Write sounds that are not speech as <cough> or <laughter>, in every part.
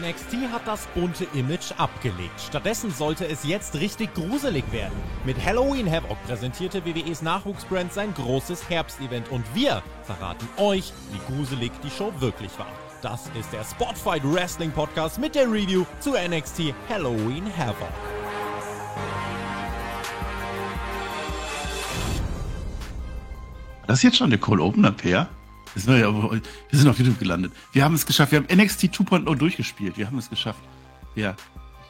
NXT hat das bunte Image abgelegt. Stattdessen sollte es jetzt richtig gruselig werden. Mit Halloween Havoc präsentierte WWEs Nachwuchsbrand sein großes Herbstevent und wir verraten euch, wie gruselig die Show wirklich war. Das ist der Spotfight Wrestling Podcast mit der Review zu NXT Halloween Havoc. Das ist jetzt schon der Call Opener Pair. Das war ja, wir sind auf YouTube gelandet. Wir haben es geschafft. Wir haben NXT 2.0 durchgespielt. Wir haben es geschafft. Ja.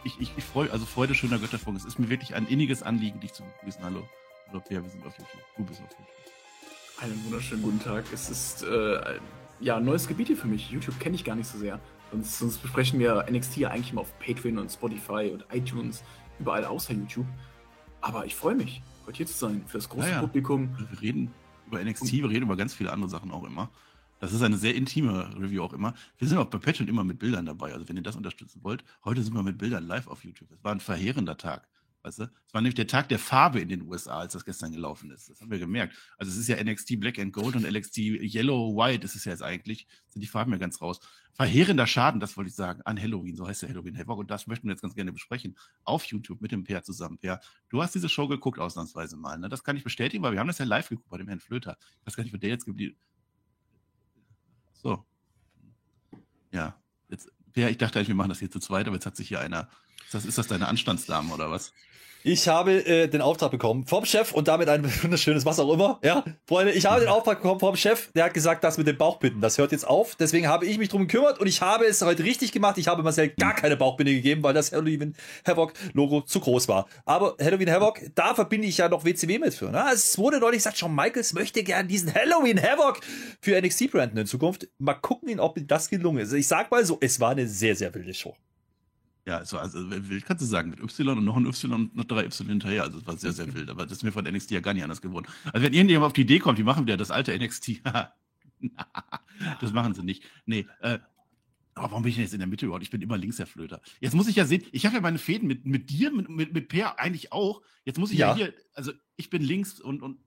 Ich, ich, ich freue, also Freude schöner Götterfunk. Es ist mir wirklich ein inniges Anliegen, dich zu begrüßen. Hallo. Hallo, Peer, wir sind auf YouTube. Du bist auf YouTube. Einen wunderschönen guten Tag. Es ist äh, ja ein neues Gebiet hier für mich. YouTube kenne ich gar nicht so sehr. Sonst, sonst besprechen wir NXT ja eigentlich immer auf Patreon und Spotify und iTunes, überall außer YouTube. Aber ich freue mich, heute hier zu sein, für das große ja, ja. Publikum. Wir reden über NXT, wir reden über ganz viele andere Sachen auch immer. Das ist eine sehr intime Review auch immer. Wir sind auch bei Patreon immer mit Bildern dabei. Also wenn ihr das unterstützen wollt, heute sind wir mit Bildern live auf YouTube. Es war ein verheerender Tag. Weißt du? Es war nämlich der Tag der Farbe in den USA, als das gestern gelaufen ist. Das haben wir gemerkt. Also es ist ja NXT Black and Gold und NXT Yellow White ist es ja jetzt eigentlich. Sind die Farben ja ganz raus. Verheerender Schaden, das wollte ich sagen, an Halloween. So heißt der Halloween Havoc. Und das möchten wir jetzt ganz gerne besprechen. Auf YouTube mit dem Per zusammen. Per, du hast diese Show geguckt, ausnahmsweise mal. Ne? Das kann ich bestätigen, weil wir haben das ja live geguckt bei dem Herrn Flöter. Ich weiß gar nicht, wo der jetzt geblieben So. Ja. Jetzt, Per, ich dachte eigentlich, wir machen das hier zu zweit, aber jetzt hat sich hier einer. Ist das, ist das deine Anstandsdame oder was? Ich habe äh, den Auftrag bekommen vom Chef und damit ein <laughs> wunderschönes was auch immer. Ja, Freunde, ich habe den Auftrag bekommen vom Chef. Der hat gesagt, das mit den Bauchbinden, das hört jetzt auf. Deswegen habe ich mich drum gekümmert und ich habe es heute richtig gemacht. Ich habe Marcel gar keine Bauchbinde gegeben, weil das Halloween Havoc Logo zu groß war. Aber Halloween Havoc, da verbinde ich ja noch WCW mit für. Ne? Es wurde neulich gesagt, Shawn Michaels möchte gern diesen Halloween Havoc für NXT branden in Zukunft. Mal gucken, ob das gelungen ist. Ich sag mal so, es war eine sehr, sehr wilde Show. Ja, also, also wild kannst du sagen, mit Y und noch ein Y und noch drei Y hinterher. Also es war sehr, sehr <laughs> wild. Aber das ist mir von NXT ja gar nicht anders geworden. Also wenn irgendjemand auf die Idee kommt, die machen wieder das alte NXT. <laughs> das machen sie nicht. Nee, äh, aber warum bin ich denn jetzt in der Mitte überhaupt? Ich bin immer links, Herr Flöter. Jetzt muss ich ja sehen, ich habe ja meine Fäden mit, mit dir, mit, mit, mit Per eigentlich auch. Jetzt muss ich ja, ja hier, also ich bin links und. und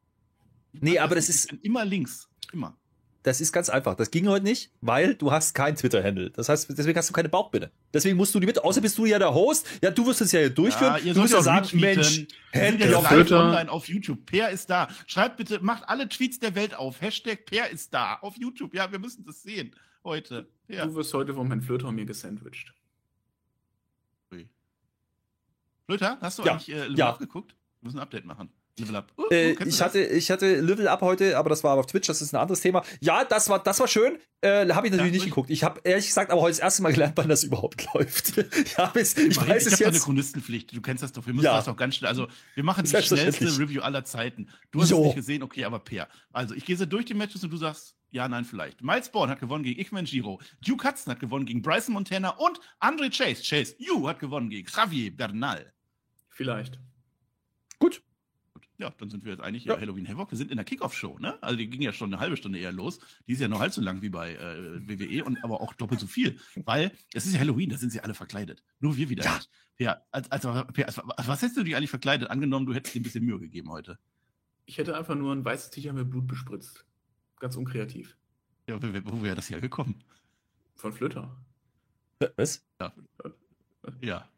nee, aber das ist. immer links. Immer. Das ist ganz einfach. Das ging heute nicht, weil du hast kein Twitter-Handle. Das heißt, deswegen hast du keine Bauchbinde. Deswegen musst du die mit, außer bist du ja der Host. Ja, du wirst es ja hier durchführen. Ja, du musst ja sagen, Mensch, Handle auf Twitter. online auf YouTube. Per ist da. Schreibt bitte, macht alle Tweets der Welt auf. Hashtag Per ist da. Auf YouTube. Ja, wir müssen das sehen. Heute. Ja. Du wirst heute vom Herrn Flöter mir gesandwiched. Flöter, hast du ja. eigentlich äh, ja. geguckt? Wir müssen ein Update machen. Level Up. Uh, äh, ich, hatte, ich hatte Level Up heute, aber das war auf Twitch, das ist ein anderes Thema. Ja, das war, das war schön. Äh, habe ich natürlich ja, nicht geguckt. Ich habe ehrlich gesagt aber heute das erste Mal gelernt, wann das überhaupt <laughs> läuft. ja, bis, ich weiß ich es jetzt. eine Chronistenpflicht. Du kennst das doch. Wir müssen ja. das doch ganz schnell. Also, wir machen die schnellste Review aller Zeiten. Du hast jo. es nicht gesehen, okay, aber Per. Also, ich gehe so durch die Matches und du sagst, ja, nein, vielleicht. Miles Bourne hat gewonnen gegen Ickman Giro. Duke Hudson hat gewonnen gegen Bryson Montana und Andre Chase. Chase, you hat gewonnen gegen Javier Bernal. Vielleicht. Gut. Ja, dann sind wir jetzt eigentlich ja. Halloween Havoc. Wir sind in der Kickoff-Show, ne? Also die ging ja schon eine halbe Stunde eher los. Die ist ja noch halb so lang wie bei äh, WWE und aber auch doppelt so viel. Weil es ist ja Halloween, da sind sie alle verkleidet. Nur wir wieder ja. nicht. Ja, also, also, also, was hättest du dich eigentlich verkleidet? Angenommen, du hättest dir ein bisschen Mühe gegeben heute. Ich hätte einfach nur ein weißes T-Shirt mit Blut bespritzt. Ganz unkreativ. Ja, wo wäre das hergekommen? Von Flöter. Was? Ja. ja.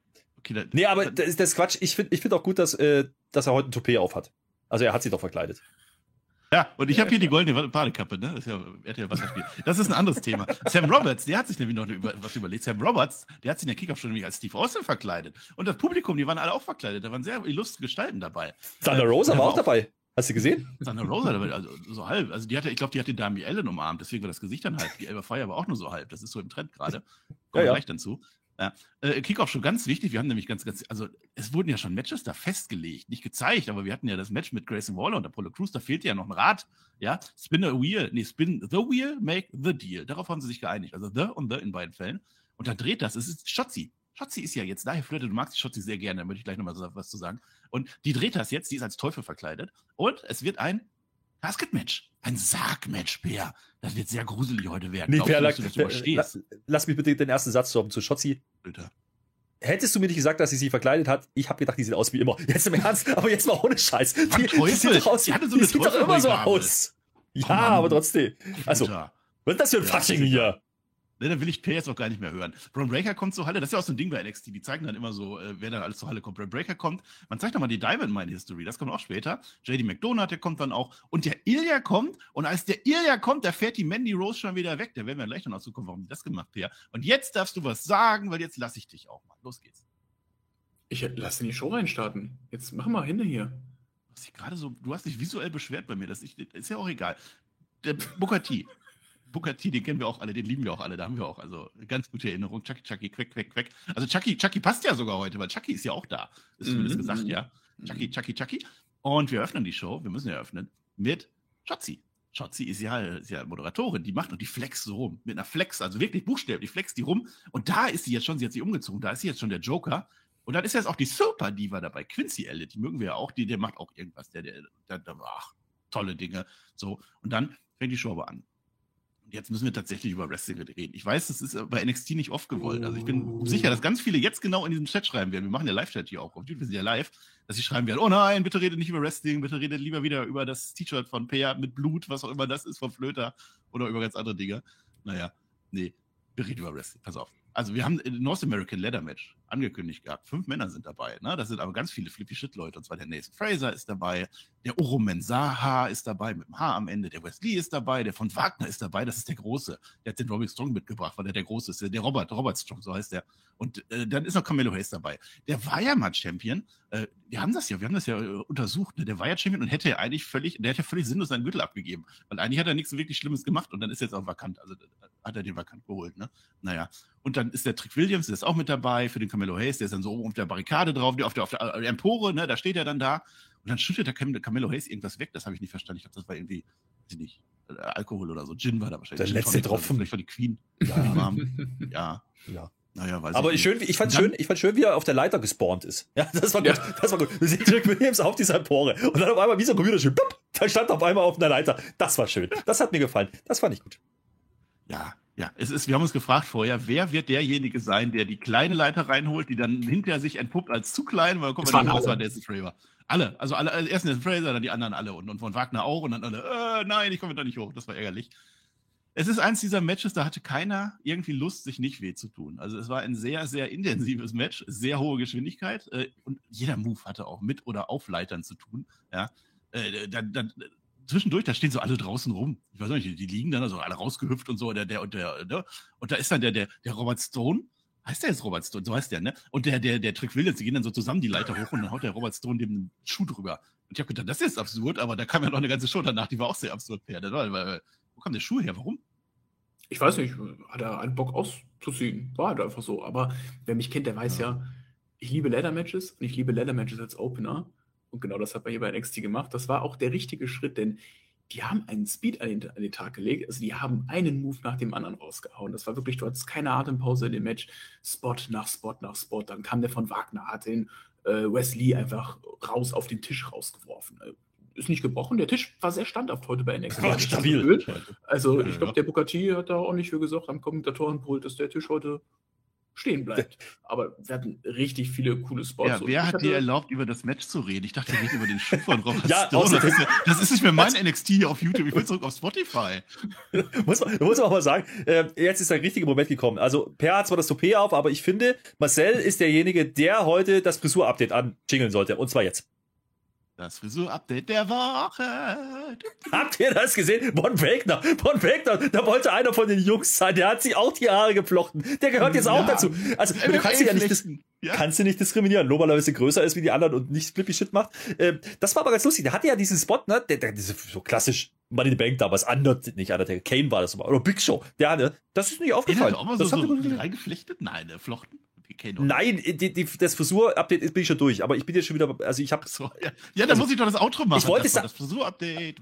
Okay, dann, nee, aber das ist das Quatsch. Ich finde ich find auch gut, dass, äh, dass er heute ein Toupet auf hat. Also er hat sich doch verkleidet. Ja, und ich habe hier die goldene Badekappe, ne? Das ist ja RTL Wasserspiel. Das ist ein anderes Thema. Sam Roberts, der hat sich nämlich noch über, was überlegt. Sam Roberts, der hat sich in der Kickoff schon nämlich als Steve Austin verkleidet. Und das Publikum, die waren alle auch verkleidet. Da waren sehr illustre Gestalten dabei. Thunder äh, Rosa war auch dabei. Hast du gesehen? Thunder Rosa, also so halb. Also die hatte, ich glaube, die hatte Dami Allen umarmt, deswegen war das Gesicht dann halb. Die Elber Fire war auch nur so halb. Das ist so im Trend gerade. Kommen ja, ja. gleich dann zu. Ja. Äh, Kickoff schon ganz wichtig. Wir haben nämlich ganz, ganz, also es wurden ja schon Matches da festgelegt, nicht gezeigt, aber wir hatten ja das Match mit Grayson Waller und Apollo Crews, da fehlte ja noch ein Rad. Ja, Spin a Wheel, nee, Spin the Wheel, make the deal. Darauf haben sie sich geeinigt. Also the und the in beiden Fällen. Und dann dreht das. Es ist Schotzi. Schotzi ist ja jetzt, daher Flöte, du magst Schotzi sehr gerne, da möchte ich gleich nochmal was zu sagen. Und die dreht das jetzt, die ist als Teufel verkleidet. Und es wird ein Basketmatch. Ein Sargmatch, Bär. Das wird sehr gruselig heute werden. Nee, du, das überstehst? Lass mich bitte den ersten Satz stoppen zu Schotzi. Bitte. Hättest du mir nicht gesagt, dass sie sich verkleidet hat, ich habe gedacht, die sieht aus wie immer. Jetzt im Ernst, aber jetzt mal ohne Scheiß. Die, die sieht doch aus, die, so die sieht doch immer so aus. Ja, oh aber trotzdem. Also, was ist das für ein ja, Fatsching hier? Ne, dann will ich PS auch gar nicht mehr hören. Braun Breaker kommt zur Halle, das ist ja auch so ein Ding bei NXT, die zeigen dann immer so, äh, wer dann alles zur Halle kommt. Braun Breaker kommt, man zeigt nochmal die Diamond Mine History, das kommt auch später. JD McDonald, der kommt dann auch. Und der Ilya kommt, und als der Ilya kommt, da fährt die Mandy Rose schon wieder weg. Da werden wir gleich noch dazu kommen, warum die das gemacht hat. Und jetzt darfst du was sagen, weil jetzt lasse ich dich auch mal. Los geht's. Ich lasse in die Show reinstarten. Jetzt mach mal hin hier. Was ich gerade so, du hast dich visuell beschwert bei mir, das ist ja auch egal. Der Booker T. Booker T, den kennen wir auch alle, den lieben wir auch alle, da haben wir auch also ganz gute Erinnerung. Chucky, Chucky, quack, quack, quack. Also Chucky, Chucky passt ja sogar heute, weil Chucky ist ja auch da. Ist zumindest mhm. gesagt, mhm. ja. Chucky, Chucky, Chucky. Und wir öffnen die Show, wir müssen ja öffnen, mit Shotzi. Shotzi ist ja, ist ja Moderatorin, die macht und die flex so rum. Mit einer Flex, also wirklich buchstäblich flex die rum. Und da ist sie jetzt schon, sie hat sich umgezogen, da ist sie jetzt schon der Joker. Und dann ist jetzt auch die Super Diva dabei, Quincy Elliott, die mögen wir ja auch, die, der macht auch irgendwas, der, der, der, der ach, tolle Dinge. So. Und dann fängt die Show aber an jetzt müssen wir tatsächlich über Wrestling reden. Ich weiß, das ist bei NXT nicht oft gewollt. Also ich bin sicher, dass ganz viele jetzt genau in diesem Chat schreiben werden. Wir machen ja Live-Chat hier auch. YouTube sind ja live, dass sie schreiben werden, oh nein, bitte redet nicht über Wrestling, bitte redet lieber wieder über das T-Shirt von Peer mit Blut, was auch immer das ist, von Flöter oder über ganz andere Dinge. Naja, nee, wir reden über Wrestling. Pass auf also wir haben North American Leather Match angekündigt gehabt. Fünf Männer sind dabei. Ne? Das sind aber ganz viele Flippy Shit Leute. Und zwar der Nathan Fraser ist dabei, der Urumen Saha ist dabei mit dem Haar am Ende, der Wesley ist dabei, der von Wagner ist dabei. Das ist der Große. Der hat den Robin Strong mitgebracht, weil der der Große ist. Der Robert, Robert Strong, so heißt der. Und äh, dann ist noch Camelo Hayes dabei. Der war ja mal Champion. Äh, wir haben das ja, wir haben das ja äh, untersucht. Ne? Der war ja Champion und hätte ja eigentlich völlig, der hätte völlig sinnlos seinen Gürtel abgegeben. Weil eigentlich hat er nichts wirklich Schlimmes gemacht und dann ist er jetzt auch vakant. Also äh, hat er den vakant geholt. Ne? Naja. Und dann ist der Trick Williams, der ist auch mit dabei für den Camelo Hayes, der ist dann so oben auf der Barrikade drauf, auf der, auf der äh, Empore, ne? da steht er dann da. Und dann schüttet der Cam Camelo Hayes irgendwas weg, das habe ich nicht verstanden. Ich glaube, das war irgendwie, weiß ich nicht, Alkohol oder so. Gin war da wahrscheinlich. Der letzte Tropfen. Vielleicht war die Queen. Ja. <laughs> ja. ja. Naja, weiß Aber ich, schön, ich fand schön, ich fand schön, wie er auf der Leiter gespawnt ist. Ja, das war gut. Ja. Das war gut. Wir sehen Rick Williams auf dieser Empore. Und dann auf einmal wie so ein Computerspiel. Da stand auf einmal auf einer Leiter. Das war schön. Das hat mir gefallen. Das fand ich gut. Ja, ja, es ist, wir haben uns gefragt vorher, wer wird derjenige sein, der die kleine Leiter reinholt, die dann hinterher sich entpuppt als zu klein, weil guck mal, das war Jason Fraser. Alle, also alle, also erst Jason Fraser, dann die anderen alle und, und von Wagner auch und dann alle, äh, nein, ich komme da nicht hoch. Das war ärgerlich es ist eins dieser Matches, da hatte keiner irgendwie Lust, sich nicht weh zu tun. Also es war ein sehr, sehr intensives Match, sehr hohe Geschwindigkeit äh, und jeder Move hatte auch mit oder auf Leitern zu tun. Ja, äh, dann, dann, zwischendurch, da stehen so alle draußen rum. Ich weiß nicht, die liegen dann also alle rausgehüpft und so. Der, der, und, der, der, und da ist dann der, der, der Robert Stone. Heißt der jetzt Robert Stone? So heißt der, ne? Und der, der, der Trick Williams, die gehen dann so zusammen die Leiter hoch und dann haut der Robert Stone dem Schuh drüber. Und ich habe gedacht, das ist absurd, aber da kam ja noch eine ganze Show danach, die war auch sehr absurd. Ja, war, wo kam der Schuh her? Warum? Ich weiß nicht, hat er einen Bock auszuziehen? War halt einfach so. Aber wer mich kennt, der weiß ja, ja ich liebe Leather-Matches und ich liebe Leather-Matches als Opener. Und genau das hat man hier bei NXT gemacht. Das war auch der richtige Schritt, denn die haben einen Speed an den, an den, Tag gelegt. Also die haben einen Move nach dem anderen rausgehauen. Das war wirklich, du hattest keine Atempause in dem Match. Spot nach Spot nach Spot. Dann kam der von Wagner, hat den äh, Wesley einfach raus auf den Tisch rausgeworfen ist nicht gebrochen. Der Tisch war sehr standhaft heute bei NXT. War stabil. Also ich glaube, der T hat da auch nicht für gesagt am Kommentatorenpult, dass der Tisch heute stehen bleibt. Aber wir hatten richtig viele coole Spots. Ja, wer hat dir erlaubt, über das Match zu reden? Ich dachte, wir reden über den Schuh von <laughs> Robert ja, Stone. Das ist, das ist nicht mehr mein <laughs> NXT hier auf YouTube. Ich will zurück auf Spotify. <laughs> muss, man, muss man auch mal sagen, äh, jetzt ist der richtige Moment gekommen. Also, Per hat zwar das Toupet auf, aber ich finde, Marcel ist derjenige, der heute das Frisur-Update anjingeln sollte. Und zwar jetzt. Das Frisur-Update der Woche. Habt ihr das gesehen? Von Wegner, von Wegner, da wollte einer von den Jungs sein, der hat sich auch die Haare geflochten. Der gehört jetzt ja. auch dazu. Also, du kannst ja nicht, ja. kannst du nicht diskriminieren, nur weil er ein bisschen größer ist wie die anderen und nicht flippy Shit macht. Ähm, das war aber ganz lustig. Der hatte ja diesen Spot, ne, der, der, so klassisch Money in the Bank damals, Under, nicht Undertaker, Kane war das, oder Big Show. Der, ne, das ist nicht aufgefallen. Ja, auch mal das so, so reingeflechtet? Nein, der Flochten. Nein, die, die, das Frisur-Update bin ich schon durch, aber ich bin jetzt schon wieder, also ich habe so, ja, ja, da also, muss ich doch das Outro machen. Ich wollte das, das Frisur-Update.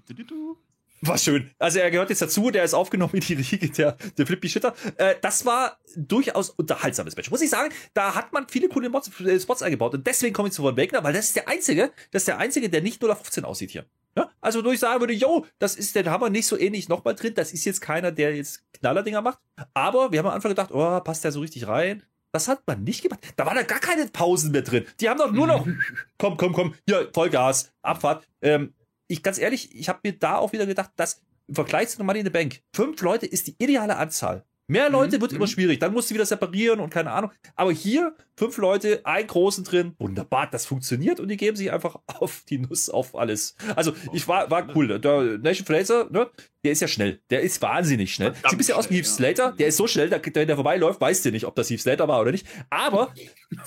War schön. Also er gehört jetzt dazu, der ist aufgenommen in die Riege der, der Flippy Shitter. Äh, das war durchaus unterhaltsames Match. Muss ich sagen, da hat man viele coole Mods, äh, Spots eingebaut. Und deswegen komme ich zu Von Wegner, weil das ist der einzige, das ist der einzige, der nicht 0 auf 15 aussieht hier. Ja? Also wo ich sagen würde, yo, das ist der Hammer nicht so ähnlich nochmal drin. Das ist jetzt keiner, der jetzt Knallerdinger macht. Aber wir haben am Anfang gedacht, oh, passt der so richtig rein? Das hat man nicht gemacht. Da waren da gar keine Pausen mehr drin. Die haben doch nur noch, <laughs> komm, komm, komm, hier, Vollgas, Abfahrt. Ähm, ich ganz ehrlich, ich habe mir da auch wieder gedacht, dass im Vergleich zu Money in the Bank, fünf Leute ist die ideale Anzahl, Mehr mhm, Leute mhm. wird immer schwierig. Dann musst du wieder separieren und keine Ahnung. Aber hier fünf Leute, einen großen drin. Wunderbar, das funktioniert und die geben sich einfach <laughs> auf die Nuss, auf alles. Also, ich war, war cool. Der Nation Fraser, ne, der ist ja schnell. Der ist wahnsinnig schnell. Sieht ein bisschen aus wie Heath Slater. Der ist so schnell, der, der, der vorbeiläuft, weißt du nicht, ob das Heath Slater war oder nicht. Aber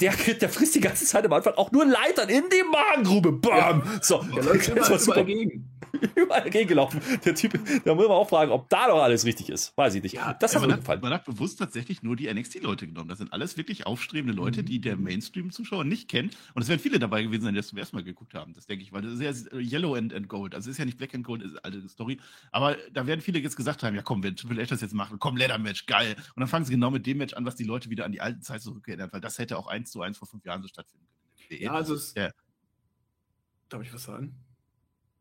der, der frisst die ganze Zeit am Anfang auch nur Leitern in die Magengrube. Bam! So, der läuft <laughs> immer, dagegen. überall dagegen <laughs> gelaufen. Der Typ, da muss man auch fragen, ob da doch alles richtig ist. Weiß ich nicht. Ja, das hat mir gefallen. Man hat bewusst tatsächlich nur die NXT-Leute genommen. Das sind alles wirklich aufstrebende Leute, die der Mainstream-Zuschauer nicht kennt. Und es werden viele dabei gewesen sein, die das zum ersten Mal geguckt haben. Das denke ich, weil das ist ja Yellow and, and Gold. Also es ist ja nicht Black and Gold, ist eine alte Story. Aber da werden viele jetzt gesagt haben, ja komm, wenn Triple H das jetzt macht, komm, Leather-Match, geil. Und dann fangen sie genau mit dem Match an, was die Leute wieder an die alten Zeit zurückerinnert, weil das hätte auch eins zu eins vor fünf Jahren so stattfinden können. Ja, also es, ja. Darf ich was sagen?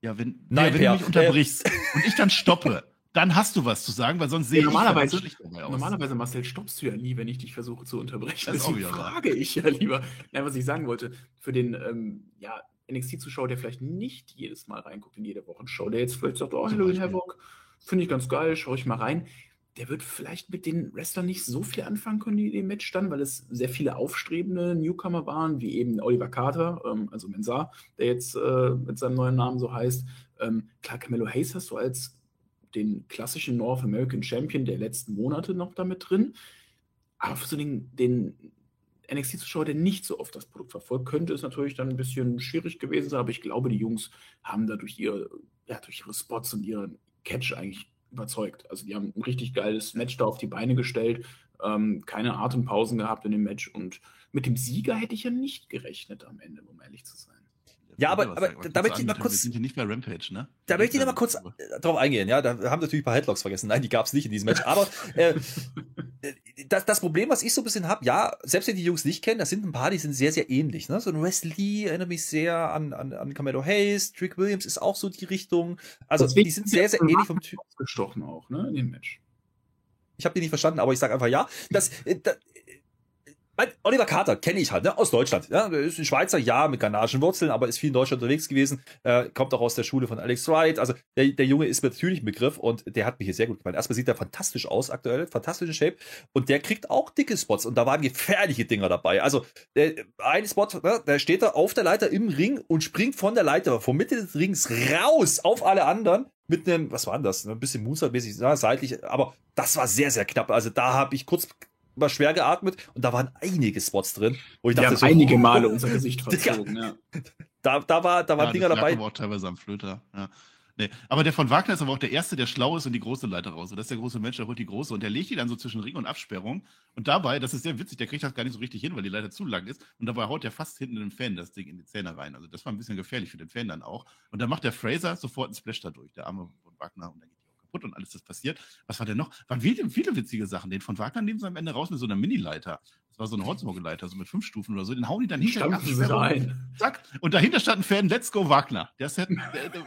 Ja, wenn, Nein, ja, wenn du mich unterbrichst und ich dann stoppe, dann hast du was zu sagen, weil sonst sehe ja, normalerweise, ich Normalerweise, Marcel, stoppst du ja nie, wenn ich dich versuche zu unterbrechen. Das Deswegen frage ich ja lieber. Ja, was ich sagen wollte, für den ähm, ja, NXT-Zuschauer, der vielleicht nicht jedes Mal reinguckt in jede Wochenshow, der jetzt vielleicht sagt, oh, Halloween Havoc, finde ich ganz geil, schaue ich mal rein. Der wird vielleicht mit den Wrestlern nicht so viel anfangen können, die im Match standen, weil es sehr viele aufstrebende Newcomer waren, wie eben Oliver Carter, ähm, also Mensah, der jetzt äh, mit seinem neuen Namen so heißt. Ähm, klar, Camelo Hayes hast du als den klassischen North American Champion der letzten Monate noch damit drin. Aber für so den, den NXT-Zuschauer, der nicht so oft das Produkt verfolgt, könnte es natürlich dann ein bisschen schwierig gewesen sein. Aber ich glaube, die Jungs haben da durch ihre, ja, durch ihre Spots und ihren Catch eigentlich überzeugt. Also die haben ein richtig geiles Match da auf die Beine gestellt, ähm, keine Atempausen gehabt in dem Match und mit dem Sieger hätte ich ja nicht gerechnet am Ende, um ehrlich zu sein. Ja, aber, aber da möchte ich mal kurz. Wir sind hier nicht bei Rampage, ne? Da möchte ich noch mal kurz drauf eingehen, ja. Da haben natürlich ein paar Headlocks vergessen. Nein, die gab es nicht in diesem Match. Aber <laughs> äh, das, das Problem, was ich so ein bisschen habe, ja, selbst wenn die Jungs nicht kennen, das sind ein paar, die sind sehr, sehr ähnlich. Ne? So ein Wesley erinnert mich sehr an, an, an Camelo Hayes, Trick Williams ist auch so die Richtung. Also Deswegen die sind sehr, sehr ähnlich vom Typ. Gestochen auch, ne, in dem Match. Ich habe die nicht verstanden, aber ich sage einfach ja. Das, äh, Oliver Carter kenne ich halt, ne, aus Deutschland. Ja, ist ein Schweizer, ja, mit ghanaischen Wurzeln, aber ist viel in Deutschland unterwegs gewesen. Äh, kommt auch aus der Schule von Alex Wright. Also der, der Junge ist natürlich ein Begriff und der hat mir hier sehr gut gefallen. Erstmal sieht er fantastisch aus aktuell, fantastische Shape. Und der kriegt auch dicke Spots und da waren gefährliche Dinger dabei. Also der, ein Spot, ne, da steht er auf der Leiter im Ring und springt von der Leiter, vom Mitte des Rings raus auf alle anderen mit einem, was war denn das? Ein bisschen Moonsault-mäßig, seitlich, aber das war sehr, sehr knapp. Also da habe ich kurz mal schwer geatmet und da waren einige Spots drin, wo ich Wir dachte, haben so, einige Male unser Gesicht <laughs> verzogen, ja. Da, da war, da waren ja, Dinger dabei. Aber auch teilweise am Flöter, ja. Nee. Aber der von Wagner ist aber auch der Erste, der schlau ist und die große Leiter raus. Und das ist der große Mensch, der holt die große und der legt die dann so zwischen Ring und Absperrung. Und dabei, das ist sehr witzig, der kriegt das gar nicht so richtig hin, weil die Leiter zu lang ist. Und dabei haut er fast hinten dem Fan das Ding in die Zähne rein. Also das war ein bisschen gefährlich für den Fan dann auch. Und dann macht der Fraser sofort einen Splash dadurch, der arme von Wagner. Und dann kaputt und alles das passiert. Was war denn noch? Waren viele, viele witzige Sachen. Den von Wagner nehmen sie am Ende raus mit so einer Mini-Leiter. Das war so eine Holzmorgeleiter, so mit fünf Stufen oder so. Den hauen die dann hinter rein. Zack. Und dahinter stand ein Fan, Let's Go Wagner. Das hätte,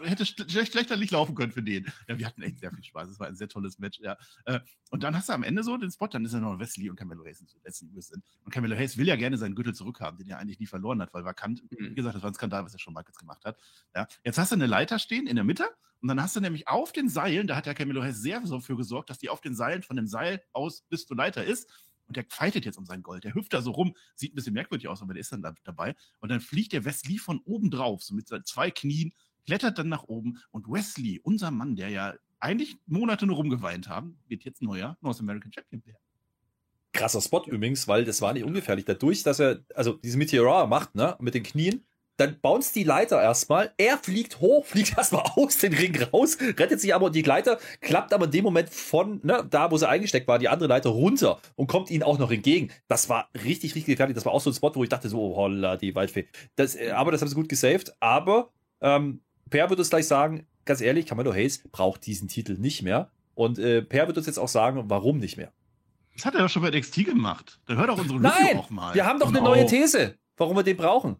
hätte schlecht, schlechter nicht laufen können für den. Ja, wir hatten echt sehr viel Spaß. Es war ein sehr tolles Match. Ja. Äh, und dann hast du am Ende so den Spot, dann ist ja noch Wesley und Camelo Hayes die letzten sind. Und Camelo Hayes will ja gerne seinen Gürtel zurückhaben, den er eigentlich nie verloren hat, weil vakant, mhm. wie gesagt, das war ein Skandal, was er schon mal jetzt gemacht hat. Ja. Jetzt hast du eine Leiter stehen in der Mitte und dann hast du nämlich auf den Seilen, da hat der Camilo Hayes sehr dafür gesorgt, dass die auf den Seilen von dem Seil aus bis zur Leiter ist. Und der fightet jetzt um sein Gold. Der hüpft da so rum, sieht ein bisschen merkwürdig aus, aber der ist dann da dabei. Und dann fliegt der Wesley von oben drauf, so mit zwei Knien, klettert dann nach oben. Und Wesley, unser Mann, der ja eigentlich Monate nur rumgeweint haben, wird jetzt neuer North American Champion werden. Krasser Spot übrigens, weil das war nicht ungefährlich. Dadurch, dass er, also diese Meteora macht, ne, mit den Knien, dann bounce die Leiter erstmal. Er fliegt hoch, <laughs> fliegt erstmal aus den Ring raus, rettet sich aber und die Leiter klappt aber in dem Moment von ne, da, wo sie eingesteckt war, die andere Leiter runter und kommt ihnen auch noch entgegen. Das war richtig, richtig gefährlich. Das war auch so ein Spot, wo ich dachte so, oh, holla, die Waldfee. Das, äh, aber das haben sie gut gesaved. Aber ähm, Per wird uns gleich sagen, ganz ehrlich, Camelo Hayes braucht diesen Titel nicht mehr. Und äh, Per wird uns jetzt auch sagen, warum nicht mehr. Das hat er doch schon bei NXT gemacht. Dann hör doch unsere Review auch mal. Wir haben doch eine neue These, warum wir den brauchen.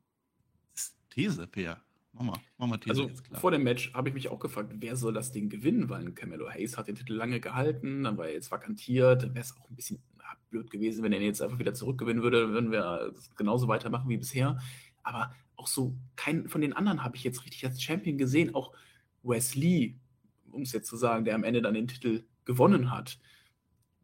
These, Peer. Mach mal, mach mal These also, Vor dem Match habe ich mich auch gefragt, wer soll das Ding gewinnen, weil Camelo Hayes hat den Titel lange gehalten, dann war er jetzt vakantiert, dann wäre es auch ein bisschen blöd gewesen, wenn er ihn jetzt einfach wieder zurückgewinnen würde, würden wir genauso weitermachen wie bisher. Aber auch so, keinen von den anderen habe ich jetzt richtig als Champion gesehen. Auch Wesley, um es jetzt zu sagen, der am Ende dann den Titel gewonnen hat.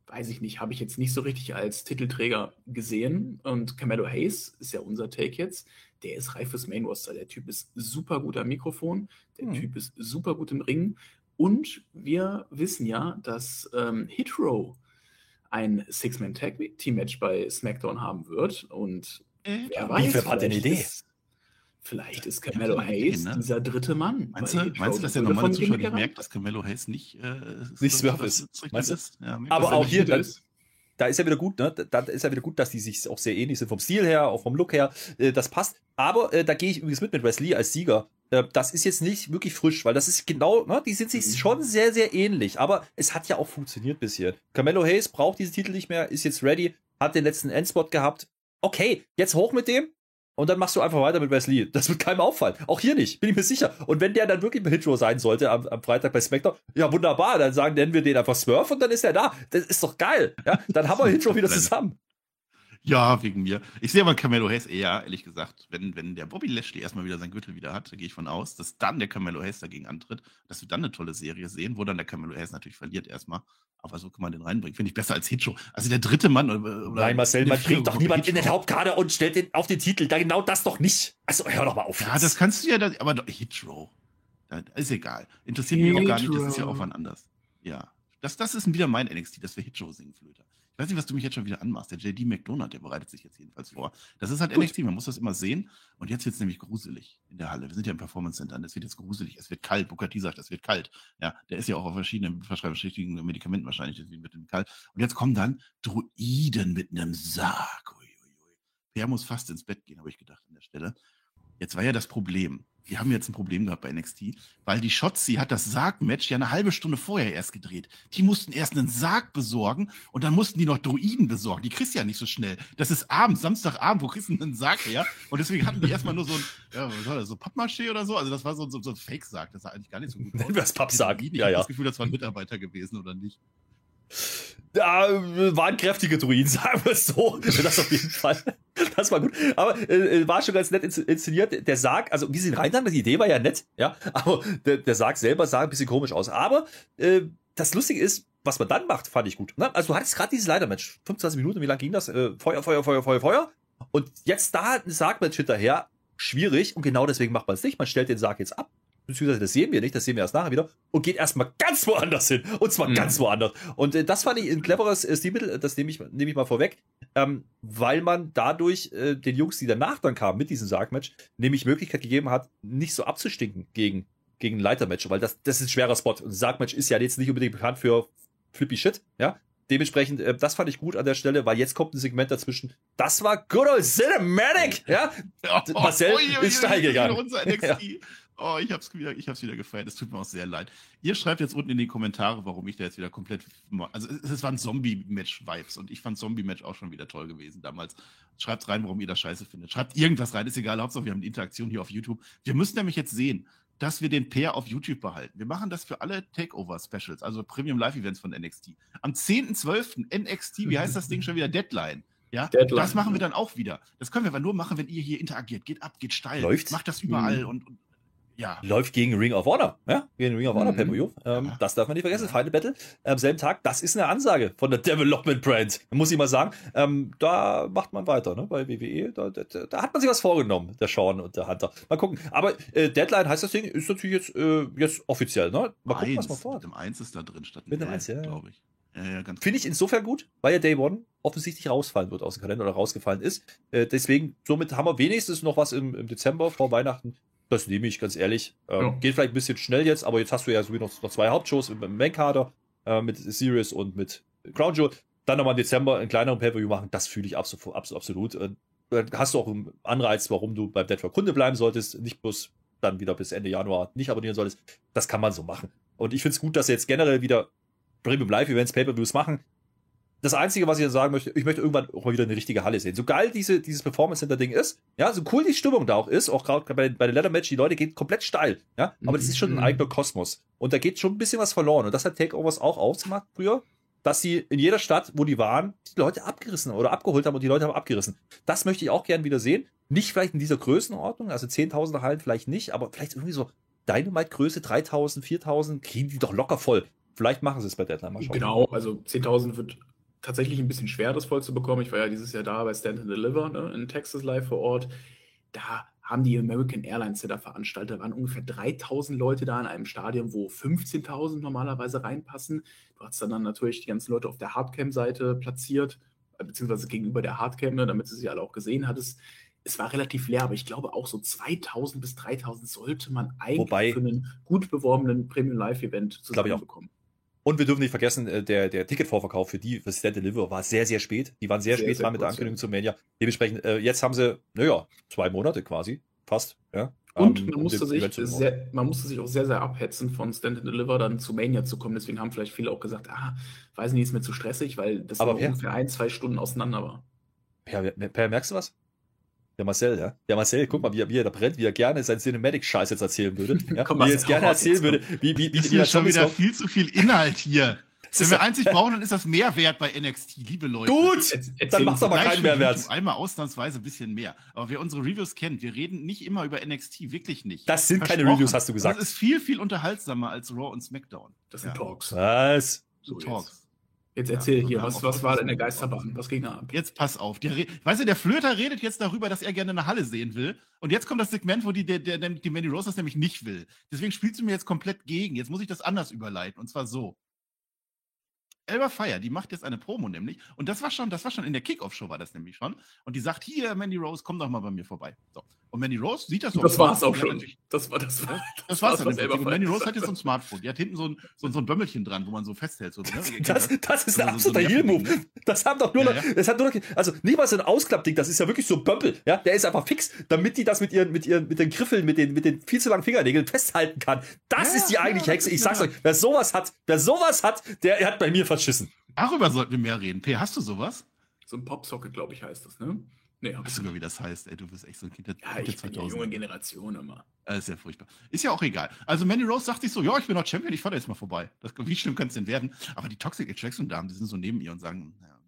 Weiß ich nicht, habe ich jetzt nicht so richtig als Titelträger gesehen. Und Camelo Hayes ist ja unser Take jetzt. Der ist reif fürs Main Roster. Der Typ ist super gut am Mikrofon. Der hm. Typ ist super gut im Ring. Und wir wissen ja, dass ähm, Hitro ein Six-Man-Tag-Team-Match bei SmackDown haben wird. Und äh, wer weiß, hat eine Idee? Ist, vielleicht ist Carmelo Hayes ne? dieser dritte Mann. Meinst du, meinst du dass der normale Zuschauer nicht merkt, dass Carmelo Hayes nicht, äh, nicht Swerve ist? Meinst du? Ja, Aber auch hier, das, da ist ja wieder gut, ne? Da ist ja wieder gut, dass die sich auch sehr ähnlich sind vom Stil her, auch vom Look her. Äh, das passt. Aber äh, da gehe ich übrigens mit mit Wesley als Sieger. Äh, das ist jetzt nicht wirklich frisch, weil das ist genau, ne? Die sind sich mhm. schon sehr, sehr ähnlich. Aber es hat ja auch funktioniert bisher. Carmelo Hayes braucht diesen Titel nicht mehr, ist jetzt ready, hat den letzten Endspot gehabt. Okay, jetzt hoch mit dem. Und dann machst du einfach weiter mit Wesley. Das wird keinem auffallen. Auch hier nicht, bin ich mir sicher. Und wenn der dann wirklich mit Hitro sein sollte am, am Freitag bei SmackDown, ja wunderbar, dann sagen, nennen wir den einfach Smurf und dann ist er da. Das ist doch geil. Ja, dann haben wir Hitro wieder zusammen. Ja, wegen mir. Ich sehe aber Camelo Hayes eher, ehrlich gesagt, wenn, wenn der Bobby Lashley erstmal wieder sein Gürtel wieder hat, gehe ich von aus, dass dann der Camelo Hayes dagegen antritt, dass wir dann eine tolle Serie sehen, wo dann der Camelo Hayes natürlich verliert erstmal. Aber so kann man den reinbringen. Finde ich besser als Hitshow. Also der dritte Mann. Oder Nein, Marcel, man bringt doch niemand in den Hauptkader und stellt den auf den Titel. Da genau das doch nicht. Also hör doch mal auf. Ja, das kannst du ja, das, aber Hitshow. Ist egal. Interessiert mich auch gar nicht. Das ist ja auch wann anders. Ja. Das, das ist wieder mein NXT, das wäre Hitshow singen, Flöte. Ich weiß nicht, was du mich jetzt schon wieder anmachst. Der JD McDonald, der bereitet sich jetzt jedenfalls vor. Das ist halt Gut. NXT, man muss das immer sehen. Und jetzt wird es nämlich gruselig in der Halle. Wir sind ja im Performance Center und es wird jetzt gruselig. Es wird kalt. Booker T sagt, es wird kalt. Ja, der ist ja auch auf verschiedenen verschreibungsrichtigen Medikamenten wahrscheinlich, deswegen wird es kalt. Und jetzt kommen dann Druiden mit einem Sarg. Uiuiui. Per muss fast ins Bett gehen, habe ich gedacht an der Stelle. Jetzt war ja das Problem wir haben jetzt ein Problem gehabt bei NXT, weil die Shotzi hat das Sarg-Match ja eine halbe Stunde vorher erst gedreht. Die mussten erst einen Sarg besorgen und dann mussten die noch Druiden besorgen. Die kriegst du ja nicht so schnell. Das ist abends, Samstagabend, wo kriegst du einen Sarg her? Und deswegen hatten die erstmal nur so ein, ja, was war das, so Pappmaché oder so? Also das war so, so, so ein Fake-Sarg. Das sah eigentlich gar nicht so gut <laughs> aus. Nennen wir es Pappsarg. Ich ja, ja. das Gefühl, das war ein Mitarbeiter gewesen oder nicht. Da waren kräftige Druiden, <laughs> sagen wir es so. Das auf jeden Fall. Das war gut. Aber äh, äh war schon ganz nett inszeniert. Der Sarg, also wie sie ihn reinhaben, die Idee war ja nett, ja. Aber der, der Sarg selber sah ein bisschen komisch aus. Aber äh, das Lustige ist, was man dann macht, fand ich gut. Ne? Also du hattest gerade dieses Leitermatch. 25 Minuten, wie lang ging das? Äh, Feuer, Feuer, Feuer, Feuer, Feuer. Und jetzt da ein Sargmatch hinterher. Schwierig. Und genau deswegen macht man es nicht. Man stellt den Sarg jetzt ab beziehungsweise das sehen wir nicht, das sehen wir erst nachher wieder, und geht erstmal ganz woanders hin. Und zwar mhm. ganz woanders. Und äh, das fand ich ein cleveres äh, Stilmittel, das nehme ich, nehme ich mal vorweg, ähm, weil man dadurch äh, den Jungs, die danach dann kamen mit diesem Sargmatch, nämlich Möglichkeit gegeben hat, nicht so abzustinken gegen, gegen Leitermatch, weil das, das ist ein schwerer Spot. Und Sargmatch ist ja jetzt nicht unbedingt bekannt für flippy Shit, ja. Dementsprechend, äh, das fand ich gut an der Stelle, weil jetzt kommt ein Segment dazwischen. Das war good old Cinematic, ja. Oh, <laughs> Marcel oh, oh, ist steil gegangen. <laughs> Oh, ich hab's wieder, ich hab's wieder gefeiert. Es tut mir auch sehr leid. Ihr schreibt jetzt unten in die Kommentare, warum ich da jetzt wieder komplett. Also, es waren Zombie-Match-Vibes und ich fand Zombie-Match auch schon wieder toll gewesen damals. Schreibt rein, warum ihr das scheiße findet. Schreibt irgendwas rein, ist egal. Hauptsache, wir haben die Interaktion hier auf YouTube. Wir müssen nämlich jetzt sehen, dass wir den Pair auf YouTube behalten. Wir machen das für alle Takeover-Specials, also Premium Live-Events von NXT. Am 10.12. NXT, wie heißt das Ding schon wieder? Deadline. Ja, Deadline. das machen wir dann auch wieder. Das können wir aber nur machen, wenn ihr hier interagiert. Geht ab, geht steil. Läuft. Macht das überall mhm. und, und ja. Läuft gegen Ring of Honor, ja, gegen Ring of Honor mhm. Pay-Per-View. Ähm, ja. Das darf man nicht vergessen. Final Battle am selben Tag. Das ist eine Ansage von der Development Brand, muss ich mal sagen. Ähm, da macht man weiter, ne? Bei WWE. Da, da, da, hat man sich was vorgenommen, der Sean und der Hunter. Mal gucken. Aber äh, Deadline heißt das Ding, ist natürlich jetzt, äh, jetzt offiziell, ne? Mal gucken, was man vorhat. Mit dem 1 ist da drin statt mit dem 1, ja. glaube ich. Ja, ja, Finde ich insofern gut, weil ja Day One offensichtlich rausfallen wird aus dem Kalender oder rausgefallen ist. Äh, deswegen, somit haben wir wenigstens noch was im, im Dezember vor Weihnachten das nehme ich, ganz ehrlich. Ähm, ja. Geht vielleicht ein bisschen schnell jetzt, aber jetzt hast du ja sowieso noch, noch zwei Hauptshows im Main-Kader äh, mit Sirius und mit Crown Jewel. Dann nochmal im Dezember einen kleineren Pay-Per-View machen, das fühle ich absolut. absolut. Äh, dann hast du auch einen Anreiz, warum du beim Dead for Kunde bleiben solltest, nicht bloß dann wieder bis Ende Januar nicht abonnieren solltest. Das kann man so machen. Und ich finde es gut, dass sie jetzt generell wieder Premium Live Events, Pay-Per-Views machen das Einzige, was ich sagen möchte, ich möchte irgendwann auch mal wieder eine richtige Halle sehen. So geil diese, dieses Performance Center Ding ist, ja, so cool die Stimmung da auch ist, auch gerade bei, bei den Leather Match, die Leute gehen komplett steil, ja, aber das ist schon ein mhm. eigener Kosmos. Und da geht schon ein bisschen was verloren. Und das hat Takeovers auch ausgemacht früher, dass sie in jeder Stadt, wo die waren, die Leute abgerissen oder abgeholt haben und die Leute haben abgerissen. Das möchte ich auch gern wieder sehen. Nicht vielleicht in dieser Größenordnung, also 10.000 Hallen vielleicht nicht, aber vielleicht irgendwie so Dynamite-Größe 3.000, 4.000, kriegen die doch locker voll. Vielleicht machen sie es bei Deadline. Mal schauen. Genau, also 10.000 wird tatsächlich ein bisschen schwer, das voll zu bekommen. Ich war ja dieses Jahr da bei Stand and Deliver ne, in Texas live vor Ort. Da haben die American Airlines, da veranstaltet, waren ungefähr 3000 Leute da in einem Stadion, wo 15.000 normalerweise reinpassen. Du hast dann, dann natürlich die ganzen Leute auf der Hardcam-Seite platziert, äh, beziehungsweise gegenüber der Hardcam, ne, damit du sie alle auch gesehen hattest. Es war relativ leer, aber ich glaube auch so 2000 bis 3000 sollte man eigentlich Wobei, für einen gut beworbenen Premium Live Event zusammenbekommen. Und wir dürfen nicht vergessen, äh, der, der Ticketvorverkauf für die, für Stand Deliver war sehr, sehr spät. Die waren sehr, sehr spät sehr dran mit der Ankündigung ja. zum Mania. Dementsprechend, äh, jetzt haben sie, naja, zwei Monate quasi, fast, ja. Und um, man, musste sich sehr, man musste sich auch sehr, sehr abhetzen, von Stand and Deliver dann zu Mania zu kommen. Deswegen haben vielleicht viele auch gesagt, ah, weiß nicht, ist mir zu stressig, weil das Aber ungefähr ein, zwei Stunden auseinander war. Per, per, merkst du was? Der Marcel, ja. Der Marcel, guck mal, wie er, wie er da brennt, wie er gerne sein Cinematic-Scheiß jetzt erzählen würde. <laughs> Ja? Komm, wie er jetzt gerne erzählen würde, wie, wie, wie, ist wie hier schon wieder kommt. viel zu viel Inhalt hier. <laughs> Wenn wir einzig brauchen, dann ist das Mehrwert bei NXT, liebe Leute. Gut, dann macht es aber keinen Mehrwert. Einmal ausnahmsweise ein bisschen mehr. Aber wer unsere Reviews kennt, wir reden nicht immer über NXT, wirklich nicht. Das sind keine Reviews, hast du gesagt. Das ist viel, viel unterhaltsamer als Raw und SmackDown. Das sind ja. Talks. Was? So Talks. Jetzt erzähl ja, hier, was, was war denn der Geisterbahn? Was ging da ab? Jetzt pass auf. Der, weißt du, der Flöter redet jetzt darüber, dass er gerne eine Halle sehen will. Und jetzt kommt das Segment, wo die, der, der, die Manny Rose das nämlich nicht will. Deswegen spielst du mir jetzt komplett gegen. Jetzt muss ich das anders überleiten. Und zwar so. Elba Fire, die macht jetzt eine Promo nämlich. Und das war schon, das war schon in der Kickoff-Show, war das nämlich schon. Und die sagt: Hier, Mandy Rose, komm doch mal bei mir vorbei. So. Und Mandy Rose sieht das so. Das war es auch schon. Das war das. War, das, das war's dann. Und Mandy Rose hat jetzt so ein Smartphone. Die hat hinten so ein, so, so ein Bömmelchen dran, wo man so festhält. So, ne? das, das ist ein absoluter so, so Heal-Move. Das haben doch nur noch, ja, ja. das hat nur noch, also nicht mal so ein Ausklappding, das ist ja wirklich so ein Bömpel. Ja, der ist einfach fix, damit die das mit ihren, mit ihren, mit den Griffeln, mit den, mit den viel zu langen Fingernägeln festhalten kann. Das ja, ist die eigentliche Hexe. Ich sag's euch, wer sowas hat, wer sowas hat, der hat bei mir verschissen. Darüber sollten wir mehr reden. P, hast du sowas? So ein Popsocket, glaube ich, heißt das, ne? Nee, weißt du, wie das heißt? Ey, du bist echt so ein Kind der ja, ich 2000. junge Generation immer. Das ist ja furchtbar. Ist ja auch egal. Also Mandy Rose sagt sich so, ja, ich bin noch Champion, ich fahre jetzt mal vorbei. Das, wie schlimm kann es denn werden? Aber die Toxic Attraction Damen, die sind so neben ihr und sagen, ja,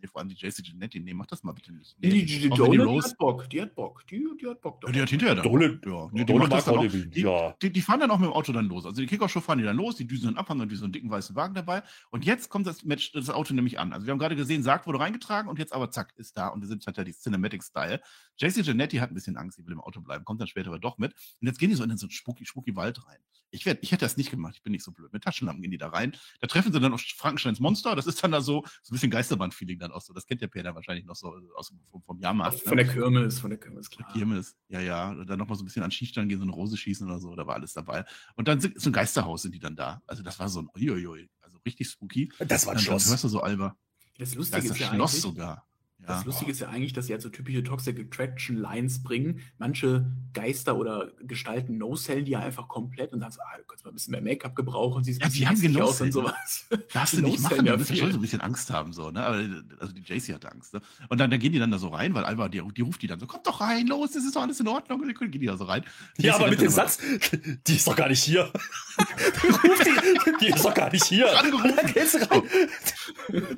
nee, vor allem die JC Genetti, nee, mach das mal bitte nicht. Nee, die, die, die, Dole, die hat Bock, die hat Bock, die, die hat Bock. Ja, die hat hinterher dann. Dole, ja, die, die, macht das dann auch, die, ja. die, die, fahren dann auch mit dem Auto dann los. Also die Kickoff-Show fahren die dann los, die düsen dann ab, haben dann so einen dicken weißen Wagen dabei. Und jetzt kommt das Match, das Auto nämlich an. Also wir haben gerade gesehen, Sarg wurde reingetragen und jetzt aber zack, ist da und wir sind halt die Cinematic-Style. JC Genetti hat ein bisschen Angst, sie will im Auto bleiben, kommt dann später aber doch mit. Und jetzt gehen die so in so einen spooky, spooky Wald rein. Ich, werd, ich hätte das nicht gemacht, ich bin nicht so blöd. Mit Taschenlampen gehen die da rein. Da treffen sie dann auf Frankensteins Monster. Das ist dann da so, so ein bisschen Geisterband-Feeling dann auch so. Das kennt der Peter wahrscheinlich noch so aus, vom, vom Jahrmarkt. Von ne? der Kirmes, von der Kirmes, klar. Kirmes, ja, ja. Und dann nochmal so ein bisschen an Schießstand gehen, so eine Rose schießen oder so. Da war alles dabei. Und dann sind, so ein Geisterhaus sind die dann da. Also das war so ein Uiuiui. Also richtig spooky. Das war ein Schloss. Dann hörst du so, Alber. Das Lustige das ist, ist ja Schloss sogar. Ja. Das Lustige ist ja eigentlich, dass sie halt so typische Toxic Attraction Lines bringen. Manche Geister oder Gestalten no-sellen die ja einfach komplett und sagen so, ah, du könntest mal ein bisschen mehr Make-up gebrauchen. Sie ja, die haben genau aus und sowas. Darfst du nicht machen, ja du musst schon so ein bisschen Angst haben, so, ne? Aber, also die JC hatte Angst, ne? Und dann, dann gehen die dann da so rein, weil Alba, die, die ruft die dann so, kommt doch rein, los, das ist doch alles in Ordnung. Und dann gehen die da so rein. Die ja, aber mit dem Satz, <laughs> die ist doch gar nicht hier. <laughs> die, die ist doch gar nicht hier. Angerufen. <laughs> Dann geht's rein.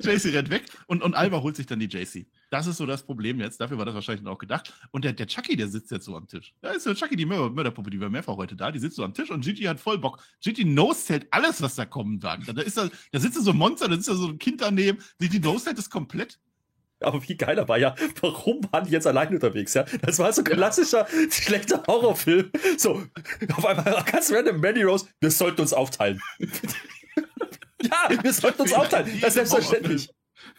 JC rennt weg und, und Alba holt sich dann die JC. Das ist so das Problem jetzt. Dafür war das wahrscheinlich auch gedacht. Und der, der Chucky, der sitzt jetzt so am Tisch. Da ist der Chucky, die Mörder, Mörderpuppe, die war mehrfach heute da. Die sitzt so am Tisch und Gigi hat voll Bock. Gigi no-stellt alles, was da kommen wird. Da, ist da, da sitzt so ein Monster, da sitzt da so ein Kind daneben. Gigi no-stellt das komplett. Aber wie geiler war ja, warum waren die jetzt allein unterwegs, ja? Das war so ein klassischer, schlechter Horrorfilm. So, auf einmal <laughs> ganz random Manny Rose, wir sollten uns aufteilen. <laughs> ja, wir sollten uns aufteilen. Das ist selbstverständlich.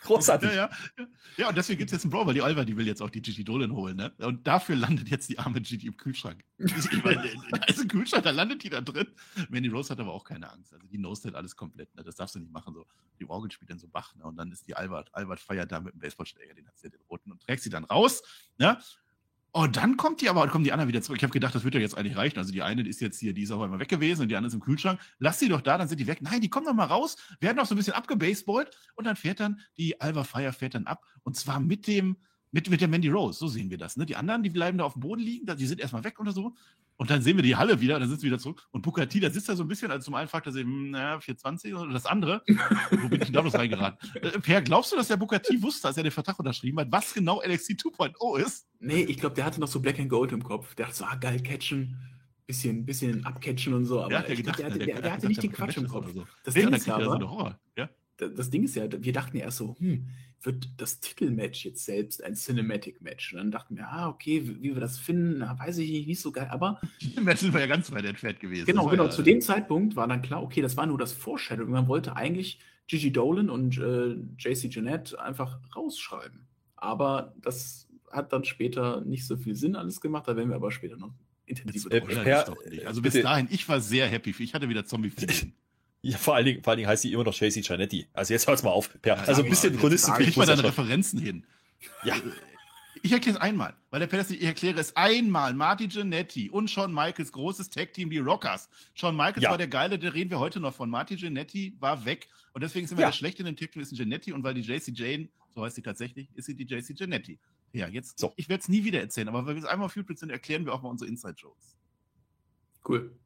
Großartig. Ja, ja. ja, und deswegen gibt es jetzt einen Brawl, weil die Alva, die will jetzt auch die Gigi Dolan holen, ne? Und dafür landet jetzt die arme Gigi im Kühlschrank. <laughs> Meine, da ist ein Kühlschrank, da landet die da drin. Mandy Rose hat aber auch keine Angst. Also die nostet alles komplett, ne? Das darfst du nicht machen. So. Die Orgel spielt dann so Bach, ne? Und dann ist die Albert, Albert feiert da mit dem Baseballschläger, den hat sie ja den roten und trägt sie dann raus, ne? Oh, dann kommt die aber, kommen die anderen wieder zurück. Ich habe gedacht, das wird ja jetzt eigentlich reichen. Also die eine ist jetzt hier, die ist auf einmal weg gewesen und die andere ist im Kühlschrank. Lass sie doch da, dann sind die weg. Nein, die kommen doch mal raus, werden noch so ein bisschen abgebaseballt und dann fährt dann, die Alva Fire fährt dann ab und zwar mit dem, mit, mit der Mandy Rose. So sehen wir das. Ne? Die anderen, die bleiben da auf dem Boden liegen, die sind erstmal weg oder so. Und dann sehen wir die Halle wieder, dann sind sie wieder zurück. Und T, da sitzt er so ein bisschen, also zum einen fragt er sich, hm, naja, 420 oder das andere. <laughs> Wo bin ich denn da bloß reingeraten? Äh, per, glaubst du, dass der T wusste, als er den Vertrag unterschrieben hat, was genau NXT 2.0 ist? Nee, ich glaube, der hatte noch so Black and Gold im Kopf. Der hat so, ah, geil, catchen, bisschen, bisschen abcatchen und so. Aber ja, der, gedacht, der, der, der, der hatte nicht den Quatsch im Kopf. So. Das nee, Ding ist aber, so ja? Das Ding ist ja, wir dachten ja erst so, hm, wird das Titelmatch jetzt selbst ein Cinematic-Match? Und dann dachten wir, ah, okay, wie, wie wir das finden, na, weiß ich nicht, nicht so geil, aber. <laughs> Match sind wir ja ganz weit entfernt gewesen. Genau, genau. Ja, zu dem Zeitpunkt war dann klar, okay, das war nur das Foreshadowing. Man wollte eigentlich Gigi Dolan und äh, JC Jeanette einfach rausschreiben. Aber das hat dann später nicht so viel Sinn alles gemacht, da werden wir aber später noch intensiv äh, ja, Also bis dahin, ich war sehr happy. Ich hatte wieder Zombie-Feeling. <laughs> Ja, vor allen, Dingen, vor allen Dingen heißt sie immer noch JC Gianetti. Also jetzt hört's mal auf. Per. also ein bisschen Chronistik. Ich mal deine Referenzen hin. Ja. Ich erkläre es einmal, weil der Peter ich erkläre es einmal. Marty Giannetti und Shawn Michaels, großes Tag-Team, die Rockers. Shawn Michaels ja. war der Geile, da reden wir heute noch von. Marty Giannetti war weg. Und deswegen sind wir ja. der Schlechte in dem Tag-Team, ist ein Giannetti. Und weil die JC Jane, so heißt sie tatsächlich, ist sie die JC Giannetti. Ja, jetzt, so. ich werde es nie wieder erzählen, aber weil wir es einmal auf YouTube sind, erklären wir auch mal unsere Inside-Jokes. Cool.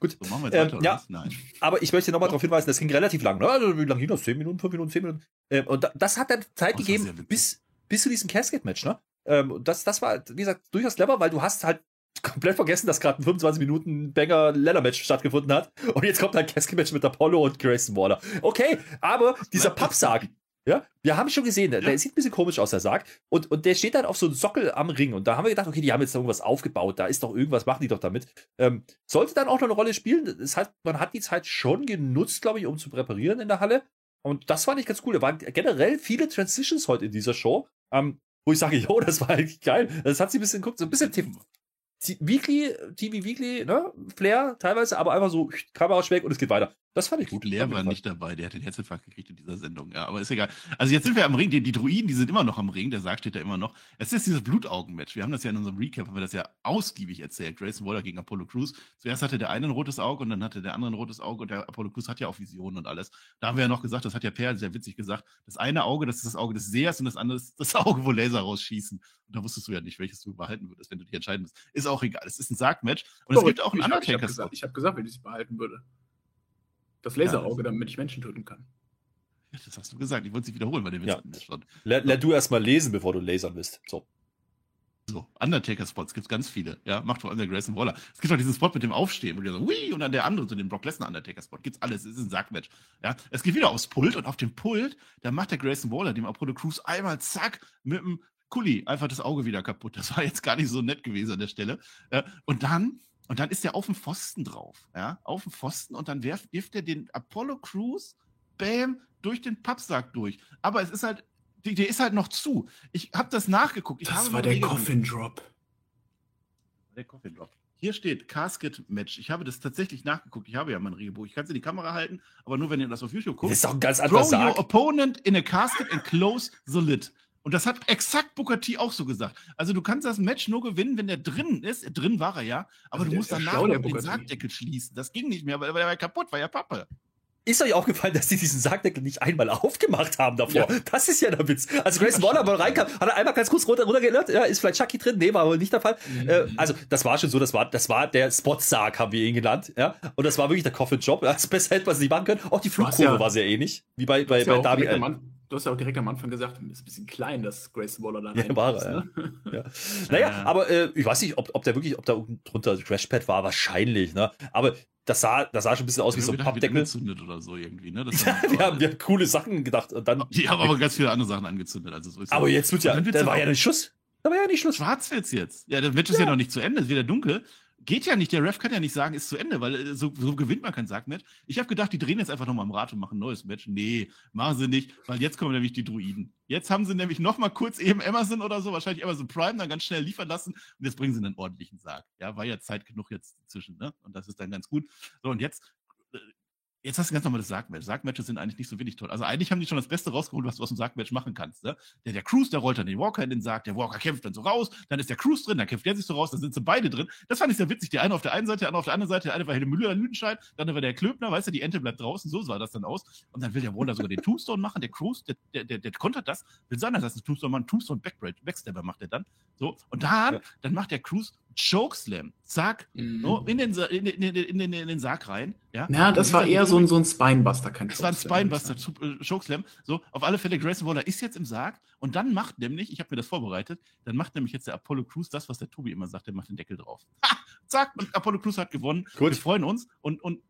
Gut. So machen wir ähm, ja, Nein. aber ich möchte nochmal darauf hinweisen, das ging relativ lang. Ne? Also, wie lange ging das? 10 Minuten, 5 Minuten, 10 Minuten. Ähm, und das hat dann Zeit oh, gegeben bis, bis zu diesem Casket-Match. Ne? Ähm, das, das war, wie gesagt, durchaus clever, weil du hast halt <laughs> komplett vergessen, dass gerade ein 25 Minuten Banger Leather Match stattgefunden hat. Und jetzt kommt ein Casket Match mit Apollo und Grayson Waller. Okay, aber dieser Pappsarg, ja, wir haben schon gesehen, der, ja. der, sieht ein bisschen komisch aus, der Sarg. Und, und der steht dann auf so einem Sockel am Ring. Und da haben wir gedacht, okay, die haben jetzt irgendwas aufgebaut, da ist doch irgendwas, machen die doch damit. Ähm, sollte dann auch noch eine Rolle spielen. Das heißt, man hat die Zeit schon genutzt, glaube ich, um zu präparieren in der Halle. Und das fand ich ganz cool. Da waren generell viele Transitions heute in dieser Show. Ähm, wo ich sage, <laughs> jo, das war eigentlich geil. Das hat sie ein bisschen geguckt, so ein bisschen Weekly, TV Weekly, ne? Flair teilweise, aber einfach so Kamera weg und es geht weiter. Das fand ich gut. Leer war nicht dabei, der hat den Herzinfarkt gekriegt in dieser Sendung. Ja, aber ist egal. Also jetzt sind wir am Ring, die, die Druiden, die sind immer noch am Ring, der Sarg steht da immer noch. Es ist dieses Blutaugen-Match. Wir haben das ja in unserem Recap, haben wir das ja ausgiebig erzählt. Grayson Waller gegen Apollo Crews. Zuerst hatte der eine ein rotes Auge und dann hatte der andere ein rotes Auge und der Apollo Crews hat ja auch Visionen und alles. Da haben wir ja noch gesagt, das hat ja Per sehr witzig gesagt, das eine Auge, das ist das Auge des Sehers und das andere ist das Auge, wo Laser rausschießen. Und da wusstest du ja nicht, welches du behalten würdest, wenn du dich entscheiden musst. Ist auch egal. Es ist ein Sarg-Match und oh, es gibt auch einen Undertaker. Ich habe gesagt, hab gesagt, wenn ich es behalten würde. Das Laserauge, ja, damit ich Menschen töten kann. Ja, das hast du gesagt. Ich wollte es wiederholen, weil der Witz ja. schon. Lern, du erstmal lesen, bevor du lasern bist. So. So, Undertaker-Spots gibt es ganz viele. Ja, macht vor allem der Grayson Waller. Es gibt auch diesen Spot mit dem Aufstehen, wo die so, hui, und dann der andere, so den Brock Lesnar Undertaker-Spot. Gibt's alles. Es ist ein Sackmatch. Ja, es geht wieder aufs Pult und auf dem Pult, da macht der Grayson Waller dem Apollo Crews einmal zack mit dem Kuli einfach das Auge wieder kaputt. Das war jetzt gar nicht so nett gewesen an der Stelle. Und dann und dann ist er auf dem Pfosten drauf, ja, auf dem Pfosten und dann wirft, wirft er den Apollo Crews, bam, durch den Pappsack durch. Aber es ist halt, der, ist halt noch zu. Ich habe das nachgeguckt. Ich das war der Coffin Drop. Der Coffin Drop. Hier steht Casket Match. Ich habe das tatsächlich nachgeguckt. Ich habe ja mein Regelbuch. Ich kann es in die Kamera halten, aber nur wenn ihr das auf YouTube guckt. Das ist doch ein ganz anderer Throw your opponent in a casket and close the lid. Und das hat exakt Booker T auch so gesagt. Also du kannst das Match nur gewinnen, wenn der drin ist. Drin war er ja, aber also du musst danach noch den Sargdeckel schließen. Das ging nicht mehr, weil, er war kaputt, war ja Pappe. Ist euch aufgefallen, dass die diesen Sargdeckel nicht einmal aufgemacht haben davor? Ja. Das ist ja der Witz. Also Grayson Waller mal reinkam, hat er einmal ganz kurz runter, runtergelernt. Ja, ist vielleicht Chucky drin? Nee, war aber nicht der Fall. Mhm. Äh, also das war schon so, das war, das war der Spot-Sarg, haben wir ihn genannt. Ja, und das war wirklich der Coffin-Job. Das besser hätte man es nicht machen können. Auch die Flugkurve ja, war sehr ähnlich, wie bei, bei, bei Darby du hast ja auch direkt am Anfang gesagt, ist ein bisschen klein, dass Grayson Waller da ja, war, ist, ne? ja. <laughs> ja. Naja, ja. aber äh, ich weiß nicht, ob, ob der wirklich, ob da drunter Crashpad war, wahrscheinlich, ne? Aber das sah, das sah schon ein bisschen aus wie so ein Pappdeckel. angezündet oder so irgendwie, ne? <laughs> ja, wir, haben, wir haben coole Sachen gedacht. Und dann, die haben aber ganz viele andere Sachen angezündet. Also so aber jetzt wird ja, da war ja ein Schuss. Da war ja nicht Schluss. Schwarz wird's jetzt. Ja, das Match ist ja noch nicht zu Ende, es ist wieder dunkel. Geht ja nicht, der Ref kann ja nicht sagen, ist zu Ende, weil äh, so, so gewinnt man kein Sackmatch. Ich habe gedacht, die drehen jetzt einfach nochmal am Rad und machen ein neues Match. Nee, machen sie nicht, weil jetzt kommen nämlich die Druiden. Jetzt haben sie nämlich nochmal kurz eben Emerson oder so, wahrscheinlich Amazon Prime, dann ganz schnell liefern lassen und jetzt bringen sie einen ordentlichen Sarg. Ja, war ja Zeit genug jetzt zwischen, ne? Und das ist dann ganz gut. So, und jetzt Jetzt hast du ganz normales Sargmatch. Sargmatches sind eigentlich nicht so wenig toll. Also eigentlich haben die schon das Beste rausgeholt, was du aus dem Sargmatch machen kannst. Ne? Der, der Cruise, der rollt dann den Walker in den Sarg, der Walker kämpft dann so raus, dann ist der Cruise drin, dann kämpft der sich so raus, dann sind sie beide drin. Das fand ich sehr witzig. Der eine auf der einen Seite, der andere auf der anderen Seite. Der eine war Helle Müller Lüdenscheid, der andere war der Klöbner, weißt du, die Ente bleibt draußen, so sah das dann aus. Und dann will der Waller sogar den Tombstone machen, der Cruise, der, der, der, der kontert das, will sein, dass das ein Tombstone macht, Tombstone Backstabber macht er dann. So, und dann, dann macht der Cruise Chokeslam. Zack, mhm. so, in, den, in, in, in, in, in den Sarg rein. Ja, ja das war eher so ein, so ein Spinebuster, kein Das war ein Spinebuster, äh, Chokeslam. So, auf alle Fälle, Grayson Waller ist jetzt im Sarg und dann macht nämlich, ich habe mir das vorbereitet, dann macht nämlich jetzt der Apollo Crews das, was der Tobi immer sagt, der macht den Deckel drauf. Ha! Zack, und Apollo Crews hat gewonnen. Gut. Wir freuen uns und, und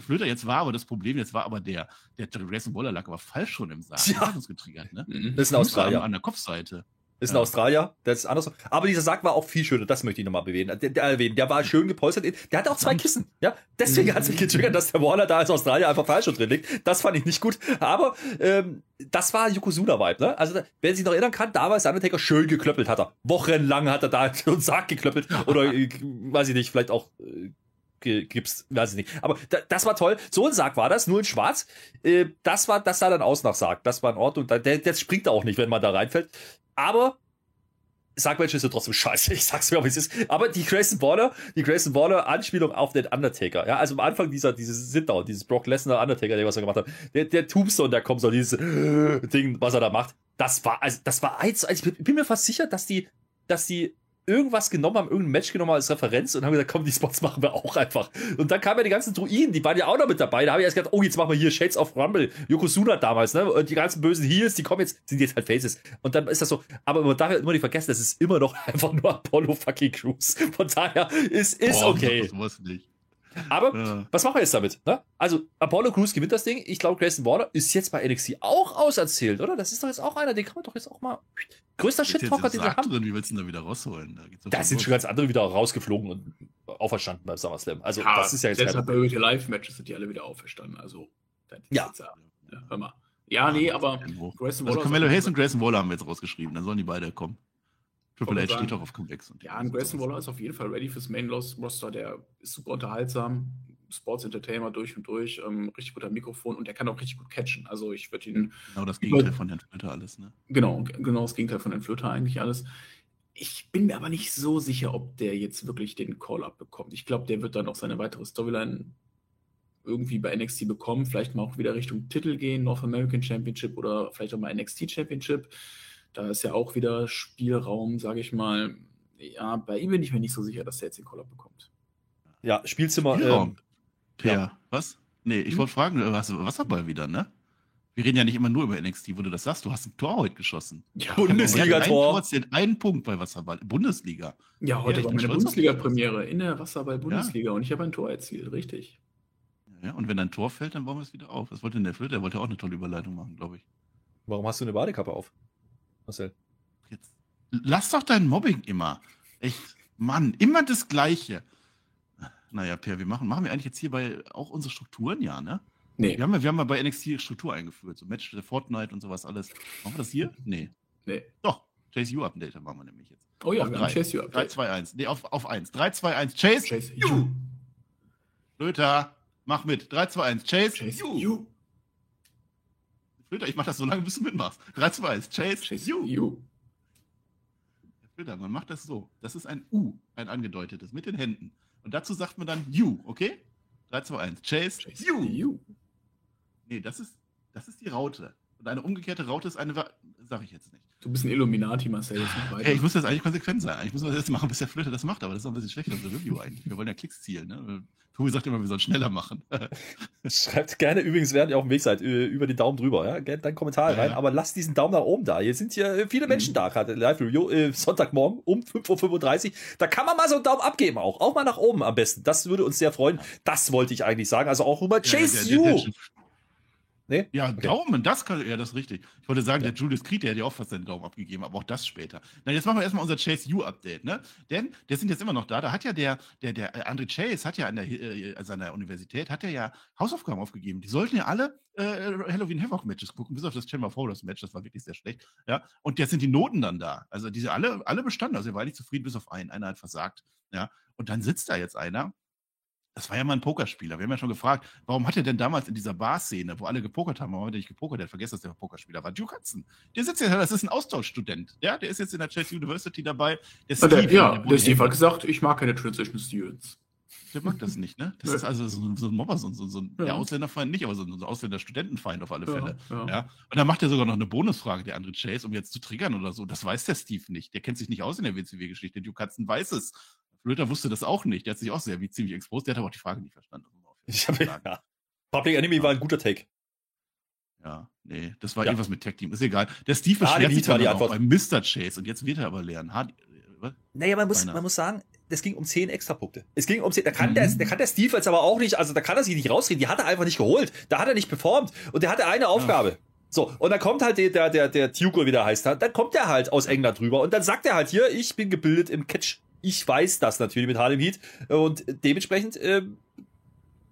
Flöter jetzt war aber das Problem, jetzt war aber der, der Grayson Waller lag aber falsch schon im Sarg. Ja. Das hat uns getriggert, ne? Das ist ein Australier. An der Kopfseite. Ist ein Ja. Australier, das ist anders. Aber dieser Sack war auch viel schöner, das möchte ich nochmal erwähnen. Der, der, erwähnen. der war schön gepolstert. Der hatte auch zwei Kissen. Ja, deswegen hat es mich getriggert, dass der Waller da als Australier einfach falsch drin liegt. Das fand ich nicht gut. Aber ähm, das war Yokozuna-Vibe, ne? Also, wer sich noch erinnern kann, damals der Undertaker schön geklöppelt hat er. Wochenlang hat er da <laughs> so einen Sarg geklöppelt. Oder, äh, weiß ich nicht, vielleicht auch äh, gibt's, weiß ich nicht. Aber da, das war toll. So ein Sarg war das, nur in schwarz. Äh, das war, das sah dann aus nach Sarg. Das war in Ordnung. Da- Der, der springt auch nicht, wenn man da reinfällt. Aber Sargmatch ist ja trotzdem scheiße. <laughs> Ich sag's mir, wie es ist. Aber die Grayson Waller, die Grayson Waller Anspielung auf den Undertaker. Ja, also am Anfang dieser, dieses Sit-Down, dieses Brock Lesnar Undertaker, der was er gemacht hat. Der, der Tombstone, der kommt so, dieses äh, Ding, was er da macht. Das war, also, das war eins, also ich bin mir fast sicher, dass die, dass die irgendwas genommen haben, irgendein Match genommen haben als Referenz und haben gesagt, komm, die Spots machen wir auch einfach. Und dann kamen ja die ganzen Druiden, die waren ja auch noch mit dabei. Da habe ich erst gedacht, oh, jetzt machen wir hier Shades of Rumble. Yokozuna damals, ne? Und die ganzen bösen Heels, die kommen jetzt, sind jetzt halt Faces. Und dann ist das so, aber man darf ja immer nicht vergessen, das ist immer noch <laughs> einfach nur Apollo fucking Crews. Von daher, es ist Boah, okay. Das wusste nicht. Aber Ja. was machen wir jetzt damit? Ne? Also, Apollo Crews gewinnt das Ding. Ich glaube, Grayson Waller ist jetzt bei NXT auch auserzählt, oder? Das ist doch jetzt auch einer, den kann man doch jetzt auch mal. Größter Shit-Talker, den wir haben. drin, wie willst du ihn da wieder rausholen? Da, Da sind los. schon ganz andere wieder rausgeflogen und auferstanden beim SummerSlam. Also, das ist ja jetzt kein bei irgendwelche Live-Matches sind die alle wieder auferstanden. Also, das ist Ja. jetzt ja. ja. Hör mal. Ja, nee, aber. Grayson Also Waller ist Carmelo Hayes und Grayson Waller haben wir jetzt rausgeschrieben. Dann sollen die beide kommen. Triple H steht doch auf Comebacks. Und Ja, ein Grayson Waller ist auf jeden Fall ready fürs Main Roster. Der ist super unterhaltsam. Sports Entertainer durch und durch. Ähm, richtig guter Mikrofon und der kann auch richtig gut catchen. Also, ich würde ihn Genau das Gegenteil von Herrn Twitter alles, ne? Genau, genau das Gegenteil von den Flöter eigentlich alles. Ich bin mir aber nicht so sicher, ob der jetzt wirklich den Call-Up bekommt. Ich glaube, der wird dann auch seine weitere Storyline irgendwie bei NXT bekommen. Vielleicht mal auch wieder Richtung Titel gehen, North American Championship oder vielleicht auch mal NXT Championship. Da ist ja auch wieder Spielraum, sage ich mal. Ja, bei ihm bin ich mir nicht so sicher, dass der jetzt den Call-Up bekommt. Ja, Spielzimmer. Spielraum. Ähm, Per, ja. was? Nee, ich Hm? wollte fragen, äh, hast du Wasserball wieder, ne? Wir reden ja nicht immer nur über NXT, wo du das sagst. Du hast ein Tor heute geschossen. Ja, Bundesliga-Tor. Ein Tor zählt ein Punkt bei Wasserball. Bundesliga. Ja, heute Ja, ich war meine. Bundesliga-Premiere in der Wasserball-Bundesliga und ich habe ein Tor erzielt, richtig. Ja, und wenn ein Tor fällt, dann bauen wir es wieder auf. Was wollte denn der Flöter? Der wollte auch eine tolle Überleitung machen, glaube ich. warum hast du eine Badekappe auf? Marcel. Jetzt. Lass doch dein Mobbing immer. Echt. Mann, immer das Gleiche. Naja, Per, wir machen, machen wir eigentlich jetzt hier bei auch unsere Strukturen, ja, ne? Nee, Wir haben ja, wir haben ja bei NXT Struktur eingeführt, so Match der Fortnite und sowas alles. Machen wir das hier? Nee. nee. Doch, Chase U Update machen wir nämlich jetzt. Oh ja, auf wir haben drei. Chase You 3, Update. 2, 1. Nee, auf, auf 1. 3, 2, 1. Chase. Chase You. You. Flöter, mach mit. 3, 2, 1. Chase. Chase You. Flöter, ich mach das so lange, bis du mitmachst. 3, 2, 1. Chase. Chase You. You. Flöter, man macht das so. Das ist ein U, ein angedeutetes, mit den Händen. Und dazu sagt man dann You, okay? 3, 2, 1. Chase. Chase You. You. Nee, das ist, das ist die Raute. Und eine umgekehrte Raute ist eine, sag ich jetzt nicht. Du bist ein Illuminati, Marcel. Jetzt. Hey, ich muss das eigentlich konsequent sein. Ich muss das jetzt machen, bis der Flöter das macht, aber das ist auch ein bisschen schlecht, unser Review eigentlich. Wir wollen ja Klicks zielen. Ne? Tobi sagt immer, wir sollen schneller machen. <laughs> Schreibt gerne übrigens, während ihr auf dem Weg seid, über den Daumen drüber. Ja? Gerne deinen Kommentar Ja, rein, ja. aber lasst diesen Daumen nach oben da. Hier sind hier äh, viele Menschen Mhm. da, gerade Live-Review, äh, Sonntagmorgen um 5.35 Uhr. Da kann man mal so einen Daumen abgeben auch. Auch mal nach oben am besten. Das würde uns sehr freuen. Das wollte ich eigentlich sagen. Also auch über Chase Ja, der- der- You. der- Nee? Ja, Okay. Daumen, das kann, ja, das ist richtig. Ich wollte sagen, Ja. der Julius Creed, der hätte ja auch fast seinen Daumen abgegeben, aber auch das später. Na, jetzt machen wir erstmal unser Chase U-Update, ne? Denn, der sind jetzt immer noch da. Da hat ja der, der, der äh, André Chase hat ja an der, äh, an der Universität, hat er ja Hausaufgaben aufgegeben. Die sollten ja alle äh, Halloween Havoc Matches gucken, bis auf das Chamber of Horrors Match, das war wirklich sehr schlecht. Ja, und jetzt sind die Noten dann da. Also diese alle, alle bestanden, also er war nicht zufrieden, bis auf einen. Einer hat versagt. Ja, und dann sitzt da jetzt einer, das war ja mal ein Pokerspieler. Wir haben ja schon gefragt, warum hat er denn damals in dieser Bar-Szene, wo alle gepokert haben, warum hat er nicht gepokert? Der hat vergessen, dass der Pokerspieler war. Duke Hudson. Der sitzt ja, das ist ein Austauschstudent. Ja, der ist jetzt in der Chase University dabei. Der Ja, der, Steve, ja, wurde der Steve hat gesagt, ich mag keine Transition Students. der mag das nicht, ne? Das Nee. ist also so, ein- so ein Mobber, so, ein- so, so ein Ja. der Ausländerfeind nicht, aber so ein, Ausländer-Studentenfeind auf alle Fälle. Ja, Ja. Und dann macht er sogar noch eine Bonusfrage, der andere Chase, um jetzt zu triggern oder so. Das weiß der Steve nicht. Der kennt sich nicht aus in der WCW-Geschichte. Duke Hudson weiß es. Flöter wusste das auch nicht. Der hat sich auch sehr wie ziemlich exposed. Der hat aber auch die Frage nicht verstanden. Ich habe ja. Public Enemy war ein guter Take. Ja, nee, das war Ja. irgendwas mit Tag Team. Ist egal. Der Steve Ah, beschwert die sich war dann die auch Antwort. beim Mr. Chase und jetzt wird er aber lernen. Ha, äh, was? Naja, man muss, man muss sagen, das ging um 10 Extrapunkte. Es ging um 10, da kann, mhm. der, da kann der Steve jetzt aber auch nicht, also da kann er sich nicht rausreden, die hat er einfach nicht geholt, da hat er nicht performt und der hatte eine Aufgabe. Ja. So, und dann kommt halt der, der, der, der Tugo, wie der heißt, dann kommt er halt aus England rüber und dann sagt er halt hier, ich bin gebildet im Catch. Ich weiß das natürlich mit Harlem Heat und dementsprechend äh,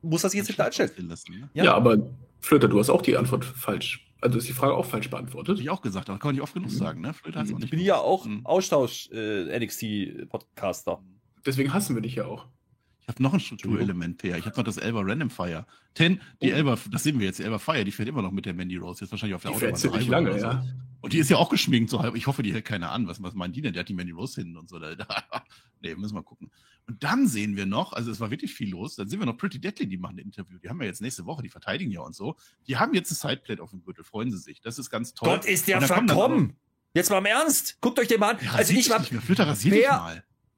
muss sich jetzt wieder einstellen. Ne? Ja. ja, aber Flöter, du hast auch die Antwort falsch. Also ist die Frage auch falsch beantwortet. Hab ich auch gesagt, aber kann man nicht oft genug mhm. sagen, ne? Flöter nicht ich bin ja auch mhm. Austausch-NXT-Podcaster. Äh, Deswegen hassen wir dich ja auch. Ich habe noch ein Strukturelement, Per. Ich habe noch das Elba Random Fire. Ten, die oh. Elba, das sehen wir jetzt, die Elba Fire, die fährt immer noch mit der Mandy Rose. Jetzt wahrscheinlich auf der die Autobahn. Fährt ziemlich lange, so. ja. Und die ist ja auch geschminkt, so halb. Ich hoffe, die hält keiner an. Was, was meint die denn? Der hat die Mandy Rose hinten und so. <laughs> nee, müssen wir gucken. Und dann sehen wir noch, also es war wirklich viel los, dann sehen wir noch Pretty Deadly, die machen ein Interview. Die haben wir jetzt nächste Woche, die verteidigen ja und so. Die haben jetzt ein Sideplate auf dem Gürtel, freuen sie sich. Das ist ganz toll. Gott, ist der verkommen! Jetzt mal im Ernst. Guckt euch den mal an. Ja, also ich war. Nicht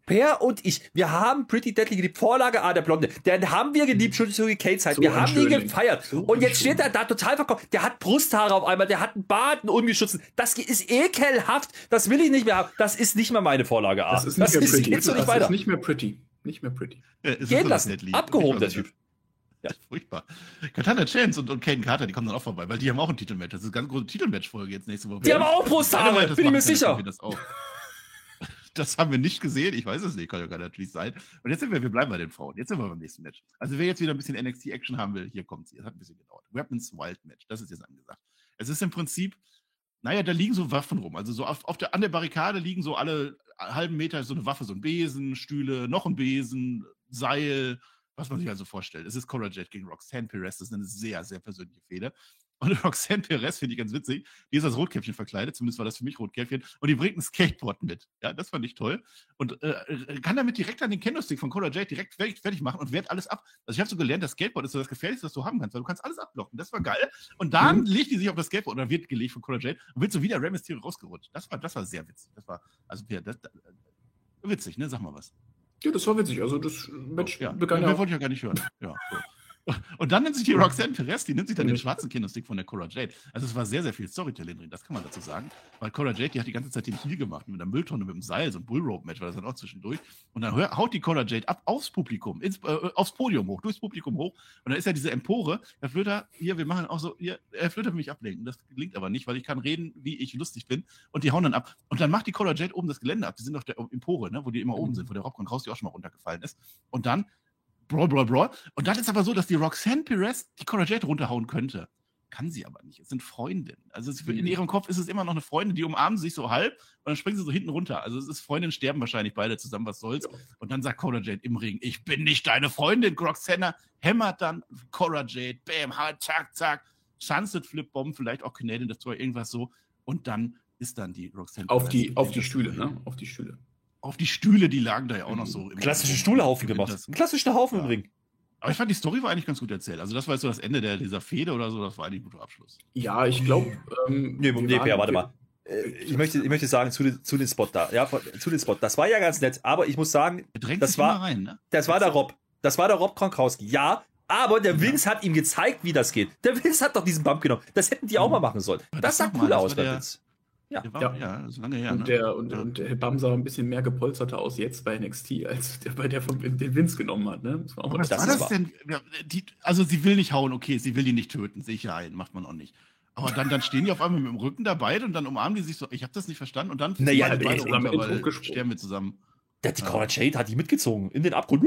Per und ich, wir haben Pretty Deadly geliebt. Vorlage A, der Blonde. Den haben wir geliebt, schon zu Kate-Zeit. So wir haben ihn gefeiert. So und jetzt steht er da total verkauft. Der hat Brusthaare auf einmal, der hat einen Bart, einen ungeschützten. Das ist ekelhaft. Das will ich nicht mehr haben. Das ist nicht mehr meine Vorlage A. Das ist nicht das mehr ist, pretty. Jetzt nicht das ist nicht mehr pretty. Nicht mehr pretty. Ja, Gehen lassen. Abgehoben, der Typ. Ja, furchtbar. Katana Chance und, und Caden Carter, die kommen dann auch vorbei, weil die haben auch ein Titelmatch. Das ist eine ganz große Titelmatch-Folge jetzt nächste Woche. Die haben auch Brusthaare, bin ich mir sicher. Das haben wir nicht gesehen. Ich weiß es nicht, kann ja natürlich sein. Und jetzt sind wir, wir bleiben bei den Frauen. Jetzt sind wir beim nächsten Match. Also wer jetzt wieder ein bisschen NXT-Action haben will, hier kommt sie. Es hat ein bisschen gedauert. Weapons Wild Match, das ist jetzt angesagt. Es ist im Prinzip, naja, da liegen so Waffen rum. Also so auf, auf der, an der Barrikade liegen so alle halben Meter so eine Waffe, so ein Besen, Stühle, noch ein Besen, Seil, was man sich also vorstellt. Es ist Cora Jet gegen Roxanne Perez. Das ist eine sehr, sehr persönliche Fehde. Und <laughs> Roxanne Perez finde ich ganz witzig. Die ist als Rotkäppchen verkleidet, zumindest war das für mich Rotkäppchen. Und die bringt ein Skateboard mit. Ja, das fand ich toll. Und äh, kann damit direkt an den Kendo-Stick von Cola J direkt fertig machen und wehrt alles ab. Also ich habe so gelernt, das Skateboard ist so das Gefährlichste, was du haben kannst, weil du kannst alles abblocken. Das war geil. Und dann mhm. legt die sich auf das Skateboard oder wird gelegt von Cola J und wird so wieder Rey Mysterio rausgerutscht. Das war, das war sehr witzig. Das war, also ja, das, das, witzig, ne? Sag mal was. Ja, das war witzig. Also das Match oh, ja. begann ja. wollte ich ja gar nicht hören. Ja, so. Und dann nimmt sich die Roxanne Perez, die nimmt sich dann den schwarzen Kinderstick von der Cora Jade. Also es war sehr, sehr viel Storytelling drin, das kann man dazu sagen. Weil Cora Jade, die hat die ganze Zeit den Heal gemacht mit einer Mülltonne, mit dem Seil, so ein Bullrope-Match war das dann auch zwischendurch. Und dann haut die Cora Jade ab aufs Publikum, ins, äh, aufs Podium hoch, durchs Publikum hoch. Und dann ist ja diese Empore, Herr Flöter, hier, wir machen auch so, hier, Herr Flöter will mich ablenken. Das gelingt aber nicht, weil ich kann reden, wie ich lustig bin. Und die hauen dann ab. Und dann macht die Cora Jade oben das Gelände ab. Die sind auf der Empore, ne, wo die immer oben sind, wo der Rob Kraus die auch schon mal runtergefallen ist. Und dann Brawl, Brawl, Brawl. Und dann ist aber so, dass die Roxanne Perez die Cora Jade runterhauen könnte. Kann sie aber nicht. Es sind Freundinnen. Also es, in mhm. ihrem Kopf ist es immer noch eine Freundin, die umarmen sich so halb und dann springen sie so hinten runter. Also es ist Freundinnen sterben wahrscheinlich beide zusammen, was soll's. Und dann sagt Cora Jade im Ring, ich bin nicht deine Freundin. Roxanne hämmert dann Cora Jade, bam, halt, zack, zack. Sunset Flip Bomb, vielleicht auch Canadian Destroyer, irgendwas so. Und dann ist dann die Roxanne. Auf die, auf die Stühle, ne? Auf die Stühle. Auf die Stühle, die lagen da ja auch noch so. Klassische Stuhlhaufen gemacht. Ein klassischer Haufen ja. im Ring. Aber ich fand die Story war eigentlich ganz gut erzählt. Also das war jetzt so das Ende der, dieser Fehde oder so, das war eigentlich ein guter Abschluss. Ja, ich glaube. Ähm, nee, nee, Per, warte mal. Äh, ich möchte, ich möchte sagen, zu, den, zu den Spot da. Ja, zu den Spot. Das war ja ganz nett, aber ich muss sagen, das war, rein, ne? das war der Rob. Das war der Rob Kronkowski. Ja, aber der Vince hat ihm gezeigt, wie das geht. Der Vince hat doch diesen Bump genommen. Das hätten die auch mal machen sollen. Das, das sah cool aus bei Vince. Ja, war, ja. ja das ist lange her. Und, ne? der, und, ja. und der Bam sah ein bisschen mehr gepolsterter aus jetzt bei NXT, <laughs> als der bei der von den Vince genommen hat. Ne? Das war was das war das denn? Die, also sie will nicht hauen, okay, sie will ihn nicht töten, sicher ein, macht man auch nicht. Aber dann, dann stehen die auf einmal mit dem Rücken dabei und dann umarmen die sich so, ich habe das nicht verstanden und dann naja, die beide runter, weil sterben wir zusammen. Der die Cora Jade hat die mitgezogen in den Abgrund.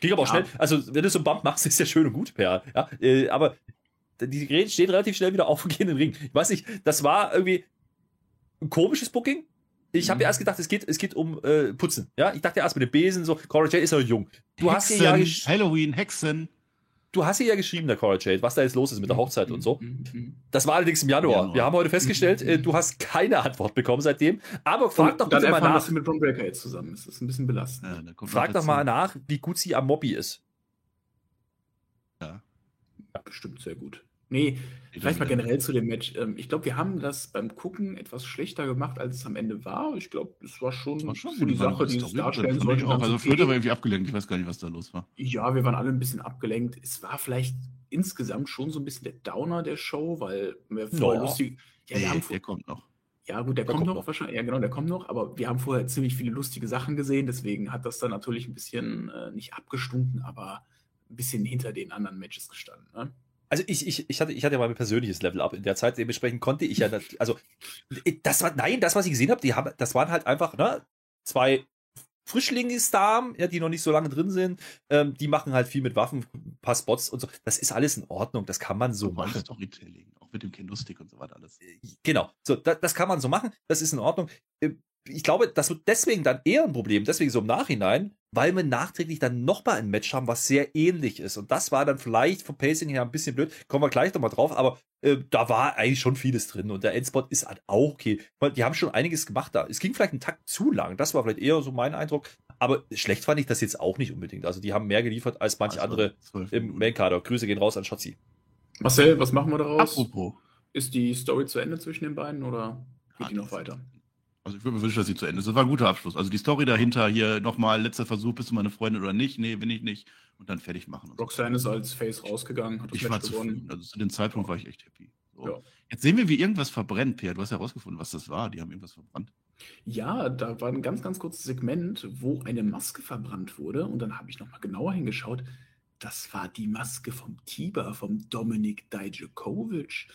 Ging aber auch schnell. Also, wenn du so einen Bump machst, ist ja schön und gut, Per. Ja, äh, aber die Geräte stehen relativ schnell wieder auf und gehen in den Ring. Ich weiß nicht, das war irgendwie ein komisches Booking. Ich habe ja mhm. erst gedacht, es geht, es geht um äh, Putzen. Ja, ich dachte erst mit dem Besen so, Cora Jade ist noch jung. Du Hexen, hast ja Halloween, Hexen. Du hast ja geschrieben, der Cora Jade, was da jetzt los ist mit der Hochzeit und so. Das war allerdings im Januar. Januar. Wir haben heute festgestellt, äh, du hast keine Antwort bekommen seitdem. Aber frag und doch bitte mal nach. dass sie mit Ron Breaker jetzt zusammen ist. Das ist ein bisschen belastend. Ja, frag doch mal nach, wie gut sie am Mobby ist. Ja. ja bestimmt sehr gut. Nee, vielleicht mal generell zu dem Match. Ähm, ich glaube, wir haben das beim Gucken etwas schlechter gemacht, als es am Ende war. Ich glaube, es war schon, war schon für die Sache, die es darstellen sollte. Auch. Also Flöter war irgendwie abgelenkt. Ich weiß gar nicht, was da los war. Ja, wir waren alle ein bisschen abgelenkt. Es war vielleicht insgesamt schon so ein bisschen der Downer der Show, weil wir voll lustig. Ja, nee, der kommt noch. Ja, gut, der, kommt, noch wahrscheinlich. Ja, genau, der kommt noch. Aber wir haben vorher ziemlich viele lustige Sachen gesehen. Deswegen hat das dann natürlich ein bisschen äh, nicht abgestunken, aber ein bisschen hinter den anderen Matches gestanden. Ne? Also ich, ich, ich hatte, ich hatte ja mal ein persönliches Level-Up in der Zeit. Dementsprechend konnte ich ja, also das war, nein, das, was ich gesehen habe, die haben, das waren halt einfach, ne, zwei Frischlingsdamen, ja, die noch nicht so lange drin sind, ähm, die machen halt viel mit Waffen, ein paar Spots und so. Das ist alles in Ordnung, das kann man so machen. Storytelling, auch mit dem Kinostick und so weiter alles. Äh, genau, so, da, das kann man so machen, das ist in Ordnung. Äh, ich glaube, das wird deswegen dann eher ein Problem, deswegen so im Nachhinein, weil wir nachträglich dann nochmal ein Match haben, was sehr ähnlich ist. Und das war dann vielleicht vom Pacing her ein bisschen blöd. Kommen wir gleich nochmal drauf, aber äh, da war eigentlich schon vieles drin. Und der Endspot ist halt auch okay. Die haben schon einiges gemacht da. Es ging vielleicht einen Takt zu lang. Das war vielleicht eher so mein Eindruck. Aber schlecht fand ich das jetzt auch nicht unbedingt. Also die haben mehr geliefert als manche also, andere im Mainkader. Grüße gehen raus an Schatzi. Marcel, was machen wir daraus? Apropos. Ist die Story zu Ende zwischen den beiden oder geht die noch weiter? Also ich würde mir wünschen, dass sie zu Ende ist. Das war ein guter Abschluss. Also die Story dahinter hier nochmal, letzter Versuch, bist du meine Freundin oder nicht? Nee, bin ich nicht. Und dann fertig machen. Roxanne ist als Face rausgegangen, hat das ich war gewonnen. Zufrieden. Also zu dem Zeitpunkt war ich echt happy. So. Ja. Jetzt sehen wir, wie irgendwas verbrennt, Per. Du hast ja herausgefunden, was das war. Die haben irgendwas verbrannt. Ja, da war ein ganz, ganz kurzes Segment, wo eine Maske verbrannt wurde. Und dann habe ich nochmal genauer hingeschaut. Das war die Maske vom Tiber, vom Dominik Dijakovic.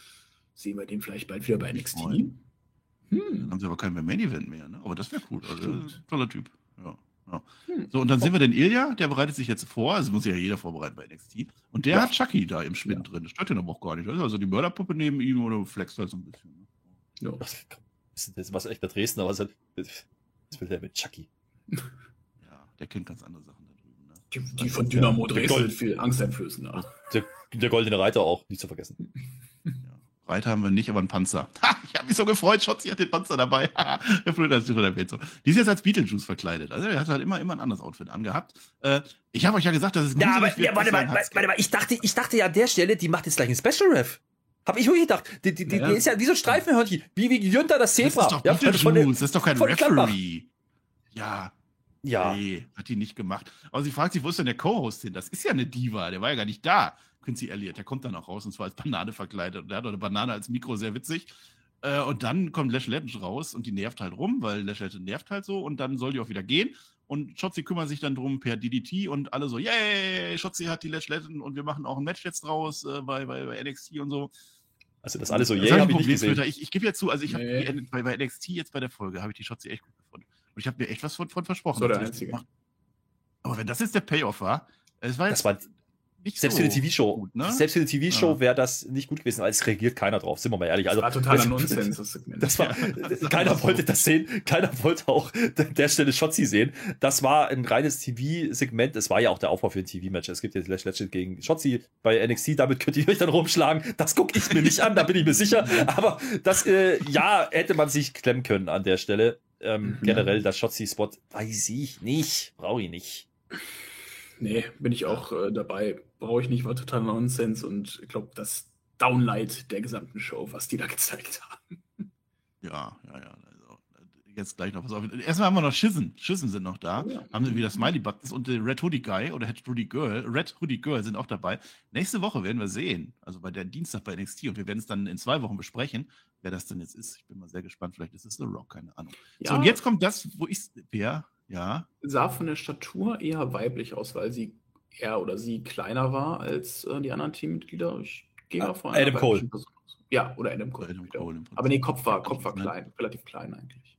Sehen wir den vielleicht bald wieder bei NXT? Moin. Hm. Dann haben sie aber keinen mehr Main Event mehr. Ne? Aber das wäre cool. Also, toller Typ. Ja. Ja. Hm. So, und dann sehen wir den Ilja, der bereitet sich jetzt vor, also muss sich ja jeder vorbereiten bei NXT. Und der ja. hat Chucky da im Spind ja. drin. Das stört ihn aber auch gar nicht. Also die Mörderpuppe neben ihm oder flext halt so ein bisschen. Ne? Ja. Das ist was echt der Dresdner, was, was will der mit Chucky? <laughs> Ja, der kennt ganz andere Sachen da drüben. Ne? Die, die von Dynamo Dresden viel angsteinflößender. Der, der goldene Reiter auch, nicht zu vergessen. <laughs> Reiter haben wir nicht, aber einen Panzer. <laughs> Ha, ich habe mich so gefreut, Schotzi hat den Panzer dabei. <laughs> der Flöter ist erwähnt so. Die ist jetzt als Beetlejuice verkleidet. Also er hat halt immer, immer ein anderes Outfit angehabt. Äh, ich habe euch ja gesagt, dass es Ja, aber ja, warte, mal, warte mal, ich dachte, ich dachte ja an der Stelle, die macht jetzt gleich ein Special Ref. Hab ich wirklich gedacht. Die, die, die, ja. die ist ja wie so ein Streifenhörnchen, wie, wie Jünter das Zebra. Das ist doch ja, von, von das ist doch kein Referee. Ja. Ja. Nee, hat die nicht gemacht. Aber sie fragt sich, wo ist denn der Co-Host hin? Das ist ja eine Diva, der war ja gar nicht da. Quincy Elliott, der kommt dann auch raus und zwar als Banane verkleidet. Und der hat eine Banane als Mikro, sehr witzig. Äh, und dann kommt Lash Legend raus und die nervt halt rum, weil Lash Legend nervt halt so und dann soll die auch wieder gehen. Und Shotzi kümmert sich dann drum per DDT und alle so, yay, Shotzi hat die Lash Legend und wir machen auch ein Match jetzt draus äh, bei, bei, bei NXT und so. Also das alles so, yay, habe ich nicht gesehen. Ich, ich gebe ja zu, also ich nee. habe bei, bei NXT jetzt bei der Folge, habe ich die Shotzi echt gut gefunden. Und ich habe mir echt was von, von versprochen. So der Einzige. Aber wenn das jetzt der Payoff war, es war jetzt, das war nicht selbst so für eine TV-Show, ne? selbst für eine TV-Show ja. wäre das nicht gut gewesen, weil es reagiert keiner drauf, sind wir mal ehrlich. Also, das war totaler Nonsens, das Segment. Das war, <laughs> ja, <laughs> keiner wollte das sehen, keiner wollte auch der Stelle Shotzi sehen. Das war ein reines TV-Segment, es war ja auch der Aufbau für ein TV-Match. Es gibt jetzt Lash Legend gegen Shotzi bei NXT, damit könnt ihr euch dann rumschlagen. Das gucke ich mir nicht an, da bin ich mir sicher. <laughs> Aber das, äh, ja, hätte man sich klemmen können an der Stelle. Ähm, mhm. Generell, das Shotzi-Spot, weiß ich nicht, brauche ich nicht. Nee, bin ich auch äh, dabei. Brauche ich nicht, war total Nonsens und ich glaube, das Downlight der gesamten Show, was die da <laughs> gezeigt haben. Ja, ja, ja. Also, jetzt gleich noch was auf. Erstmal haben wir noch Schissen. Schissen sind noch da. Oh, ja. Haben sie wieder Smiley Buttons und der Red Hoodie Guy oder Red Hoodie Girl, Red Hoodie Girl sind auch dabei. Nächste Woche werden wir sehen, also bei der Dienstag bei NXT und wir werden es dann in zwei Wochen besprechen, wer das denn jetzt ist. Ich bin mal sehr gespannt. Vielleicht ist es The Rock, keine Ahnung. Ja. So, und jetzt kommt das, wo ich, wer, ja. Sah von der Statur eher weiblich aus, weil sie er oder sie kleiner war als äh, die anderen Teammitglieder. Ich gehe mal vor. Adam Cole. Ja, oder Adam Cole. Adam Cole Aber nee, Kopf war, Kopf war klein, relativ klein eigentlich.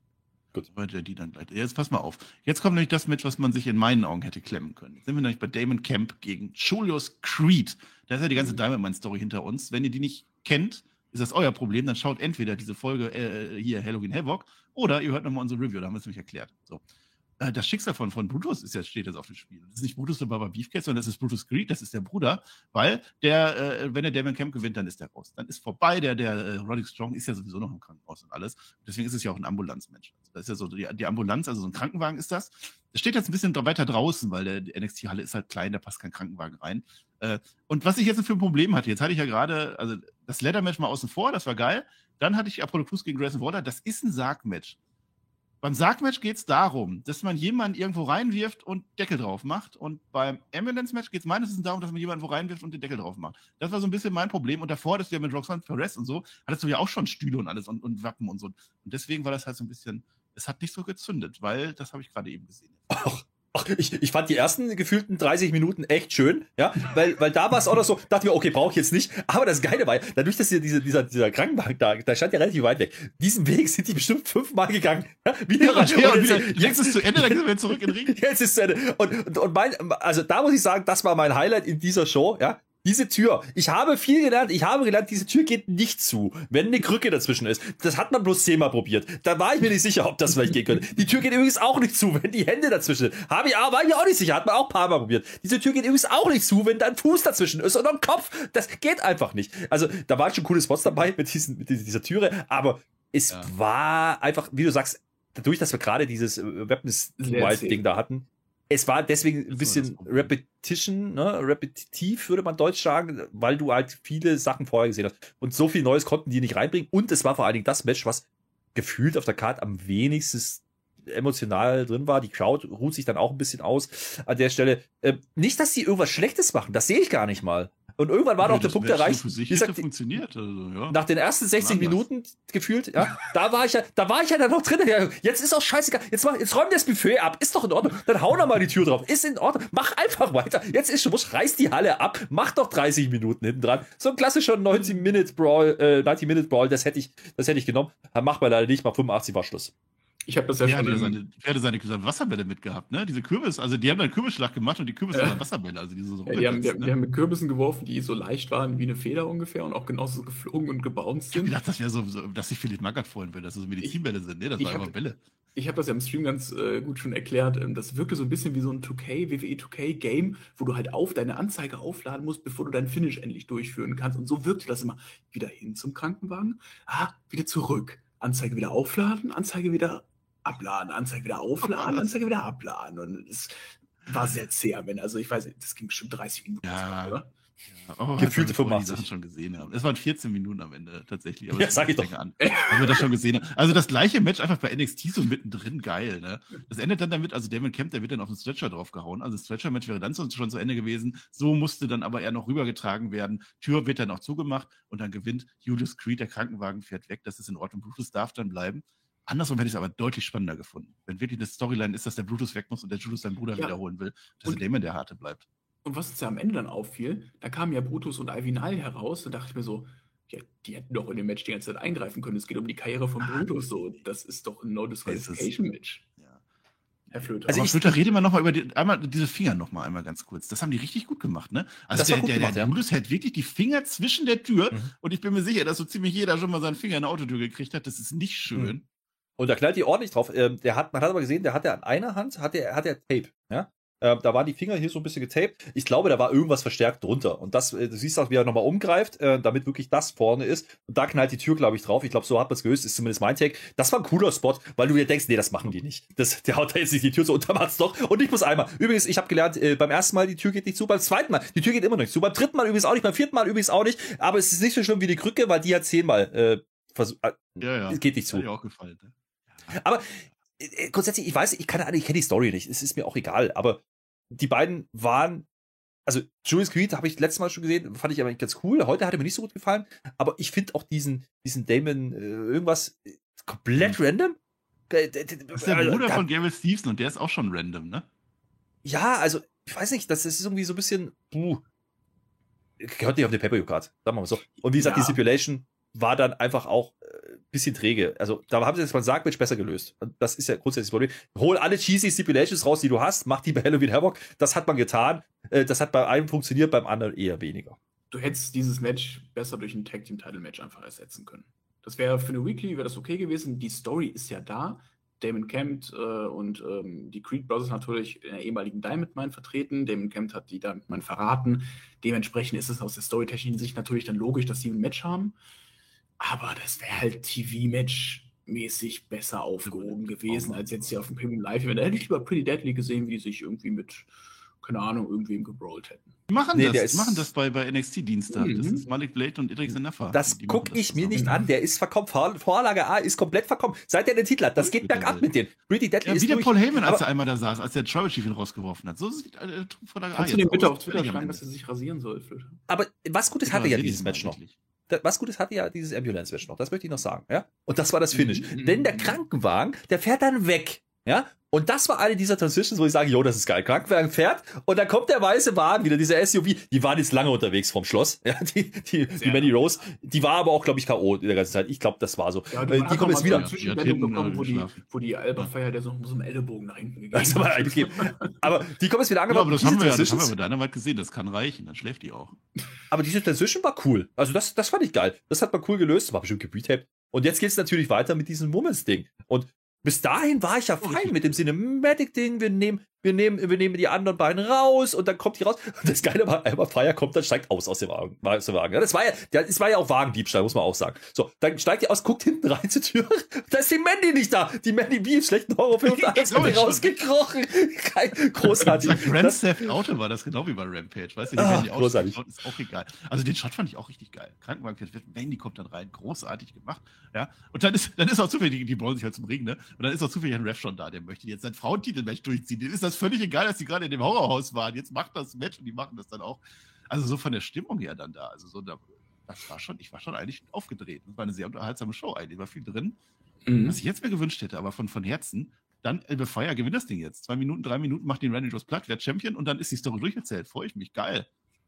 Gut, weiter die dann gleich. Jetzt pass mal auf. Jetzt kommt nämlich das mit, was man sich in meinen Augen hätte klemmen können. Jetzt sind wir nämlich bei Damon Camp gegen Julius Creed. Da ist ja die ganze mhm. Diamond-Man-Story hinter uns. Wenn ihr die nicht kennt, ist das euer Problem. Dann schaut entweder diese Folge äh, hier Halloween Havoc oder ihr hört nochmal unsere Review. Da haben wir es nämlich erklärt. So. Äh, das Schicksal von, von Brutus ist jetzt, steht jetzt auf dem Spiel. Das ist nicht Brutus der Baba Beefcake, sondern das ist Brutus Greed, das ist der Bruder, weil der, äh, wenn der Damon Camp gewinnt, dann ist der raus. Dann ist vorbei, der, der äh, Roddick Strong ist ja sowieso noch im Krankenhaus und alles. Deswegen ist es ja auch ein Ambulanzmensch. Das ist ja so, die, die Ambulanz, also so ein Krankenwagen ist das. Das steht jetzt ein bisschen weiter draußen, weil der, die NXT-Halle ist halt klein, da passt kein Krankenwagen rein. Äh, und was ich jetzt für ein Problem hatte, jetzt hatte ich ja gerade, also das Leather-Match mal außen vor, das war geil. Dann hatte ich Apollo Crews gegen Grayson Waller, das ist ein Sarg-Match beim Sargmatch geht es darum, dass man jemanden irgendwo reinwirft und Deckel drauf macht. Und beim Ambulance-Match geht es meines Erachtens darum, dass man jemanden wo reinwirft und den Deckel drauf macht. Das war so ein bisschen mein Problem. Und davor, dass du ja mit Roxanne Perez und so, hattest du ja auch schon Stühle und alles und, und Wappen und so. Und deswegen war das halt so ein bisschen, es hat nicht so gezündet, weil das habe ich gerade eben gesehen. Ach, Ach, ich, ich fand die ersten gefühlten 30 Minuten echt schön, ja, weil, weil da war es auch noch so, dachte mir, okay, brauche ich jetzt nicht. Aber das Geile war, dadurch, dass hier diese, dieser, dieser Krankenwagen da, da stand ja relativ weit weg. Diesen Weg sind die bestimmt fünfmal gegangen. Ja, wieder, ja, ja, und wieder, jetzt ist es zu Ende, dann gehen wir zurück in den Ring. <laughs> Jetzt ist es zu Ende. Und, und, und mein, also da muss ich sagen, das war mein Highlight in dieser Show, ja. Diese Tür, ich habe viel gelernt, ich habe gelernt, diese Tür geht nicht zu, wenn eine Krücke dazwischen ist. Das hat man bloß zehnmal probiert. Da war ich mir nicht sicher, ob das vielleicht gehen könnte. Die Tür geht übrigens auch nicht zu, wenn die Hände dazwischen sind. Habe ich, war ich mir auch nicht sicher, hat man auch ein paar Mal probiert. Diese Tür geht übrigens auch nicht zu, wenn da ein Fuß dazwischen ist und ein Kopf. Das geht einfach nicht. Also, da waren schon coole Spots dabei mit, diesen, mit dieser Türe, aber es ja. war einfach, wie du sagst, dadurch, dass wir gerade dieses äh, Weapons-Ding da hatten, es war deswegen ein bisschen Repetition, ne? repetitiv, würde man deutsch sagen, weil du halt viele Sachen vorher gesehen hast. Und so viel Neues konnten die nicht reinbringen. Und es war vor allen Dingen das Match, was gefühlt auf der Karte am wenigsten emotional drin war. Die Crowd ruht sich dann auch ein bisschen aus an der Stelle. Äh, nicht, dass sie irgendwas Schlechtes machen, das sehe ich gar nicht mal. Und irgendwann war doch der Punkt erreicht. Für sich gesagt, funktioniert. Also, ja. Nach den ersten 60 Minuten gefühlt, ja, da war ich ja, da war ich ja dann noch drin. Jetzt ist auch scheißegal. Jetzt, mach, jetzt räum das Buffet ab. Ist doch in Ordnung. Dann hau noch mal die Tür drauf. Ist in Ordnung. Mach einfach weiter. Jetzt ist schon, muss, reiß die Halle ab. Mach doch 30 Minuten hinten dran. So ein klassischer 90 Minute Brawl, äh, 90 Minute Brawl, das hätte ich, das hätte ich genommen. Macht man leider nicht. Mal 85 war Schluss. Ich habe das ja schon. Seine, er hatte seine, seine Wasserbälle mitgehabt, ne? Diese Kürbis, also die haben einen Kürbisschlag gemacht und die Kürbisse ja. waren Wasserbälle. Also diese so ja, die, haben, die, ne? die, haben mit Kürbissen geworfen, die so leicht waren wie eine Feder ungefähr und auch genauso geflogen und gebounced sind. Ich dachte, das wäre so, so, dass sich Philipp Magath freuen will, dass das so Medizinbälle sind. Ne, das waren einfach Bälle. Ich habe das ja im Stream ganz äh, gut schon erklärt. Ähm, das wirkte so ein bisschen wie so ein 2K, WWE 2K Game, wo du halt auf deine Anzeige aufladen musst, bevor du deinen Finish endlich durchführen kannst. Und so wirkte das immer. Wieder hin zum Krankenwagen, ah, wieder zurück. Anzeige wieder aufladen, Anzeige wieder abladen, Anzeige wieder aufladen, Anzeige wieder abladen. Und es war sehr zäh, wenn, also ich weiß, das ging bestimmt 30 Minuten, ja. oder? Ja, oh, Gefühlte 85. Die schon gesehen haben. Es waren 14 Minuten am Ende tatsächlich. Aber ja, sag ich doch. An, weil wir das schon gesehen haben. Also das gleiche Match einfach bei NXT so mittendrin geil. Ne? Das endet dann damit, also Damon Kemp, der wird dann auf den Stretcher draufgehauen. Also das Stretcher-Match wäre dann schon zu Ende gewesen. So musste dann aber er noch rübergetragen werden. Tür wird dann auch zugemacht und dann gewinnt Julius Creed. Der Krankenwagen fährt weg. Das ist in Ordnung. Brutus darf dann bleiben. Andersrum hätte ich es aber deutlich spannender gefunden. Wenn wirklich eine Storyline ist, dass der Brutus weg muss und der Julius seinen Bruder ja. wiederholen will, dass und, er dem in der Harte bleibt. Und was uns ja am Ende dann auffiel, da kamen ja Brutus und Alvinal heraus, da dachte ich mir so, ja, die hätten doch in dem Match die ganze Zeit eingreifen können. Es geht um die Karriere von ah, Brutus. So, das ist doch ein No Disqualification Match. Ja. Herr Flöter. Also, aber ich, Flöter, rede mal nochmal über die, einmal diese Finger nochmal einmal ganz kurz. Das haben die richtig gut gemacht, ne? Also, der, der, gemacht, der, Brutus hält wirklich die Finger zwischen der Tür mhm. und ich bin mir sicher, dass so ziemlich jeder schon mal seinen Finger in der Autotür gekriegt hat. Das ist nicht schön. Mhm. Und da knallt die ordentlich drauf. Ähm, der hat, man hat aber gesehen, der hat ja an einer Hand, hat er, hat er Tape, ja. Ähm, da waren die Finger hier so ein bisschen getaped. Ich glaube, da war irgendwas verstärkt drunter. Und das, äh, du siehst auch, wie er nochmal umgreift, äh, damit wirklich das vorne ist. Und da knallt die Tür, glaube ich, drauf. Ich glaube, so hat man es gelöst, ist zumindest mein Take. Das war ein cooler Spot, weil du dir denkst, nee, das machen die nicht. Das, der haut da jetzt nicht die Tür so und da macht's doch. Und ich muss einmal. Übrigens, ich habe gelernt, äh, beim ersten Mal die Tür geht nicht zu, beim zweiten Mal, die Tür geht immer noch nicht zu. Beim dritten Mal übrigens auch nicht, beim vierten Mal übrigens auch nicht. Aber es ist nicht so schlimm wie die Krücke, weil die hat zehnmal äh, versucht. Äh, ja, ja. Geht nicht zu. Hat auch gefallen, ne? Aber äh, grundsätzlich, ich weiß, ich kann ich kenne die Story nicht, es ist mir auch egal, aber die beiden waren, also Julius Creed habe ich letztes Mal schon gesehen, fand ich aber ganz cool. Heute hat er mir nicht so gut gefallen, aber ich finde auch diesen, diesen Damon äh, irgendwas äh, komplett mhm. random. Das ist der Bruder von Gary Stevenson und der ist auch schon random, ne? Ja, also, ich weiß nicht, das ist irgendwie so ein bisschen, puh, gehört nicht auf den Pay-Per-View-Card, sagen wir mal so. Und wie gesagt, ja. die Stipulation war dann einfach auch äh, bisschen träge. Also da haben sie das beim Sargmatch besser gelöst. Das ist ja grundsätzlich das Problem. Hol alle cheesy Stipulations raus, die du hast, mach die bei Halloween Havoc. Das hat man getan. Äh, das hat bei einem funktioniert, beim anderen eher weniger. Du hättest dieses Match besser durch ein Tag Team Title Match einfach ersetzen können. Das wäre für eine Weekly wäre das okay gewesen. Die Story ist ja da. Damon Kemp äh, und ähm, die Creed Brothers natürlich in der ehemaligen Diamond Mine vertreten. Damon Kemp hat die Diamond Mine verraten. Dementsprechend ist es aus der storytechnischen Sicht natürlich dann logisch, dass sie ein Match haben. Aber das wäre halt TV-Match mäßig besser aufgehoben gewesen als jetzt hier auf dem Premium Live Event. Da hätte ich lieber Pretty Deadly gesehen, wie die sich irgendwie mit keine Ahnung, irgendwem gebrollt hätten. Die machen nee, das, machen das bei, bei NXT Dienstag. Mhm. Das ist Malik Blade und Idris Nafa. Das gucke ich mir nicht an. Der ist verkommen. Vorlage A ist komplett verkommen. Seit er den Titel hat, das geht bergab mit dem. Pretty Deadly ja, ist wie der Paul Heyman, als er einmal da saß, als der Tribal Chief ihn rausgeworfen hat. So sieht äh, Vorlage Kannst A. Kannst du den bitte auf Twitter schreiben, dass er sich rasieren soll? Aber was Gutes hatte ja dieses Match noch. Was Gutes hatte ja dieses Ambulance-Match noch. Das möchte ich noch sagen. Ja? Und das war das Finish. Mhm. Denn der Krankenwagen, der fährt dann weg. Ja, und das war eine dieser Transitions, wo ich sage, jo, das ist geil. Krankenwagen fährt und dann kommt der weiße Wagen wieder, dieser SUV. Die waren jetzt lange unterwegs vom Schloss. <laughs> Ja, die, die, die Manny Rose, die war aber auch, glaube ich, K.O. in der ganzen Zeit. Ich glaube, das war so. Ja, die, die kommen jetzt wieder. So ja, bekommen, wo, die, wo die Alba-Feier, der so mit so einem Ellenbogen nach hinten gegangen ist. aber die kommen jetzt wieder angekommen. Ja, aber das haben wir ja das haben wir bei Dynamite gesehen, das kann reichen, dann schläft die auch. Aber diese Transition war cool. Also das, das fand ich geil. Das hat man cool gelöst, war bestimmt gebreataped. Und jetzt geht es natürlich weiter mit diesem Moments-Ding. Und bis dahin war ich ja fein mit dem Cinematic-Ding. Wir nehmen wir nehmen, wir nehmen die anderen beiden raus und dann kommt die raus. Und das Geile war, einmal Freier kommt, dann steigt aus aus dem Wagen. Aus dem Wagen. Das war ja, das war ja auch Wagendiebstahl, muss man auch sagen. So, dann steigt die aus, guckt hinten rein zur Tür. <laughs> Da ist die Mandy nicht da. Die Mandy wie im schlechten Horrorfilm <laughs> und alles ist rausgekrochen. Kein, großartig. <laughs> Grand Theft Auto war das genau wie bei Rampage. Weißt du, die ah, Mandy großartig. ist auch egal. Also den Shot fand ich auch richtig geil. Krankenwagen, Mandy kommt dann rein, großartig gemacht. Ja, und dann ist, dann ist auch zufällig, die, wollen sich halt zum Ring, ne? Und dann ist auch zufällig ein Ref schon da, der möchte jetzt sein Frauentitelmatch durchziehen. Dem ist das völlig egal, dass die gerade in dem Horrorhaus waren. Jetzt macht das Match und die machen das dann auch. Also so von der Stimmung her dann da. Also so, da, das war schon, ich war schon eigentlich aufgedreht. Das war eine sehr unterhaltsame Show eigentlich. War viel drin. Mhm. Was ich jetzt mir gewünscht hätte, aber von, von Herzen, dann Elbe Fire gewinnt das Ding jetzt. Zwei Minuten, drei Minuten macht den Randy Jones platt, wird Champion und dann ist die Story durcherzählt. Freue ich mich. Geil.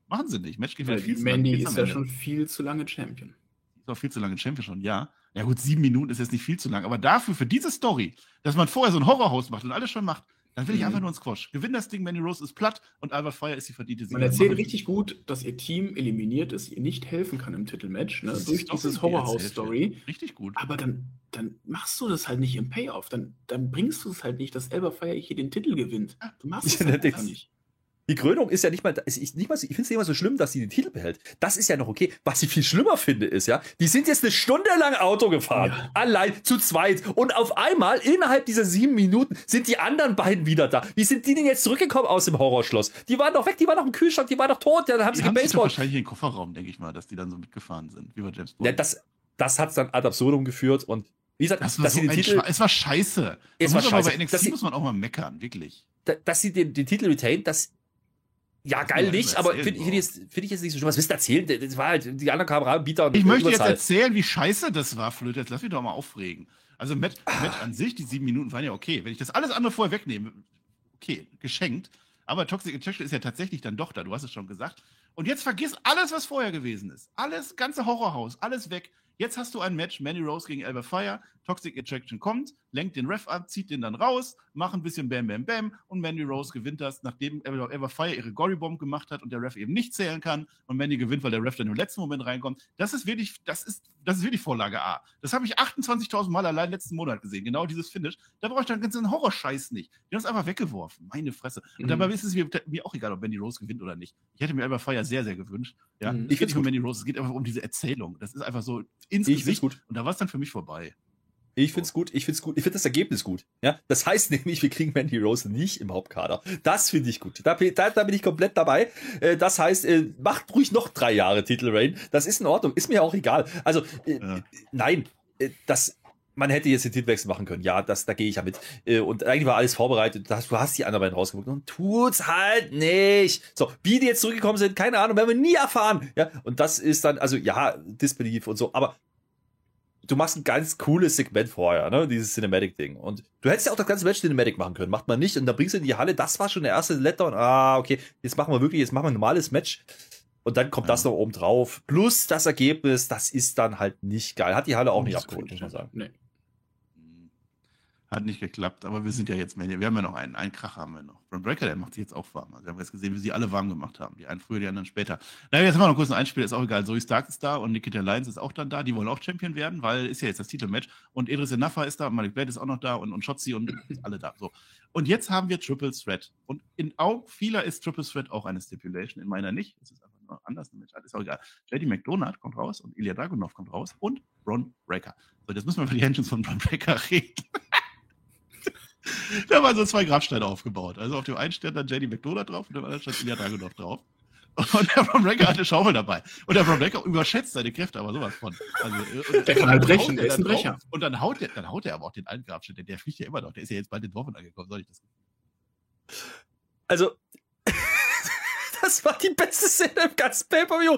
Machen sie nicht. Match geht ja, viel zu lange. Mandy ist ja schon viel zu lange Champion. Ist auch viel zu lange Champion schon, ja. Ja gut, sieben Minuten ist jetzt nicht viel zu lang, aber dafür, für diese Story, dass man vorher so ein Horrorhaus macht und alles schon macht, dann will ich einfach mhm. nur einen Squash. Gewinn das Ding, Manny Rose ist platt und Albert Fire ist die verdiente Siegerin. Man erzählt richtig gut, dass ihr Team eliminiert ist, ihr nicht helfen kann im Titelmatch, ne? durch dieses Horrorhouse-Story. Richtig gut. Aber dann, dann machst du das halt nicht im Payoff. Dann, dann bringst du es halt nicht, dass Albert Fire hier den Titel gewinnt. Du machst es halt einfach nicht. Die Krönung ist ja nicht mal, ich, nicht mal, ich finde es nicht mal so schlimm, dass sie den Titel behält. Das ist ja noch okay. Was ich viel schlimmer finde, ist ja, die sind jetzt eine Stunde lang Auto gefahren. Ja. Allein, zu zweit. Und auf einmal, innerhalb dieser sieben Minuten, sind die anderen beiden wieder da. Wie sind die denn jetzt zurückgekommen aus dem Horrorschloss? Die waren doch weg, die waren noch im Kühlschrank, die waren doch tot, dann haben die sie gebaseball. wahrscheinlich in den Kofferraum, denke ich mal, dass die dann so mitgefahren sind, wie bei James Bond. Ja, das, das hat es dann ad absurdum geführt und wie gesagt, das dass so sie den Titel. es war scheiße. Es war scheiße. bei NXT muss man auch mal meckern, wirklich. dass sie den, den Titel retain, das ja, geil nicht, aber finde find ich, jetzt, find ich jetzt nicht so schlimm. Was willst du erzählen? Das war halt die anderen Kameranbieter. Ich möchte jetzt erzählen, wie scheiße das war, Flöte. Jetzt lass mich doch mal aufregen. Also Matt. Matt an sich, die sieben Minuten waren ja okay. Wenn ich das alles andere vorher wegnehme, okay, geschenkt. Aber Toxic Attraction ist ja tatsächlich dann doch da, du hast es schon gesagt. Und jetzt vergiss alles, was vorher gewesen ist. Alles, ganze Horrorhaus, alles weg. Jetzt hast du ein Match, Manny Rose gegen Elba Fire, Toxic Attraction kommt, lenkt den Ref ab, zieht den dann raus, macht ein bisschen Bam Bam Bam und Mandy Rose gewinnt das, nachdem Elba Fire ihre Gory Bomb gemacht hat und der Ref eben nicht zählen kann und Mandy gewinnt, weil der Ref dann im letzten Moment reinkommt. Das ist wirklich, das ist, das ist wirklich Vorlage A. Das habe ich 28.000 Mal allein letzten Monat gesehen, genau dieses Finish. Da brauche ich dann ganzen Horrorscheiß nicht. Die haben es einfach weggeworfen. Meine Fresse. Und mhm. dabei ist es mir, mir, auch egal, ob Mandy Rose gewinnt oder nicht. Ich hätte mir Elba Fire sehr, sehr gewünscht. Ja, mhm. ich finde nicht um Mandy Rose, es geht einfach um diese Erzählung. Das ist einfach so ins ich Gesicht. Gut. Und da war es dann für mich vorbei. Ich find's gut, ich find's gut, ich finde das Ergebnis gut. Ja, das heißt <laughs> nämlich, wir kriegen Mandy Rose nicht im Hauptkader. Das finde ich gut. Da, da, da, bin ich komplett dabei. Äh, das heißt, äh, macht ruhig noch drei Jahre Titel Reign. Das ist in Ordnung, ist mir auch egal. Also äh, ja. nein, das man hätte jetzt den Titelwechsel machen können. Ja, das, da gehe ich ja mit. Und eigentlich war alles vorbereitet. Du hast die anderen beiden rausgeguckt und tut's halt nicht. So, wie die jetzt zurückgekommen sind, keine Ahnung, werden wir nie erfahren. Ja, und das ist dann, also ja, Disbelief und so, aber du machst ein ganz cooles Segment vorher, ne? Dieses Cinematic-Ding. Und du hättest ja auch das ganze Match Cinematic machen können. Macht man nicht. Und dann bringst du in die Halle, das war schon der erste Letdown. Ah, okay, jetzt machen wir wirklich, jetzt machen wir ein normales Match. Und dann kommt ja. das noch oben drauf. Plus das Ergebnis, das ist dann halt nicht geil. Hat die Halle auch nicht, nicht abgeholt, muss man sagen. Nee. Hat nicht geklappt, aber wir sind ja jetzt mehr. Wir haben ja noch einen, einen Krach haben wir noch. Braun Breaker, der macht sich jetzt auch warm. Also wir haben jetzt gesehen, wie sie alle warm gemacht haben. Die einen früher, die anderen später. Na, jetzt haben wir noch kurz ein Einspiel, ist auch egal. Zoe Stark ist da und Nikita Lyons ist auch dann da. Die wollen auch Champion werden, weil ist ja jetzt das Titelmatch. Und Idris Enafa ist da, Malik Blade ist auch noch da und, und Shotzi und alle da. So. Und jetzt haben wir Triple Threat. Und in Augen vieler ist Triple Threat auch eine Stipulation, in meiner nicht. Es ist einfach nur anders. Ist auch egal. JD McDonald kommt raus und Ilya Dragunov kommt raus und Braun Breaker. So, jetzt müssen wir über die Engines von Braun Breaker <laughs> reden. <laughs> da waren so zwei Grabsteine aufgebaut. Also auf dem einen stand dann JD McDonald drauf und auf dem anderen stand Ilya Dragunov drauf. Und der Bron Breaker hat eine Schaufel dabei. Und der Bron Breaker überschätzt seine Kräfte, aber sowas von. Also, äh, der kann halt brechen, der ist ein Brecher. Und dann haut der, dann haut er aber auch den alten Grabstein, der fliegt ja immer noch. Der ist ja jetzt bald in Dwarfen angekommen, soll ich das? Also, <laughs> das war die beste Szene im ganzen Pay-Per-View.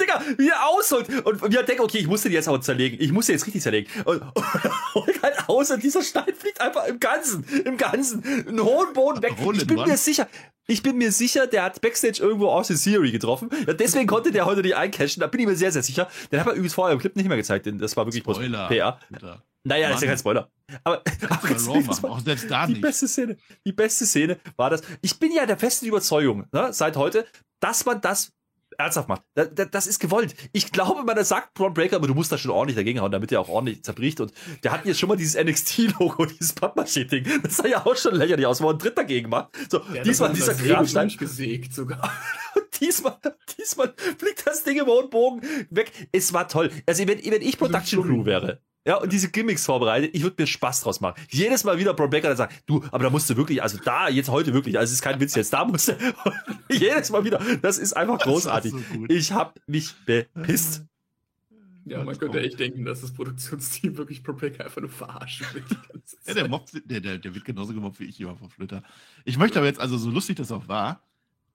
Digga, wie er ausholt. Und wir denken, okay, ich muss den jetzt auch zerlegen. Ich muss den jetzt richtig zerlegen. Und, <laughs> und halt aus und dieser Stein fliegt einfach im Ganzen, im Ganzen, einen hohen Boden weg. Ich bin mir sicher, ich bin mir sicher, der hat Backstage irgendwo aus der Theory getroffen. Ja, deswegen konnte der heute nicht eincashen. Da bin ich mir sehr, sehr sicher. Den hat er übrigens vorher im Clip nicht mehr gezeigt, denn das war wirklich Spoiler, PR. Alter. Naja, das ist ja kein Spoiler. Aber, aber das war auch selbst da die nicht. beste Szene, die beste Szene war das. Ich bin ja der festen Überzeugung, ne, seit heute, dass man das ernsthaft macht. Das, das ist gewollt. Ich glaube, man sagt Braun Breaker, aber du musst da schon ordentlich dagegen hauen, damit er auch ordentlich zerbricht. Und der hat jetzt schon mal dieses NXT-Logo, <laughs> dieses Pappmaché-Ding. Das sah ja auch schon lächerlich aus, wo er einen Dritt dagegen macht. So, ja, diesmal dieser Grabstein. gesägt sogar. <laughs> diesmal, diesmal fliegt das Ding im hohen Bogen weg. Es war toll. Also, wenn, wenn ich Production Crew wäre, ja, und diese Gimmicks vorbereitet. Ich würde mir Spaß draus machen. Jedes Mal wieder Braun Breaker dann sagt, du, aber da musst du wirklich, also da, jetzt heute wirklich, also es ist kein Witz jetzt, da musst du, <laughs> jedes Mal wieder, das ist einfach großartig. So ich habe mich bepisst. Ja, man könnte echt denken, dass das Produktionsteam wirklich Pro Breaker einfach nur verarschen will. Ja, der, Mob, der, der, der wird genauso gemobbt wie ich immer von Flitter. Ich möchte aber jetzt, also so lustig das auch war,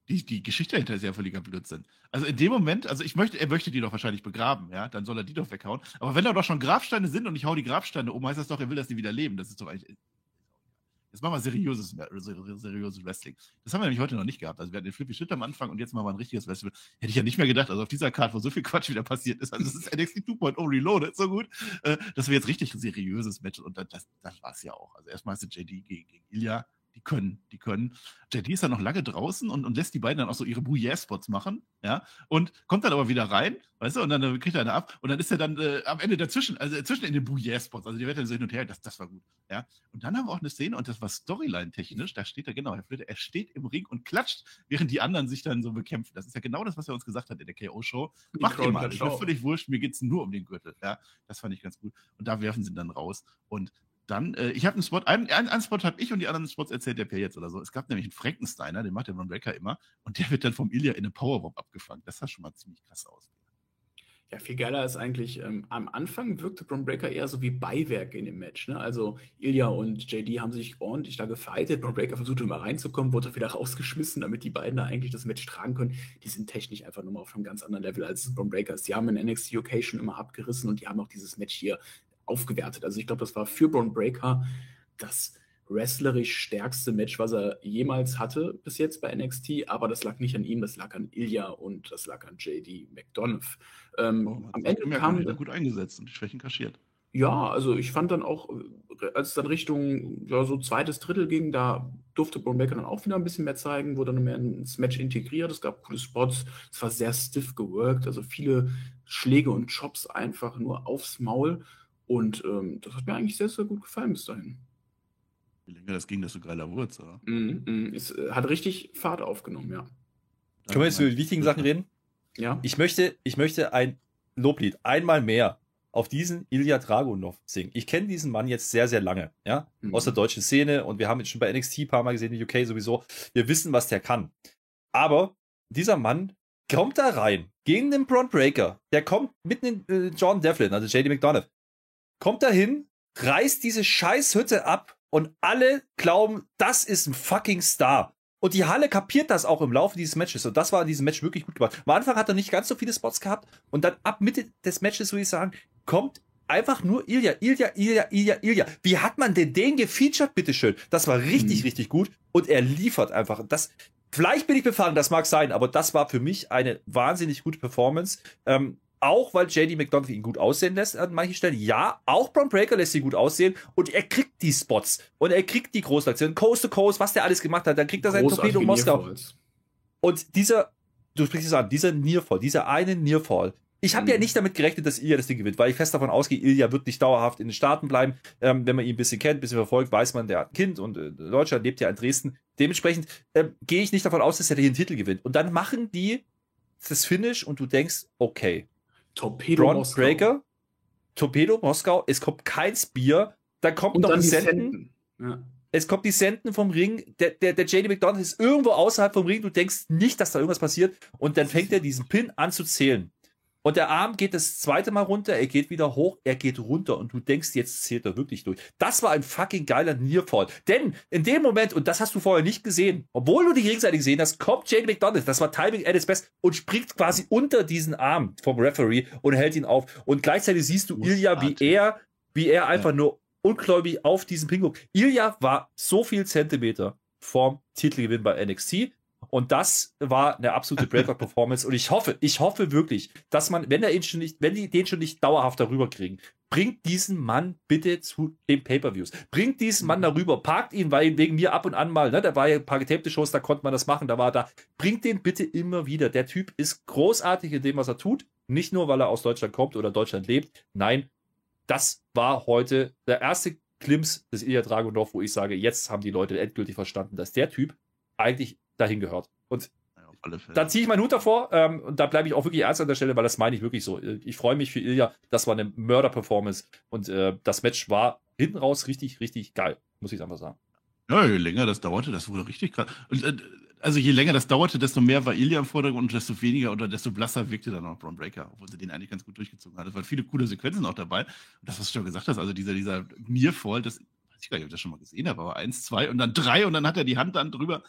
die, die Geschichte dahinter ist ja völliger Blödsinn. Also in dem Moment, also ich möchte, er möchte die doch wahrscheinlich begraben, ja, dann soll er die doch weghauen. Aber wenn da doch schon Grabsteine sind und ich hau die Grabsteine um, heißt das doch, er will, dass die wieder leben. Das ist doch eigentlich. Jetzt machen wir seriöses, seriöses Wrestling. Das haben wir nämlich heute noch nicht gehabt. Also wir hatten den Flippy Shit am Anfang und jetzt machen wir ein richtiges Wrestling. Hätte ich ja nicht mehr gedacht. Also auf dieser Karte, wo so viel Quatsch wieder passiert ist, also das ist NXT 2.0 Reloaded so gut, äh, dass wir jetzt richtig seriöses Match und das, das, war es ja auch. Also erstmal ist JD gegen, gegen Ilya die können, die können. JD ist dann noch lange draußen und, und lässt die beiden dann auch so ihre Bouillère-Spots machen, ja, und kommt dann aber wieder rein, weißt du, und dann kriegt er eine ab und dann ist er dann äh, am Ende dazwischen, also zwischen in den Bouillère-Spots, also die wird dann so hin und her, das, das war gut, ja. Und dann haben wir auch eine Szene und das war Storyline-technisch, da steht er, genau, Herr Flitter, er steht im Ring und klatscht, während die anderen sich dann so bekämpfen. Das ist ja genau das, was er uns gesagt hat in der KO-Show. Macht ihr mal, ich bin völlig wurscht, mir geht es nur um den Gürtel, ja. Das fand ich ganz gut. Und da werfen sie ihn dann raus und dann, äh, ich habe einen Spot, einen, einen Spot habe ich und die anderen Spots erzählt der Per jetzt oder so. Es gab nämlich einen Frankensteiner, den macht der Von Breaker immer, und der wird dann vom Ilya in eine Powerbomb abgefangen. Das sah schon mal ziemlich krass aus. Ja, viel geiler ist eigentlich, ähm, am Anfang wirkte Bron Breaker eher so wie Beiwerk in dem Match. Ne? Also Ilya und JD haben sich ordentlich da gefightet. Bron Breaker versuchte immer reinzukommen, wurde wieder rausgeschmissen, damit die beiden da eigentlich das Match tragen können. Die sind technisch einfach nur mal auf einem ganz anderen Level als Bron Breakers. Die haben in NXT schon immer abgerissen und die haben auch dieses Match hier aufgewertet. Also ich glaube, das war für Braun Breaker das wrestlerisch stärkste Match, was er jemals hatte bis jetzt bei NXT, aber das lag nicht an ihm, das lag an Ilya und das lag an JD McDonough. Ähm, oh, am Ende kam er gut eingesetzt und die Schwächen kaschiert. Ja, also ich fand dann auch, als es dann Richtung ja, so zweites Drittel ging, da durfte Braun Breaker dann auch wieder ein bisschen mehr zeigen, wurde dann mehr ins Match integriert. Es gab coole Spots, es war sehr stiff geworkt, also viele Schläge und Chops einfach nur aufs Maul. Und ähm, das hat mir eigentlich sehr, sehr gut gefallen bis dahin. Je länger das ging, desto geiler wurde es. Mm, mm, es äh, hat richtig Fahrt aufgenommen, ja. Können wir jetzt über die wichtigen Sachen reden? Ja. Ich möchte, ich möchte ein Loblied einmal mehr auf diesen Ilya Dragunov singen. Ich kenne diesen Mann jetzt sehr, sehr lange, ja, mhm. aus der deutschen Szene und wir haben ihn schon bei NXT ein paar Mal gesehen, in UK sowieso. Wir wissen, was der kann. Aber dieser Mann kommt da rein gegen den Braun Breaker. Der kommt mitten in äh, John Devlin, also JD McDonough kommt dahin, reißt diese scheiß Hütte ab und alle glauben, das ist ein fucking Star. Und die Halle kapiert das auch im Laufe dieses Matches. Und das war in diesem Match wirklich gut gemacht. Am Anfang hat er nicht ganz so viele Spots gehabt. Und dann ab Mitte des Matches, würde ich sagen, kommt einfach nur Ilya, Ilya, Ilya, Ilya, Ilya. Wie hat man denn den gefeatured, bitteschön? Das war richtig, mhm. richtig gut. Und er liefert einfach. Das, vielleicht bin ich befahren, das mag sein, aber das war für mich eine wahnsinnig gute Performance. Ähm, auch weil JD McDonald ihn gut aussehen lässt an manchen Stellen. Ja, auch Braun Breaker lässt ihn gut aussehen und er kriegt die Spots und er kriegt die Großaktionen. Coast to Coast, was der alles gemacht hat, dann kriegt er sein Torpedo Moskau. Und dieser, du sprichst es an, dieser Nearfall, dieser eine Nearfall. Ich habe mhm. ja nicht damit gerechnet, dass Ilya das Ding gewinnt, weil ich fest davon ausgehe, Ilya wird nicht dauerhaft in den Staaten bleiben. Ähm, wenn man ihn ein bisschen kennt, ein bisschen verfolgt, weiß man, der hat ein Kind und äh, Deutschland lebt ja in Dresden. Dementsprechend äh, gehe ich nicht davon aus, dass er den Titel gewinnt. Und dann machen die das Finish und du denkst, okay, Torpedo Braun Moskau. Breaker, Torpedo Moskau, es kommt kein Spear, da kommt und noch ein Senden. Ja. es kommt die Senden vom Ring, der, der, der JD McDonald ist irgendwo außerhalb vom Ring, du denkst nicht, dass da irgendwas passiert und dann fängt er diesen Pin an zu zählen. Und der Arm geht das zweite Mal runter, er geht wieder hoch, er geht runter und du denkst, jetzt zählt er wirklich durch. Das war ein fucking geiler Nearfall. Denn in dem Moment, und das hast du vorher nicht gesehen, obwohl du die Gegenseite gesehen hast, kommt Jake McDonald, das war Timing at its best, und springt quasi unter diesen Arm vom Referee und hält ihn auf. Und gleichzeitig siehst du Ilya, wie er, wie er einfach ja. nur ungläubig auf diesen Pin guckt. Ilya war so viel Zentimeter vorm Titelgewinn bei NXT. Und das war eine absolute Breakout-Performance. Und ich hoffe, ich hoffe wirklich, dass man, wenn er ihn schon nicht, wenn die den schon nicht dauerhaft darüber kriegen, bringt diesen Mann bitte zu den Pay-Per-Views. Bringt diesen Mann darüber, parkt ihn, weil wegen mir ab und an mal, ne, da war ja ein paar getapte Shows, da konnte man das machen, da war da. Bringt den bitte immer wieder. Der Typ ist großartig in dem, was er tut. Nicht nur, weil er aus Deutschland kommt oder Deutschland lebt. Nein, das war heute der erste Klimps des Ilya Dragunov, wo ich sage, jetzt haben die Leute endgültig verstanden, dass der Typ eigentlich dahin gehört. Und da ziehe ich meinen Hut davor ähm, und da bleibe ich auch wirklich ernst an der Stelle, weil das meine ich wirklich so. Ich freue mich für Ilya. Das war eine Mörder-Performance und äh, das Match war hinten raus richtig, richtig geil, muss ich einfach sagen. Ja, je länger das dauerte, das wurde richtig krass. Und, äh, also je länger das dauerte, desto mehr war Ilya im Vordergrund und desto weniger oder desto blasser wirkte dann auch Braun Breaker, obwohl sie den eigentlich ganz gut durchgezogen hat. Es waren viele coole Sequenzen auch dabei. Und das, was du schon gesagt hast, also dieser, dieser Nearfall, das weiß ich gar nicht, ob ich das schon mal gesehen habe, aber eins, zwei und dann drei und dann hat er die Hand dann drüber.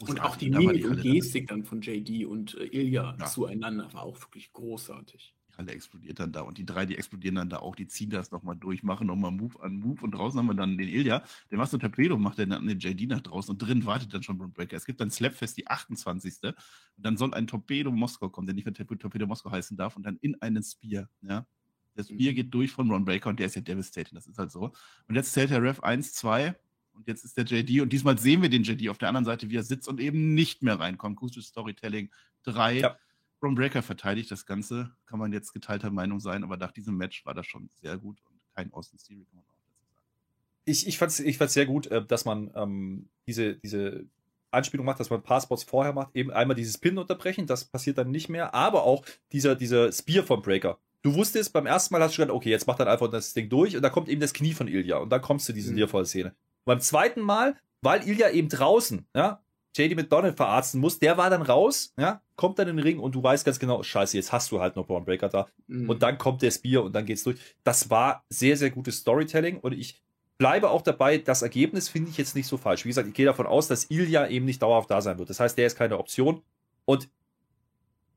Und auch die Mimik und Gestik dann von JD und äh, Ilya ja. zueinander war auch wirklich großartig. Die Halle explodiert dann da und die drei, die explodieren dann da auch, die ziehen das nochmal durch, machen nochmal Move an Move und draußen haben wir dann den Ilya, der macht so ein Torpedo, macht dann den JD nach draußen und drin wartet dann schon Breaker. Es gibt dann Slapfest, die 28. Und dann soll ein Torpedo Moskau kommen, der nicht mehr Torpedo Moskau heißen darf und dann in einen Spear, ja. Das Spear mhm. geht durch von Ron Breaker und der ist ja devastating, das ist halt so. Und jetzt zählt der Ref 1, 2, und jetzt ist der JD und diesmal sehen wir den JD auf der anderen Seite, wie er sitzt und eben nicht mehr reinkommt. Gutes Storytelling. Drei. Ja. Ron Breaker verteidigt das Ganze. Kann man jetzt geteilter Meinung sein, aber nach diesem Match war das schon sehr gut und kein Austin Theory, kann man auch dazu sagen. Ich, ich fand es ich fand's sehr gut, äh, dass man ähm, diese, diese Anspielung macht, dass man Passports vorher macht, eben einmal dieses Pin unterbrechen, das passiert dann nicht mehr, aber auch dieser, dieser Spear vom Breaker. Du wusstest, beim ersten Mal hast du gedacht, okay, jetzt macht er einfach das Ding durch und da kommt eben das Knie von Ilya und dann kommst du zu dieser mhm. Leerfall-Szene beim zweiten Mal, weil Ilya eben draußen, ja, JD McDonald verarzten muss, der war dann raus, ja, kommt dann in den Ring und du weißt ganz genau, scheiße, jetzt hast du halt noch Braun Breaker da. Mhm. Und dann kommt der Spear und dann geht's durch. Das war sehr, sehr gutes Storytelling und ich bleibe auch dabei, das Ergebnis finde ich jetzt nicht so falsch. Wie gesagt, ich gehe davon aus, dass Ilya eben nicht dauerhaft da sein wird. Das heißt, der ist keine Option. Und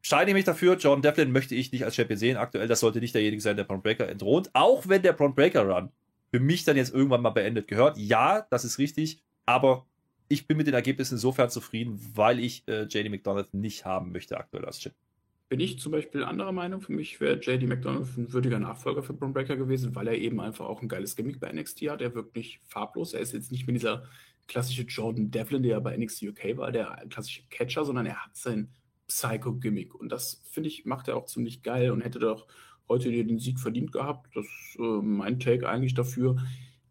scheine mich dafür, John Devlin möchte ich nicht als Champion sehen. Aktuell, das sollte nicht derjenige sein, der Braun Breaker entthront. Auch wenn der Braun Breaker Run für mich dann jetzt irgendwann mal beendet gehört. Ja, das ist richtig, aber ich bin mit den Ergebnissen insofern zufrieden, weil ich äh, JD McDonald nicht haben möchte aktuell als Chip. Bin ich zum Beispiel anderer Meinung. Für mich wäre JD McDonald ein würdiger Nachfolger für Braun Breaker gewesen, weil er eben einfach auch ein geiles Gimmick bei NXT hat. Er wirkt nicht farblos. Er ist jetzt nicht mehr dieser klassische Jordan Devlin, der bei NXT UK war, der klassische Catcher, sondern er hat sein Psycho-Gimmick. Und das, finde ich, macht er auch ziemlich geil und hätte doch heute den Sieg verdient gehabt. Das ist äh, mein Take eigentlich dafür.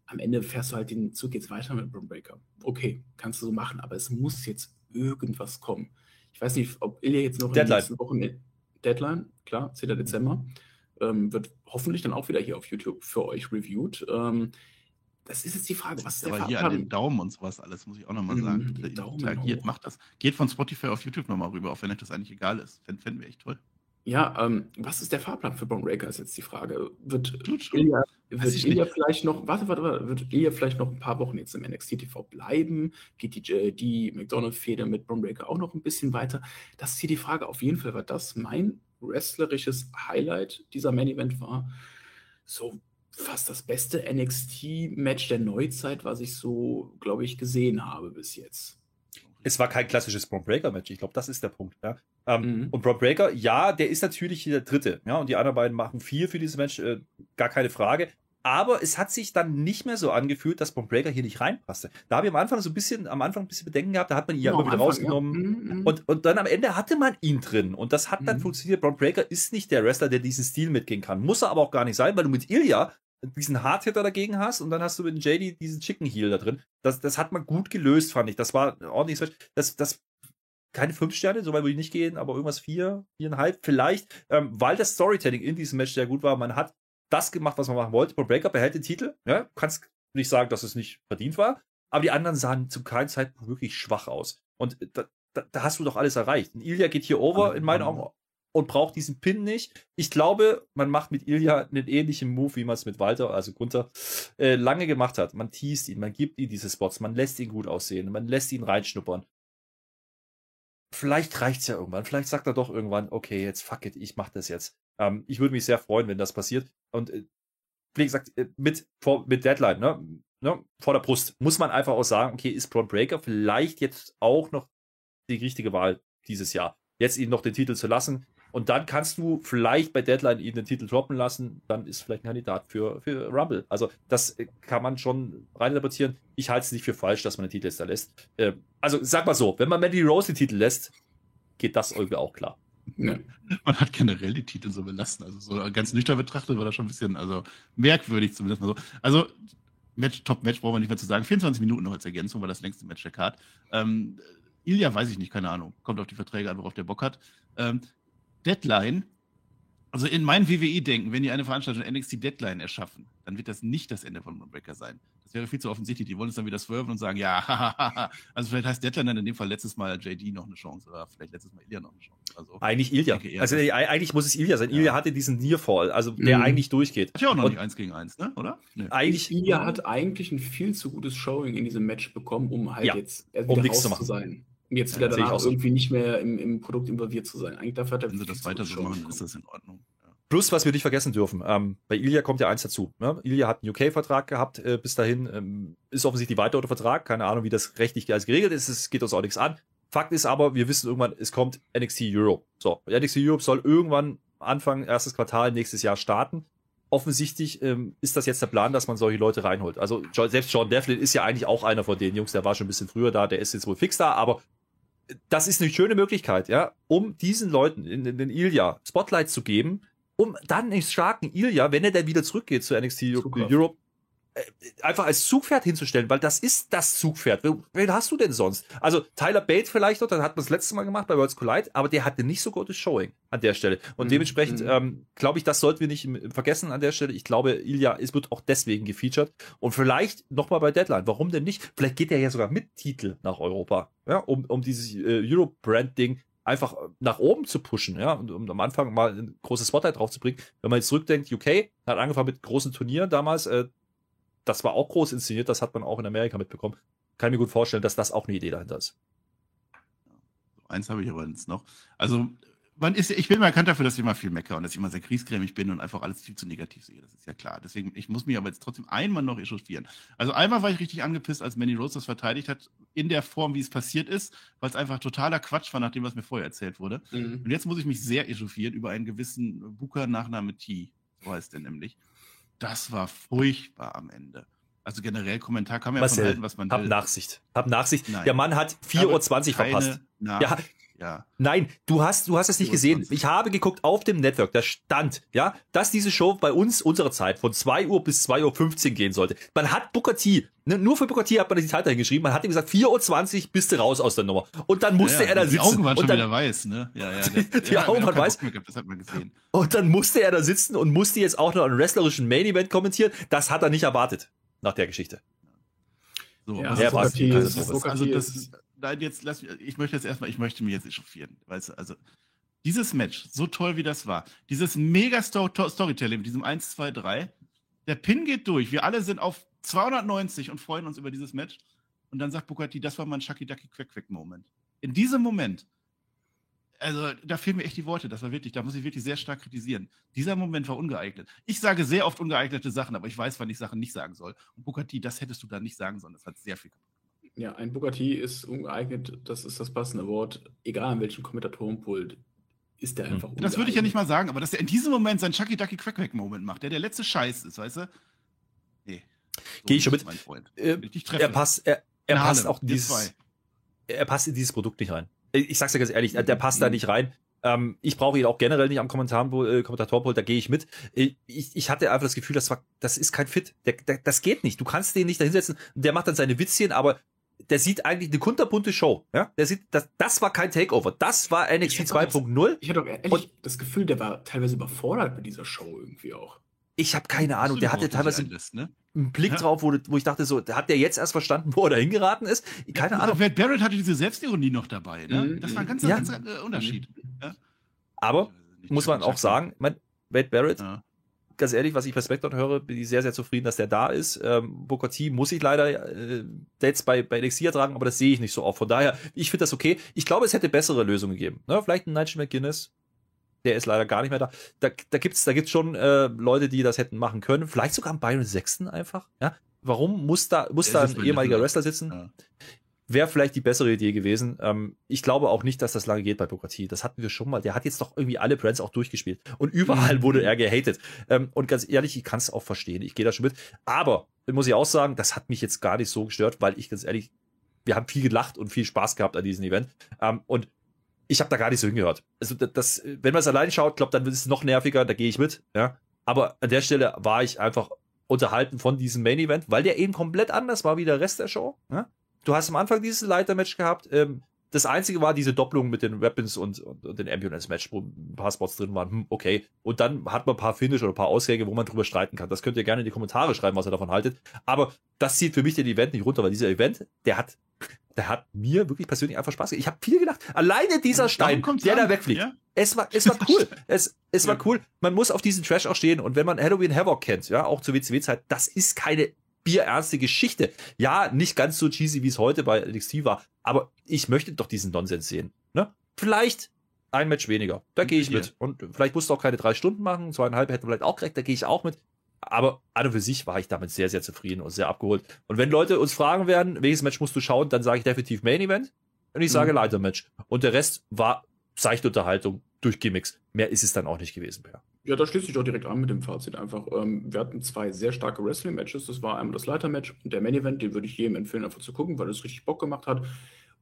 Am Ende fährst du halt den Zug jetzt weiter mit Brum Breaker. Okay, kannst du so machen, aber es muss jetzt irgendwas kommen. Ich weiß nicht, ob Ilya jetzt noch Deadline. in den nächsten Wochen Deadline, klar, 10. Dezember, ähm, wird hoffentlich dann auch wieder hier auf YouTube für euch reviewed. Ähm, das ist jetzt die Frage, was ist der Aber hier an den Daumen und sowas alles, muss ich auch nochmal sagen. Mhm, Daumen interagiert, macht das. Geht von Spotify auf YouTube nochmal rüber, auch wenn euch das eigentlich egal ist. Fänden wir echt toll. Ja, ähm, was ist der Fahrplan für Bron Breaker, ist jetzt die Frage. Wird Ilya, wird Ilya vielleicht noch, warte, warte, warte, wird Ilya vielleicht noch ein paar Wochen jetzt im NXT TV bleiben? Geht die, die McDonald-Fehde mit Bron Breaker auch noch ein bisschen weiter? Das ist hier die Frage. Auf jeden Fall war das mein wrestlerisches Highlight dieser Main-Event war. So fast das beste NXT-Match der Neuzeit, was ich so, glaube ich, gesehen habe bis jetzt es war kein klassisches Braun Breaker Match. Ich glaube, das ist der Punkt. Ja. Ähm, mhm. Und Braun Breaker, ja, der ist natürlich der Dritte. Ja, und die anderen beiden machen viel für dieses Match, äh, gar keine Frage. Aber es hat sich dann nicht mehr so angefühlt, dass Braun Breaker hier nicht reinpasste. Da habe ich am Anfang so ein bisschen, am Anfang ein bisschen Bedenken gehabt, da hat man ihn ja immer wieder Anfang, rausgenommen. Ja. Mhm, mhm, und, und dann am Ende hatte man ihn drin. Und das hat dann mhm. funktioniert. Braun Breaker ist nicht der Wrestler, der diesen Stil mitgehen kann. Muss er aber auch gar nicht sein, weil du mit Ilya diesen Hardhitter dagegen hast und dann hast du mit JD diesen Chicken Heel da drin. Das, das hat man gut gelöst, fand ich. Das war ordentlich. Das, das, keine fünf Sterne, so weit würde ich nicht gehen, aber irgendwas vier, viereinhalb vielleicht, ähm, weil das Storytelling in diesem Match sehr gut war. Man hat das gemacht, was man machen wollte. Pro Breakup behält den Titel. Ja, kannst nicht sagen, dass es nicht verdient war. aber die anderen sahen zu keinem Zeitpunkt wirklich schwach aus. Und da, da, da hast du doch alles erreicht. Und Ilya geht hier over in meinen Augen und braucht diesen Pin nicht. Ich glaube, man macht mit Ilya einen ähnlichen Move, wie man es mit Walter, also Gunther, äh, lange gemacht hat. Man teast ihn, man gibt ihm diese Spots, man lässt ihn gut aussehen, man lässt ihn reinschnuppern. Vielleicht reicht's ja irgendwann. Vielleicht sagt er doch irgendwann, okay, jetzt fuck it, ich mach das jetzt. Ähm, ich würde mich sehr freuen, wenn das passiert. Und äh, wie gesagt, äh, mit, vor, mit Deadline, ne? ne? Vor der Brust muss man einfach auch sagen, okay, ist Braun Breaker vielleicht jetzt auch noch die richtige Wahl dieses Jahr. Jetzt ihn noch den Titel zu lassen. Und dann kannst du vielleicht bei Deadline ihn den Titel droppen lassen. Dann ist vielleicht ein Kandidat für, für Rumble. Also, das äh, kann man schon reininterpretieren. Ich halte es nicht für falsch, dass man den Titel jetzt da lässt. Äh, also, sag mal so, wenn man Mandy Rose den Titel lässt, geht das irgendwie auch klar. Ja. Man hat generell die Titel so belassen. Also, so ganz nüchtern betrachtet war das schon ein bisschen, also merkwürdig zumindest mal so. Also, Match, Top-Match brauchen wir nicht mehr zu sagen. 24 Minuten noch als Ergänzung war das längste Match der Card. Ähm, Ilya weiß ich nicht, keine Ahnung. Kommt auf die Verträge an, worauf der Bock hat. Ähm, Deadline, also in meinem WWE-Denken, wenn die eine Veranstaltung NXT Deadline erschaffen, dann wird das nicht das Ende von Moonbreaker sein. Das wäre viel zu offensichtlich. Die wollen es dann wieder swerven und sagen, ja, <laughs> hahaha. Also vielleicht heißt Deadline dann in dem Fall letztes Mal JD noch eine Chance oder vielleicht letztes Mal Ilya noch eine Chance. Also, eigentlich Ilya. Also äh, eigentlich muss es Ilya sein. Ja. Ilya hatte diesen Nearfall, also der mhm. eigentlich durchgeht. Hat ja auch noch und nicht eins gegen eins, ne? oder? Nee. Eigentlich, Ilya hat eigentlich ein viel zu gutes Showing in diesem Match bekommen, um halt ja. jetzt um raus zu, zu sein jetzt wieder ja, danach irgendwie nicht mehr im, im, Produkt involviert zu sein. Eigentlich dafür hat er Wenn sie das weiter so machen, ist das in Ordnung. Ja. Plus, was wir nicht vergessen dürfen, ähm, bei Ilya kommt ja eins dazu. Ne? Ilya hat einen UK-Vertrag gehabt äh, bis dahin, ähm, ist offensichtlich weiter unter Vertrag, keine Ahnung, wie das rechtlich alles geregelt ist, es geht uns auch nichts an. Fakt ist aber, wir wissen irgendwann, es kommt NXT Europe. So, NXT Europe soll irgendwann Anfang erstes Quartal nächstes Jahr starten. Offensichtlich ähm, ist das jetzt der Plan, dass man solche Leute reinholt. Also selbst John Devlin ist ja eigentlich auch einer von den Jungs, der war schon ein bisschen früher da, der ist jetzt wohl fix da, aber das ist eine schöne Möglichkeit, ja, um diesen Leuten in, in den Ilya Spotlight zu geben, um dann den starken Ilya, wenn er dann wieder zurückgeht zu NXT Zugkraft. Europe, einfach als Zugpferd hinzustellen, weil das ist das Zugpferd. Wen hast du denn sonst? Also Tyler Bates vielleicht noch, dann hat man das letzte Mal gemacht bei Worlds Collide, aber der hatte nicht so gutes Showing an der Stelle. Und mhm. dementsprechend mhm. ähm, glaube ich, das sollten wir nicht vergessen an der Stelle. Ich glaube, Ilya es wird auch deswegen gefeatured. Und vielleicht nochmal bei Deadline. Warum denn nicht? Vielleicht geht er ja sogar mit Titel nach Europa, ja, um, um dieses äh, Euro-Brand-Ding einfach nach oben zu pushen, ja, und um am Anfang mal ein großes Spotlight drauf zu bringen. Wenn man jetzt zurückdenkt, UK hat angefangen mit großen Turnieren damals, äh, das war auch groß inszeniert, das hat man auch in Amerika mitbekommen. Kann mir gut vorstellen, dass das auch eine Idee dahinter ist. Eins habe ich aber jetzt noch. Also, man ist, ich bin mal bekannt dafür, dass ich immer viel meckere und dass ich immer sehr kriesgrämig bin und einfach alles viel zu negativ sehe. Das ist ja klar. Deswegen, ich muss mich aber jetzt trotzdem einmal noch echauffieren. Also einmal war ich richtig angepisst, als Manny Rose das verteidigt hat, in der Form, wie es passiert ist, weil es einfach totaler Quatsch war, nach dem, was mir vorher erzählt wurde. Mhm. Und jetzt muss ich mich sehr echauffieren über einen gewissen Booker Nachname T. So heißt der nämlich. Das war furchtbar am Ende. Also generell Kommentar kann man ja von halten, was man will. Hab Nachsicht. Hab Nachsicht. Nein. Der Mann hat 4.20 Uhr verpasst. Ja, ja. Nein, du hast, du hast es nicht gesehen. Ich habe geguckt auf dem Network, da stand, ja, dass diese Show bei uns unserer Zeit von 2 Uhr bis 2.15 Uhr gehen sollte. Man hat Booker T, ne, nur für T hat man die Zeit dahin geschrieben, man hat ihm gesagt, 4.20 Uhr bist du raus aus der Nummer. Und dann musste ja, er da sitzen. Die Augen waren schon dann, wieder weiß, ne? Ja, ja. <laughs> Der, die ja, Augen waren weiß. das hat man gesehen. Und dann musste er da sitzen und musste jetzt auch noch einen wrestlerischen Main Event kommentieren. Das hat er nicht erwartet, nach der Geschichte. So, ja, also, Booker T, also das ist, nein, jetzt lass mich, ich möchte jetzt erstmal, ich möchte mich jetzt echauffieren. Weißt du, also dieses Match, so toll wie das war, dieses mega Storytelling mit diesem 1, 2, 3, der Pin geht durch, wir alle sind auf 290 und freuen uns über dieses Match. Und dann sagt Bukati, das war mein Shucky Ducky Quack Quack Moment. In diesem Moment, also da fehlen mir echt die Worte, das war wirklich, da muss ich wirklich sehr stark kritisieren. Dieser Moment war ungeeignet. Ich sage sehr oft ungeeignete Sachen, aber ich weiß, wann ich Sachen nicht sagen soll. Und Bukati, das hättest du da nicht sagen sollen. Das hat sehr viel kaputt ja, ein Bugatti ist ungeeignet, das ist das passende Wort. Egal an welchem Kommentatorenpult ist der einfach ungeeignet. Das würde ich ja nicht mal sagen, aber dass er in diesem Moment seinen Chucky Ducky Quack Quack Moment macht, der der letzte Scheiß ist, weißt du? Nee. So Gehe ich schon mit. Äh, er passt, er, er passt auch dieses, er passt in dieses Produkt nicht rein. Ich sag's dir ganz ehrlich, der passt mhm. da nicht rein. Ähm, ich brauche ihn auch generell nicht am Kommentar äh, Kommentatorpult, da gehe ich mit. Ich, ich hatte einfach das Gefühl, das war, das ist kein Fit. Der, der, das geht nicht. Du kannst den nicht da hinsetzen. Der macht dann seine Witzchen, aber der sieht eigentlich eine kunterbunte Show. Ja? Der sieht, das, das war kein Takeover. Das war NXT 2.0. Ich hatte doch ehrlich und, das Gefühl, der war teilweise überfordert mit dieser Show irgendwie auch. Ich habe keine Ahnung. Der hatte teilweise einlässt, ne? einen Blick ja. drauf, wo, wo, ich dachte, so, hat der jetzt erst verstanden, wo er da hingeraten ist? Keine ja, Ahnung. Wade Barrett hatte diese Selbstironie noch dabei. Ne? Mhm. Das war ein ganz, ja. ganz äh, Unterschied. Ja. Aber, muss man auch sagen, mein, Wade Barrett, ganz ehrlich, was ich bei SmackDown höre, bin ich sehr, sehr zufrieden, dass der da ist. Ähm, Booker T muss ich leider äh, jetzt bei, bei NXT ertragen, aber das sehe ich nicht so oft. Von daher, ich finde das okay. Ich glaube, es hätte bessere Lösungen gegeben. Ne? Vielleicht ein Nigel McGuinness, der ist leider gar nicht mehr da. Da, da gibt's, da gibt's schon äh, Leute, die das hätten machen können. Vielleicht sogar ein Byron Sexton einfach. Ja, warum muss da muss da ein ehemaliger Wrestler sitzen? Ja. Wäre vielleicht die bessere Idee gewesen. Ähm, ich glaube auch nicht, dass das lange geht bei T. Das hatten wir schon mal. Der hat jetzt doch irgendwie alle Brands auch durchgespielt. Und überall mhm. wurde er gehatet. Ähm, und ganz ehrlich, ich kann es auch verstehen. Ich gehe da schon mit. Aber, muss ich auch sagen, das hat mich jetzt gar nicht so gestört, weil ich ganz ehrlich, wir haben viel gelacht und viel Spaß gehabt an diesem Event. Ähm, und ich habe da gar nicht so hingehört. Also das, wenn man es allein schaut, glaube dann wird es noch nerviger, da gehe ich mit, ja. Aber an der Stelle war ich einfach unterhalten von diesem Main Event, weil der eben komplett anders war wie der Rest der Show. Ja? Du hast am Anfang dieses Leitermatch gehabt. Ähm, das einzige war diese Doppelung mit den Weapons und, und, und den Ambulance-Match, wo ein paar Spots drin waren. Hm, okay. Und dann hat man ein paar Finish oder ein paar Ausgänge, wo man drüber streiten kann. Das könnt ihr gerne in die Kommentare schreiben, was ihr davon haltet. Aber das zieht für mich den Event nicht runter, weil dieser Event, der hat der hat mir wirklich persönlich einfach Spaß gemacht. Ich habe viel gedacht. Alleine dieser Stein, der an. da wegfliegt. Ja? Es war, es war cool. <laughs> es, es war cool. Man muss auf diesen Trash auch stehen. Und wenn man Halloween Havoc kennt, ja, auch zur WCW-Zeit, das ist keine bierernste Geschichte. Ja, nicht ganz so cheesy, wie es heute bei NXT war. Aber ich möchte doch diesen Nonsens sehen. Ne? Vielleicht ein Match weniger. Da gehe ich mit. Und vielleicht musst du auch keine drei Stunden machen. Zweieinhalb hätten wir vielleicht auch gerecht. Da gehe ich auch mit. Aber an und für sich war ich damit sehr, sehr zufrieden und sehr abgeholt. Und wenn Leute uns fragen werden, welches Match musst du schauen, dann sage ich definitiv Main Event. Und ich sage mhm. Leiter Match. Und der Rest war seichte Unterhaltung durch Gimmicks. Mehr ist es dann auch nicht gewesen, Per. Ja, da schließe ich doch direkt an mit dem Fazit einfach. Ähm, wir hatten zwei sehr starke Wrestling-Matches. Das war einmal das Leiter-Match und der Main-Event. Den würde ich jedem empfehlen, einfach zu gucken, weil es richtig Bock gemacht hat.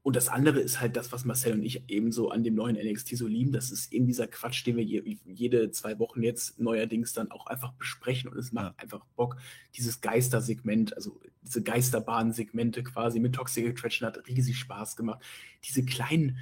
Und das andere ist halt das, was Marcel und ich ebenso an dem neuen NXT so lieben. Das ist eben dieser Quatsch, den wir je, jede zwei Wochen jetzt neuerdings dann auch einfach besprechen. Und es macht ja. einfach Bock. Dieses Geistersegment, also diese Geisterbahn-Segmente quasi mit Toxic Attraction hat riesig Spaß gemacht. Diese kleinen,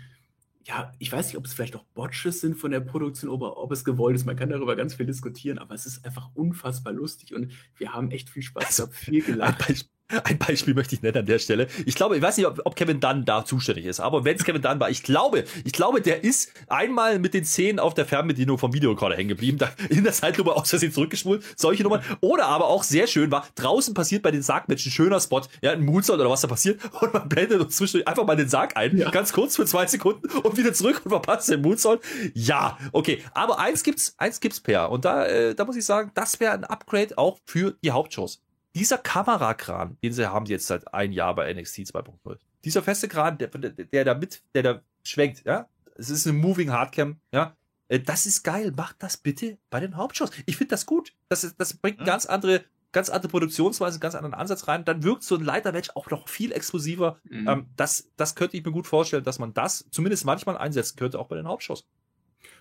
ja, ich weiß nicht, ob es vielleicht auch Botches sind von der Produktion oder ob es gewollt ist. Man kann darüber ganz viel diskutieren, aber es ist einfach unfassbar lustig und wir haben echt viel Spaß also, gehabt, viel gelacht. Ein Beispiel möchte ich nennen an der Stelle. Ich glaube, ich weiß nicht, ob, ob Kevin Dunn da zuständig ist, aber wenn es Kevin Dunn war, ich glaube, ich glaube, der ist einmal mit den Zähnen auf der Fernbedienung vom Videorekorder hängen geblieben, da in der Zeitlupe aus Versehen zurückgespult, solche Nummern. Oder aber auch sehr schön war, draußen passiert bei den Sargmatchen ein schöner Spot, ja, ein Moonsault oder was da passiert <laughs> und man blendet uns zwischendurch einfach mal den Sarg ein, ja. ganz kurz für zwei Sekunden und wieder zurück und verpasst den Moonsault. Ja, okay, aber eins gibt's, eins gibt's per und da, äh, da muss ich sagen, das wäre ein Upgrade auch für die Hauptshows dieser Kamerakran, den sie haben jetzt seit ein Jahr bei NXT 2.0, dieser feste Kran, der, der, der da mit, der da schwenkt, ja, es ist eine Moving Hardcam, ja, äh, das ist geil. Macht das bitte bei den Hauptshows. Ich finde das gut. Das, das bringt eine ganz andere, ganz andere Produktionsweise, einen ganz anderen Ansatz rein. Dann wirkt so ein Leitermatch auch noch viel exklusiver. Mhm. Ähm, das, das könnte ich mir gut vorstellen, dass man das zumindest manchmal einsetzen könnte, auch bei den Hauptshows.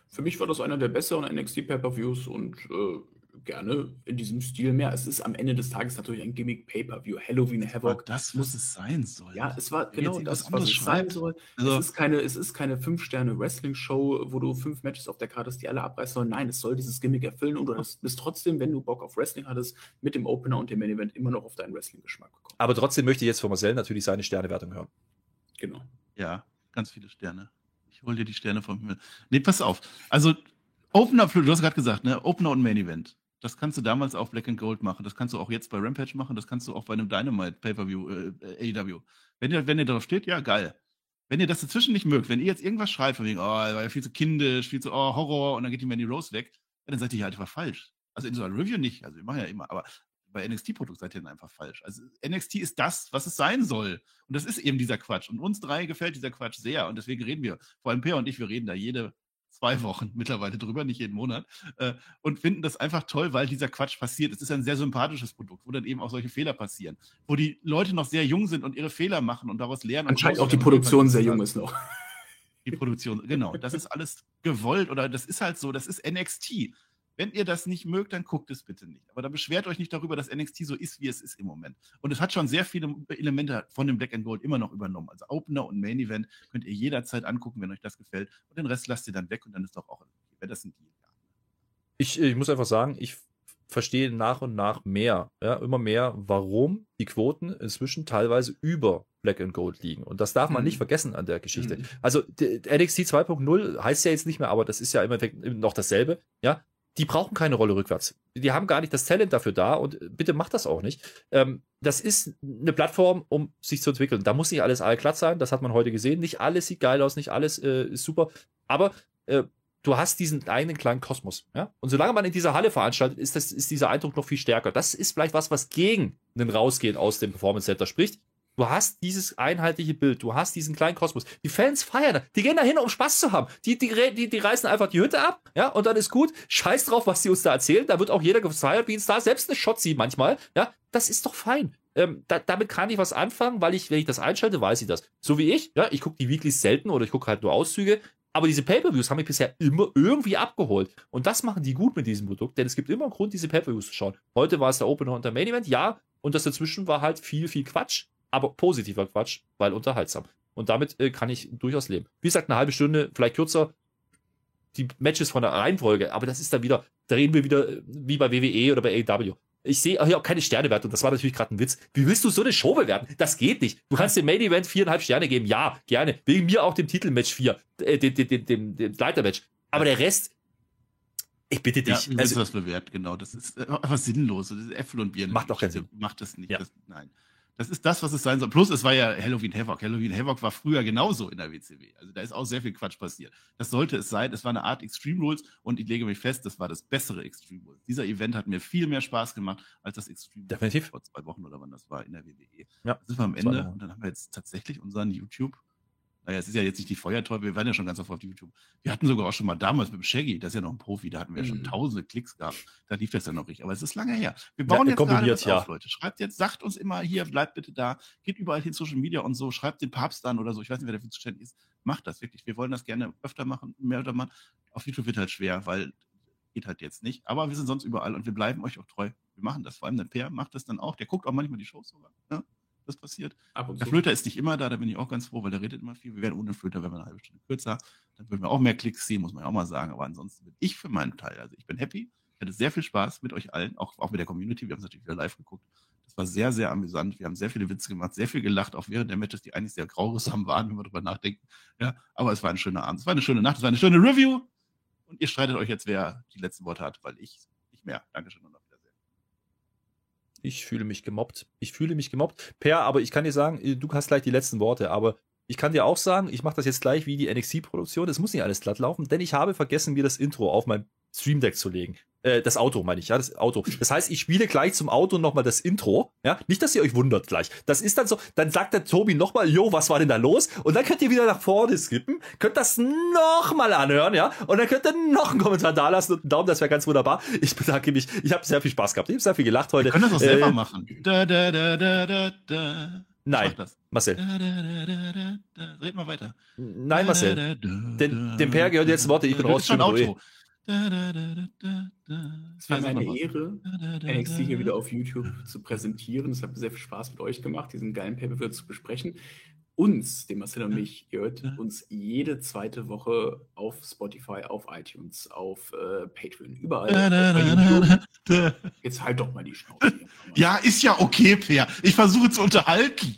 Für mich war das einer der besseren NXT Pay-Per-Views und äh, gerne in diesem Stil mehr. Es ist am Ende des Tages natürlich ein Gimmick Pay-Per-View. Halloween Havoc. Das, muss es sein soll. Ja, es war genau das, was es schreibt. sein soll. Also, es ist keine, es ist keine Fünf-Sterne-Wrestling-Show, wo du fünf Matches auf der Karte hast, die alle abreißen sollen. Nein, es soll dieses Gimmick erfüllen und du bist trotzdem, wenn du Bock auf Wrestling hattest, mit dem Opener und dem Main-Event immer noch auf deinen Wrestling-Geschmack gekommen. Aber trotzdem möchte ich jetzt von Marcel natürlich seine Sternewertung hören. Genau. Ja, ganz viele Sterne. Ich hole dir die Sterne vom Himmel. Nee, pass auf. Also, Opener, du hast gerade gesagt, ne? Opener und Main Event. Das kannst du damals auf Black and Gold machen. Das kannst du auch jetzt bei Rampage machen. Das kannst du auch bei einem Dynamite Pay-Per-View, äh, AEW. Wenn ihr, wenn ihr darauf steht, ja, geil. Wenn ihr das dazwischen nicht mögt, wenn ihr jetzt irgendwas schreibt, von wegen, oh, war ja viel zu kindisch, viel zu, oh, Horror, und dann geht die Mandy Rose weg, dann seid ihr hier einfach falsch. Also in so einer Review nicht. Also wir machen ja immer, aber bei NXT-Produkt seid ihr dann einfach falsch. Also NXT ist das, was es sein soll. Und das ist eben dieser Quatsch. Und uns drei gefällt dieser Quatsch sehr. Und deswegen reden wir, vor allem Per und ich, wir reden da jede zwei Wochen mittlerweile drüber, nicht jeden Monat, äh, und finden das einfach toll, weil dieser Quatsch passiert. Es ist ein sehr sympathisches Produkt, wo dann eben auch solche Fehler passieren, wo die Leute noch sehr jung sind und ihre Fehler machen und daraus lernen. Anscheinend auch die Produktion sehr jung ist noch. Die Produktion, genau. Das ist alles gewollt oder das ist halt so, das ist NXT. Wenn ihr das nicht mögt, dann guckt es bitte nicht. Aber dann beschwert euch nicht darüber, dass NXT so ist, wie es ist im Moment. Und es hat schon sehr viele Elemente von dem Black and Gold immer noch übernommen. Also Opener und Main Event könnt ihr jederzeit angucken, wenn euch das gefällt. Und den Rest lasst ihr dann weg und dann ist doch auch, wäre das ein Deal. Ich, ich muss einfach sagen, ich verstehe nach und nach mehr, ja, immer mehr, warum die Quoten inzwischen teilweise über Black and Gold liegen. Und das darf man mhm. nicht vergessen an der Geschichte. Mhm. Also NXT 2.0 heißt ja jetzt nicht mehr, aber das ist ja im Endeffekt noch dasselbe. Ja, die brauchen keine Rolle rückwärts. Die haben gar nicht das Talent dafür da und bitte macht das auch nicht. Ähm, das ist eine Plattform, um sich zu entwickeln. Da muss nicht alles allglatt sein, das hat man heute gesehen. Nicht alles sieht geil aus, nicht alles äh, ist super, aber äh, du hast diesen eigenen kleinen Kosmos. Ja? Und solange man in dieser Halle veranstaltet, ist, das, ist dieser Eindruck noch viel stärker. Das ist vielleicht was, was gegen einen Rausgehen aus dem Performance Center spricht. Du hast dieses einheitliche Bild, du hast diesen kleinen Kosmos. Die Fans feiern, die gehen da hin, um Spaß zu haben. Die, die, die, die reißen einfach die Hütte ab, ja, und dann ist gut. Scheiß drauf, was die uns da erzählen. Da wird auch jeder gefeiert wie ein Star, selbst eine Shotzi manchmal, ja. Das ist doch fein. Ähm, da, damit kann ich was anfangen, weil ich, wenn ich das einschalte, weiß ich das. So wie ich, ja, ich gucke die Weeklies selten oder ich gucke halt nur Auszüge. Aber diese Pay-Per-Views haben mich bisher immer irgendwie abgeholt. Und das machen die gut mit diesem Produkt, denn es gibt immer einen Grund, diese Pay-Per-Views zu schauen. Heute war es der Opener und der Main Event, ja. Und das dazwischen war halt viel, viel Quatsch aber positiver Quatsch, weil unterhaltsam. Und damit äh, kann ich durchaus leben. Wie gesagt, eine halbe Stunde, vielleicht kürzer, die Matches von der Reihenfolge, aber das ist dann wieder, da reden wir wieder äh, wie bei WWE oder bei AEW. Ich sehe hier auch keine Sternewertung. Das war natürlich gerade ein Witz. Wie willst du so eine Show bewerten? Das geht nicht. Du kannst dem Main Event viereinhalb Sterne geben. Ja, gerne. Wegen mir auch dem Titelmatch vier, äh, dem, dem, dem, dem, Leitermatch. Aber der Rest, ich bitte dich. Ja, also, das bewertet, genau. Das ist äh, einfach sinnlos. Das ist Äpfel und Bier. Macht doch keinen Sinn. Macht das nicht. Ja. Das, nein. Das ist das, was es sein soll. Plus, es war ja Halloween Havoc. Halloween Havoc war früher genauso in der WCW. Also da ist auch sehr viel Quatsch passiert. Das sollte es sein. Es war eine Art Extreme Rules und ich lege mich fest, das war das bessere Extreme Rules. Dieser Event hat mir viel mehr Spaß gemacht als das Extreme Definitiv. vor zwei Wochen oder wann das war in der WWE. Ja. Da sind wir am Ende und dann haben wir jetzt tatsächlich unseren YouTube naja, es ist ja jetzt nicht die Feuerteufel, wir waren ja schon ganz oft auf YouTube. Wir hatten sogar auch schon mal damals mit dem Shaggy, das ist ja noch ein Profi, da hatten wir mhm. schon tausende Klicks gehabt. Da lief das ja noch richtig. Aber es ist lange her. Wir bauen ja, jetzt gerade das ja. auf, Leute. Schreibt jetzt, sagt uns immer hier, bleibt bitte da, geht überall hin, Social Media und so, schreibt den Papst an oder so. Ich weiß nicht, wer dafür zuständig ist. Macht das wirklich. Wir wollen das gerne öfter machen, mehr oder mal. Auf YouTube wird halt schwer, weil geht halt jetzt nicht. Aber wir sind sonst überall und wir bleiben euch auch treu. Wir machen das. Vor allem der Per macht das dann auch. Der guckt auch manchmal die Shows sogar. Ja? Ne? Das passiert. der Flöter ist nicht immer da, da bin ich auch ganz froh, weil der redet immer viel. Wir wären ohne Flöter, wenn wir eine halbe Stunde kürzer. Dann würden wir auch mehr Klicks sehen, muss man ja auch mal sagen. Aber ansonsten bin ich für meinen Teil, also ich bin happy. Ich hatte sehr viel Spaß mit euch allen, auch, auch mit der Community. Wir haben es natürlich wieder live geguckt. Das war sehr, sehr amüsant. Wir haben sehr viele Witze gemacht, sehr viel gelacht, auch während der Matches, die eigentlich sehr grausam waren, wenn wir darüber nachdenken. Ja, aber es war ein schöner Abend. Es war eine schöne Nacht, es war eine schöne Review. Und ihr streitet euch jetzt, wer die letzten Worte hat, weil ich nicht mehr. Dankeschön. Ich fühle mich gemobbt. Ich fühle mich gemobbt. Per, aber ich kann dir sagen, äh, du hast gleich die letzten Worte, aber ich kann dir auch sagen, ich mache das jetzt gleich wie die NXT-Produktion. Es muss nicht alles glatt laufen, denn ich habe vergessen, mir das Intro auf mein Stream Deck zu legen. Äh, das Auto meine ich, ja, das Auto. Das heißt, ich spiele gleich zum Auto nochmal das Intro, ja. Nicht, dass ihr euch wundert gleich. Das ist dann so, dann sagt der Tobi nochmal, jo, was war denn da los? Und dann könnt ihr wieder nach vorne skippen, könnt das nochmal anhören, ja. Und dann könnt ihr noch einen Kommentar da lassen und einen Daumen, das wäre ganz wunderbar. Ich bedanke mich. Ich habe sehr viel Spaß gehabt. Ich habe sehr viel gelacht heute. Wir können das auch selber äh, machen. Da, da, da, da, da, da. Nein, Marcel. Red mal weiter. Nein, Marcel. Den, dem Per gehört jetzt Worte, ich bin raus. Schon Es war mir eine Ehre, NXT hier wieder auf YouTube zu präsentieren. Es hat mir sehr viel Spaß mit euch gemacht, diesen geilen Paper zu besprechen. Uns, dem Marcel und mich, ihr hört uns jede zweite Woche auf Spotify, auf iTunes, auf äh, Patreon, überall. Jetzt halt doch mal die Schnauze. ja, ist ja okay, Per. Ich versuche zu unterhalten.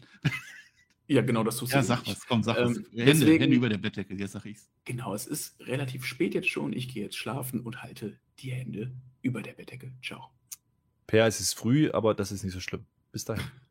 Ja, genau, das tust du. Ja, sag was, komm, sag was. Ähm, Hände, deswegen, Hände über der Bettdecke, jetzt sag ich's. Genau, es ist relativ spät jetzt schon. Ich gehe jetzt schlafen und halte die Hände über der Bettdecke. Ciao. Per, es ist früh, aber das ist nicht so schlimm. Bis dahin. <laughs>